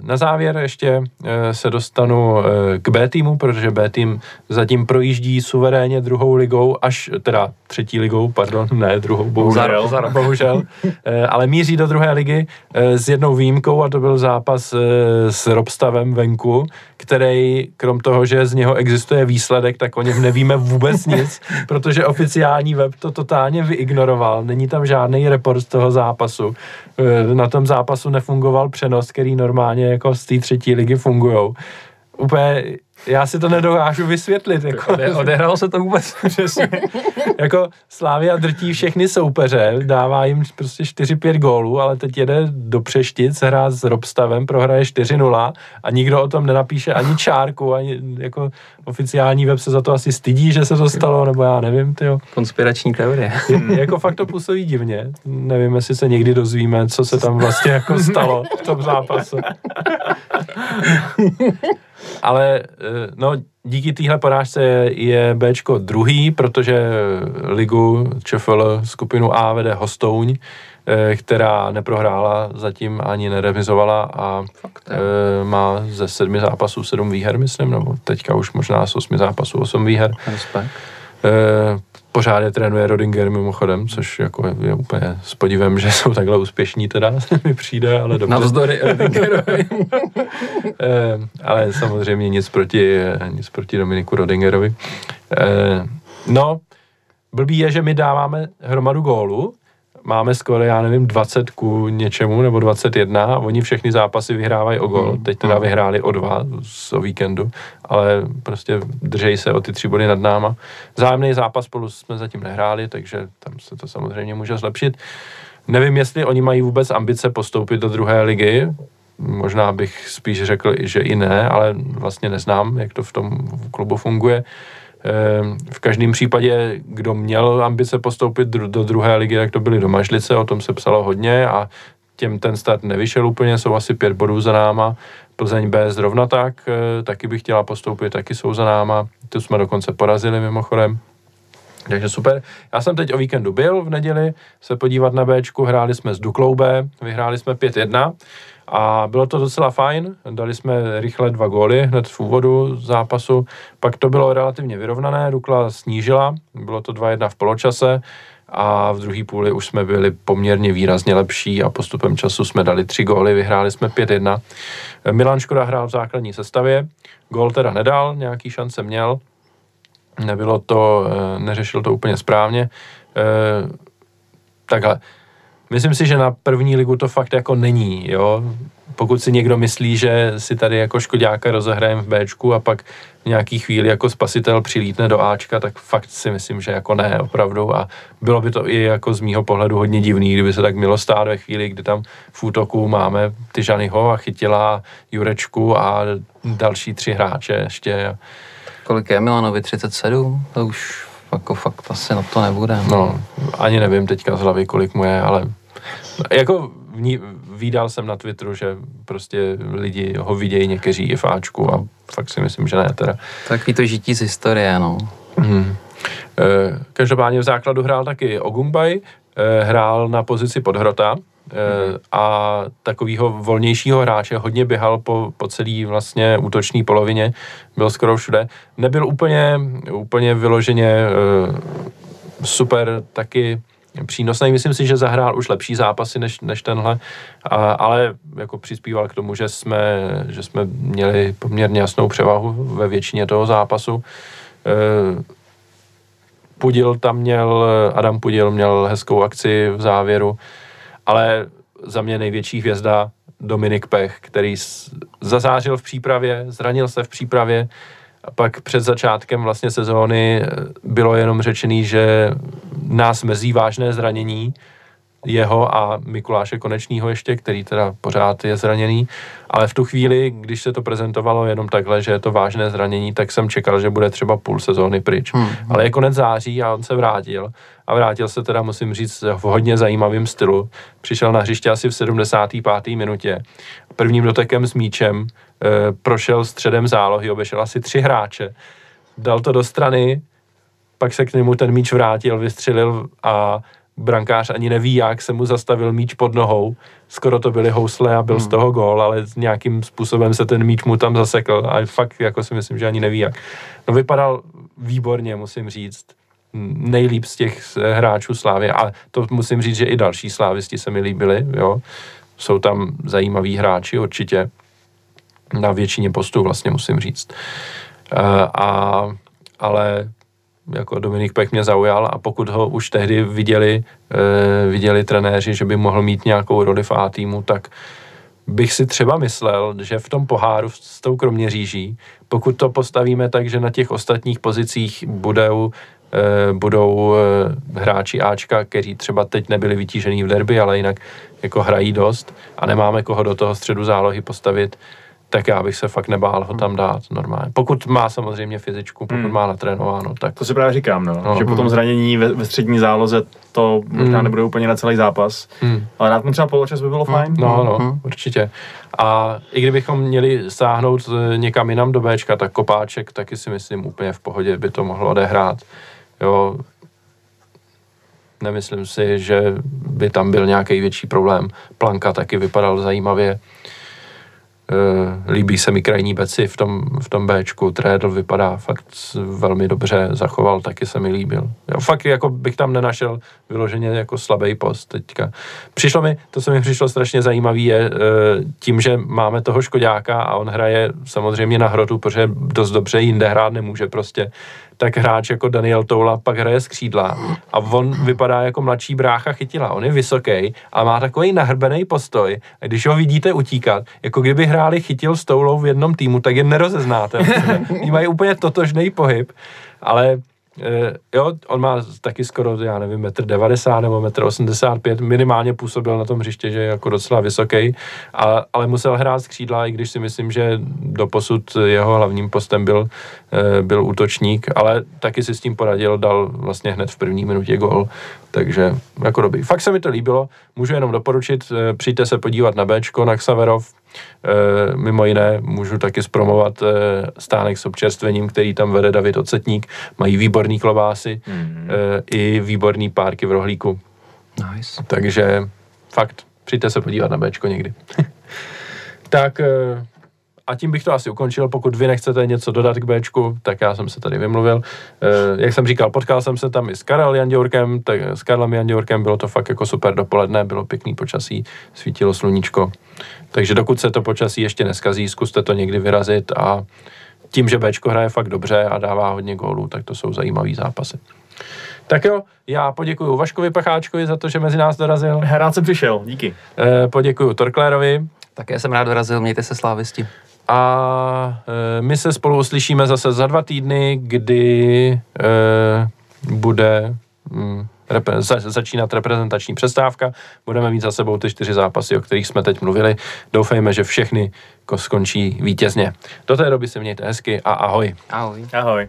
na závěr ještě eh, se dostanu eh, k B týmu, protože B tým zatím projíždí suverénně druhou ligou, až teda třetí ligou, pardon, ne druhou, bohužel, zar, bohužel ale míří do druhé ligy s jednou výjimkou a to byl zápas s Robstavem venku, který krom toho, že z něho existuje výsledek, tak o něm nevíme vůbec nic, protože oficiální web to totálně vyignoroval. Není tam žádný report z toho zápasu. Na tom zápasu nefungoval přenos, který normálně jako z té třetí ligy fungují. Úplně já si to nedokážu vysvětlit. Jako. Ode, odehralo se to vůbec. Přesně. jako Slávia drtí všechny soupeře, dává jim prostě 4-5 gólů, ale teď jede do Přeštic, hrát s Robstavem, prohraje 4-0 a nikdo o tom nenapíše ani čárku, ani jako oficiální web se za to asi stydí, že se to stalo, nebo já nevím, tyjo. Konspirační teorie. Je, jako fakt to působí divně. Nevím, jestli se někdy dozvíme, co se tam vlastně jako stalo v tom zápase. Ale eh, no, díky téhle porážce je Bčko druhý, protože ligu ČFL skupinu A vede Hostouň, eh, která neprohrála zatím ani neremizovala a Fakt, e, má ze sedmi zápasů sedm výher, myslím, nebo teďka už možná z osmi zápasů osm výher. Respekt. E, pořád je trénuje Rodinger mimochodem, což jako je, je úplně s podívem, že jsou takhle úspěšní teda, mi přijde, ale dobře. Navzdory Rodingerovi. e, ale samozřejmě nic proti, nic proti Dominiku Rodingerovi. E, no, blbý je, že my dáváme hromadu gólu, máme skoro, já nevím, 20 ku něčemu, nebo 21 a oni všechny zápasy vyhrávají o gol. Mm. Teď teda vyhráli o dva z o víkendu, ale prostě držejí se o ty tři body nad náma. Zájemný zápas spolu jsme zatím nehráli, takže tam se to samozřejmě může zlepšit. Nevím, jestli oni mají vůbec ambice postoupit do druhé ligy, možná bych spíš řekl, že i ne, ale vlastně neznám, jak to v tom klubu funguje. V každém případě, kdo měl ambice postoupit do druhé ligy, tak to byly domažlice, o tom se psalo hodně a těm ten start nevyšel úplně, jsou asi pět bodů za náma. Plzeň B zrovna tak, eh, taky bych chtěla postoupit, taky jsou za náma. Tu jsme dokonce porazili mimochodem. Takže super. Já jsem teď o víkendu byl v neděli se podívat na Bčku, hráli jsme s Duklou B, vyhráli jsme 5-1 a bylo to docela fajn, dali jsme rychle dva góly hned v úvodu zápasu, pak to bylo relativně vyrovnané, Dukla snížila, bylo to 2-1 v poločase. A v druhé půli už jsme byli poměrně výrazně lepší a postupem času jsme dali tři góly, vyhráli jsme 5-1. Milan Škoda hrál v základní sestavě, gól teda nedal, nějaký šance měl, nebylo to, eh, neřešil to úplně správně. Eh, takhle, Myslím si, že na první ligu to fakt jako není, jo. Pokud si někdo myslí, že si tady jako škodáka rozehrajem v Bčku a pak v nějaký chvíli jako spasitel přilítne do Ačka, tak fakt si myslím, že jako ne, opravdu. A bylo by to i jako z mýho pohledu hodně divný, kdyby se tak mělo stát ve chvíli, kdy tam v útoku máme Tyžanyho a Chytila, Jurečku a další tři hráče ještě. Kolik je Milanovi? 37? To už jako fakt asi na to nebude. No, ani nevím teďka z hlavy, kolik mu je, ale jako ní, výdal jsem na Twitteru, že prostě lidi ho vidějí někteří i v Ačku a fakt si myslím, že ne teda. Takový to žití z historie, no. Hmm. Každopádně v základu hrál taky Ogumbaj, e, hrál na pozici podhrota, mm-hmm. a takového volnějšího hráče, hodně běhal po, po celý vlastně útoční polovině, byl skoro všude. Nebyl úplně, úplně vyloženě uh, super taky přínosný. Myslím si, že zahrál už lepší zápasy než, než tenhle, a, ale jako přispíval k tomu, že jsme, že jsme měli poměrně jasnou převahu ve většině toho zápasu. E, Pudil tam měl, Adam Pudil měl hezkou akci v závěru, ale za mě největší hvězda Dominik Pech, který zazářil v přípravě, zranil se v přípravě, a pak před začátkem vlastně sezóny eh, bylo jenom řečený, že nás mezí vážné zranění, jeho a Mikuláše Konečního ještě, který teda pořád je zraněný, ale v tu chvíli, když se to prezentovalo jenom takhle, že je to vážné zranění, tak jsem čekal, že bude třeba půl sezóny pryč. Hmm. Ale je konec září a on se vrátil a vrátil se teda, musím říct, v hodně zajímavém stylu. Přišel na hřiště asi v 75. minutě. Prvním dotekem s míčem e, prošel středem zálohy, obešel asi tři hráče, dal to do strany, pak se k němu ten míč vrátil, vystřelil a brankář ani neví, jak se mu zastavil míč pod nohou. Skoro to byly housle a byl hmm. z toho gól, ale nějakým způsobem se ten míč mu tam zasekl a fakt jako si myslím, že ani neví jak. No vypadal výborně, musím říct. Nejlíp z těch hráčů Slávy a to musím říct, že i další slávisti se mi líbili, jo. Jsou tam zajímaví hráči určitě. Na většině postů vlastně musím říct. Uh, a, ale jako Dominik Pek mě zaujal a pokud ho už tehdy viděli, e, viděli trenéři, že by mohl mít nějakou roli v A týmu, tak bych si třeba myslel, že v tom poháru s tou Kroměříží, pokud to postavíme tak, že na těch ostatních pozicích budou, e, budou e, hráči Ačka, kteří třeba teď nebyli vytížený v derby, ale jinak jako hrají dost a nemáme koho do toho středu zálohy postavit, tak já bych se fakt nebál ho tam dát normálně. Pokud má samozřejmě fyzičku, pokud hmm. má natrénováno, tak... To si právě říkám, no, no. že po tom zranění ve, ve střední záloze to možná hmm. nebude úplně na celý zápas, hmm. ale dát mu třeba poločas by bylo hmm. fajn. No, no, hmm. určitě. A i kdybychom měli sáhnout eh, někam jinam do Bčka, tak Kopáček taky si myslím úplně v pohodě by to mohlo odehrát. Jo, nemyslím si, že by tam byl nějaký větší problém. Planka taky vypadal zajímavě. Eh, líbí se mi krajní beci v tom, v tom Bčku, Trédl vypadá fakt velmi dobře, zachoval, taky se mi líbil. Jo, fakt jako bych tam nenašel vyloženě jako slabý post teďka. Přišlo mi, to se mi přišlo strašně zajímavý je eh, tím, že máme toho Škodáka a on hraje samozřejmě na hrotu, protože dost dobře jinde hrát nemůže prostě, tak hráč jako Daniel Toula pak hraje z křídla a on vypadá jako mladší brácha chytila. On je vysoký a má takový nahrbený postoj. A když ho vidíte utíkat, jako kdyby hráli chytil s Toulou v jednom týmu, tak je nerozeznáte. Mají úplně totožný pohyb, ale jo, on má taky skoro, já nevím, metr 90 nebo metr 85, minimálně působil na tom hřiště, že je jako docela vysoký, a, ale musel hrát z křídla, i když si myslím, že doposud jeho hlavním postem byl, uh, byl útočník, ale taky si s tím poradil, dal vlastně hned v první minutě gol, takže jako dobrý. Fakt se mi to líbilo, můžu jenom doporučit, uh, přijďte se podívat na Bčko, na Xaverov, mimo jiné můžu taky zpromovat e, stánek s občerstvením, který tam vede David Ocetník. Mají výborný klobásy e, i výborný párky v rohlíku. Nice. Takže fakt, přijďte se podívat na Bčko někdy. tak a tím bych to asi ukončil. Pokud vy nechcete něco dodat k Bčku, tak já jsem se tady vymluvil. E, jak jsem říkal, potkal jsem se tam i s Karel Janděurkem, tak s Karlem Janděurkem bylo to fakt jako super dopoledne, bylo pěkný počasí, svítilo sluníčko. Takže dokud se to počasí ještě neskazí, zkuste to někdy vyrazit a tím, že Bčko hraje fakt dobře a dává hodně gólů, tak to jsou zajímavý zápasy. Tak jo, já poděkuji Vaškovi Pacháčkovi za to, že mezi nás dorazil. Rád jsem přišel, díky. E, poděkuji Torklérovi. Také jsem rád dorazil, mějte se slávisti. A e, my se spolu uslyšíme zase za dva týdny, kdy e, bude mm, repre, za, začínat reprezentační přestávka. Budeme mít za sebou ty čtyři zápasy, o kterých jsme teď mluvili. Doufejme, že všechny skončí vítězně. Do té doby se mějte hezky a ahoj. Ahoj. Ahoj.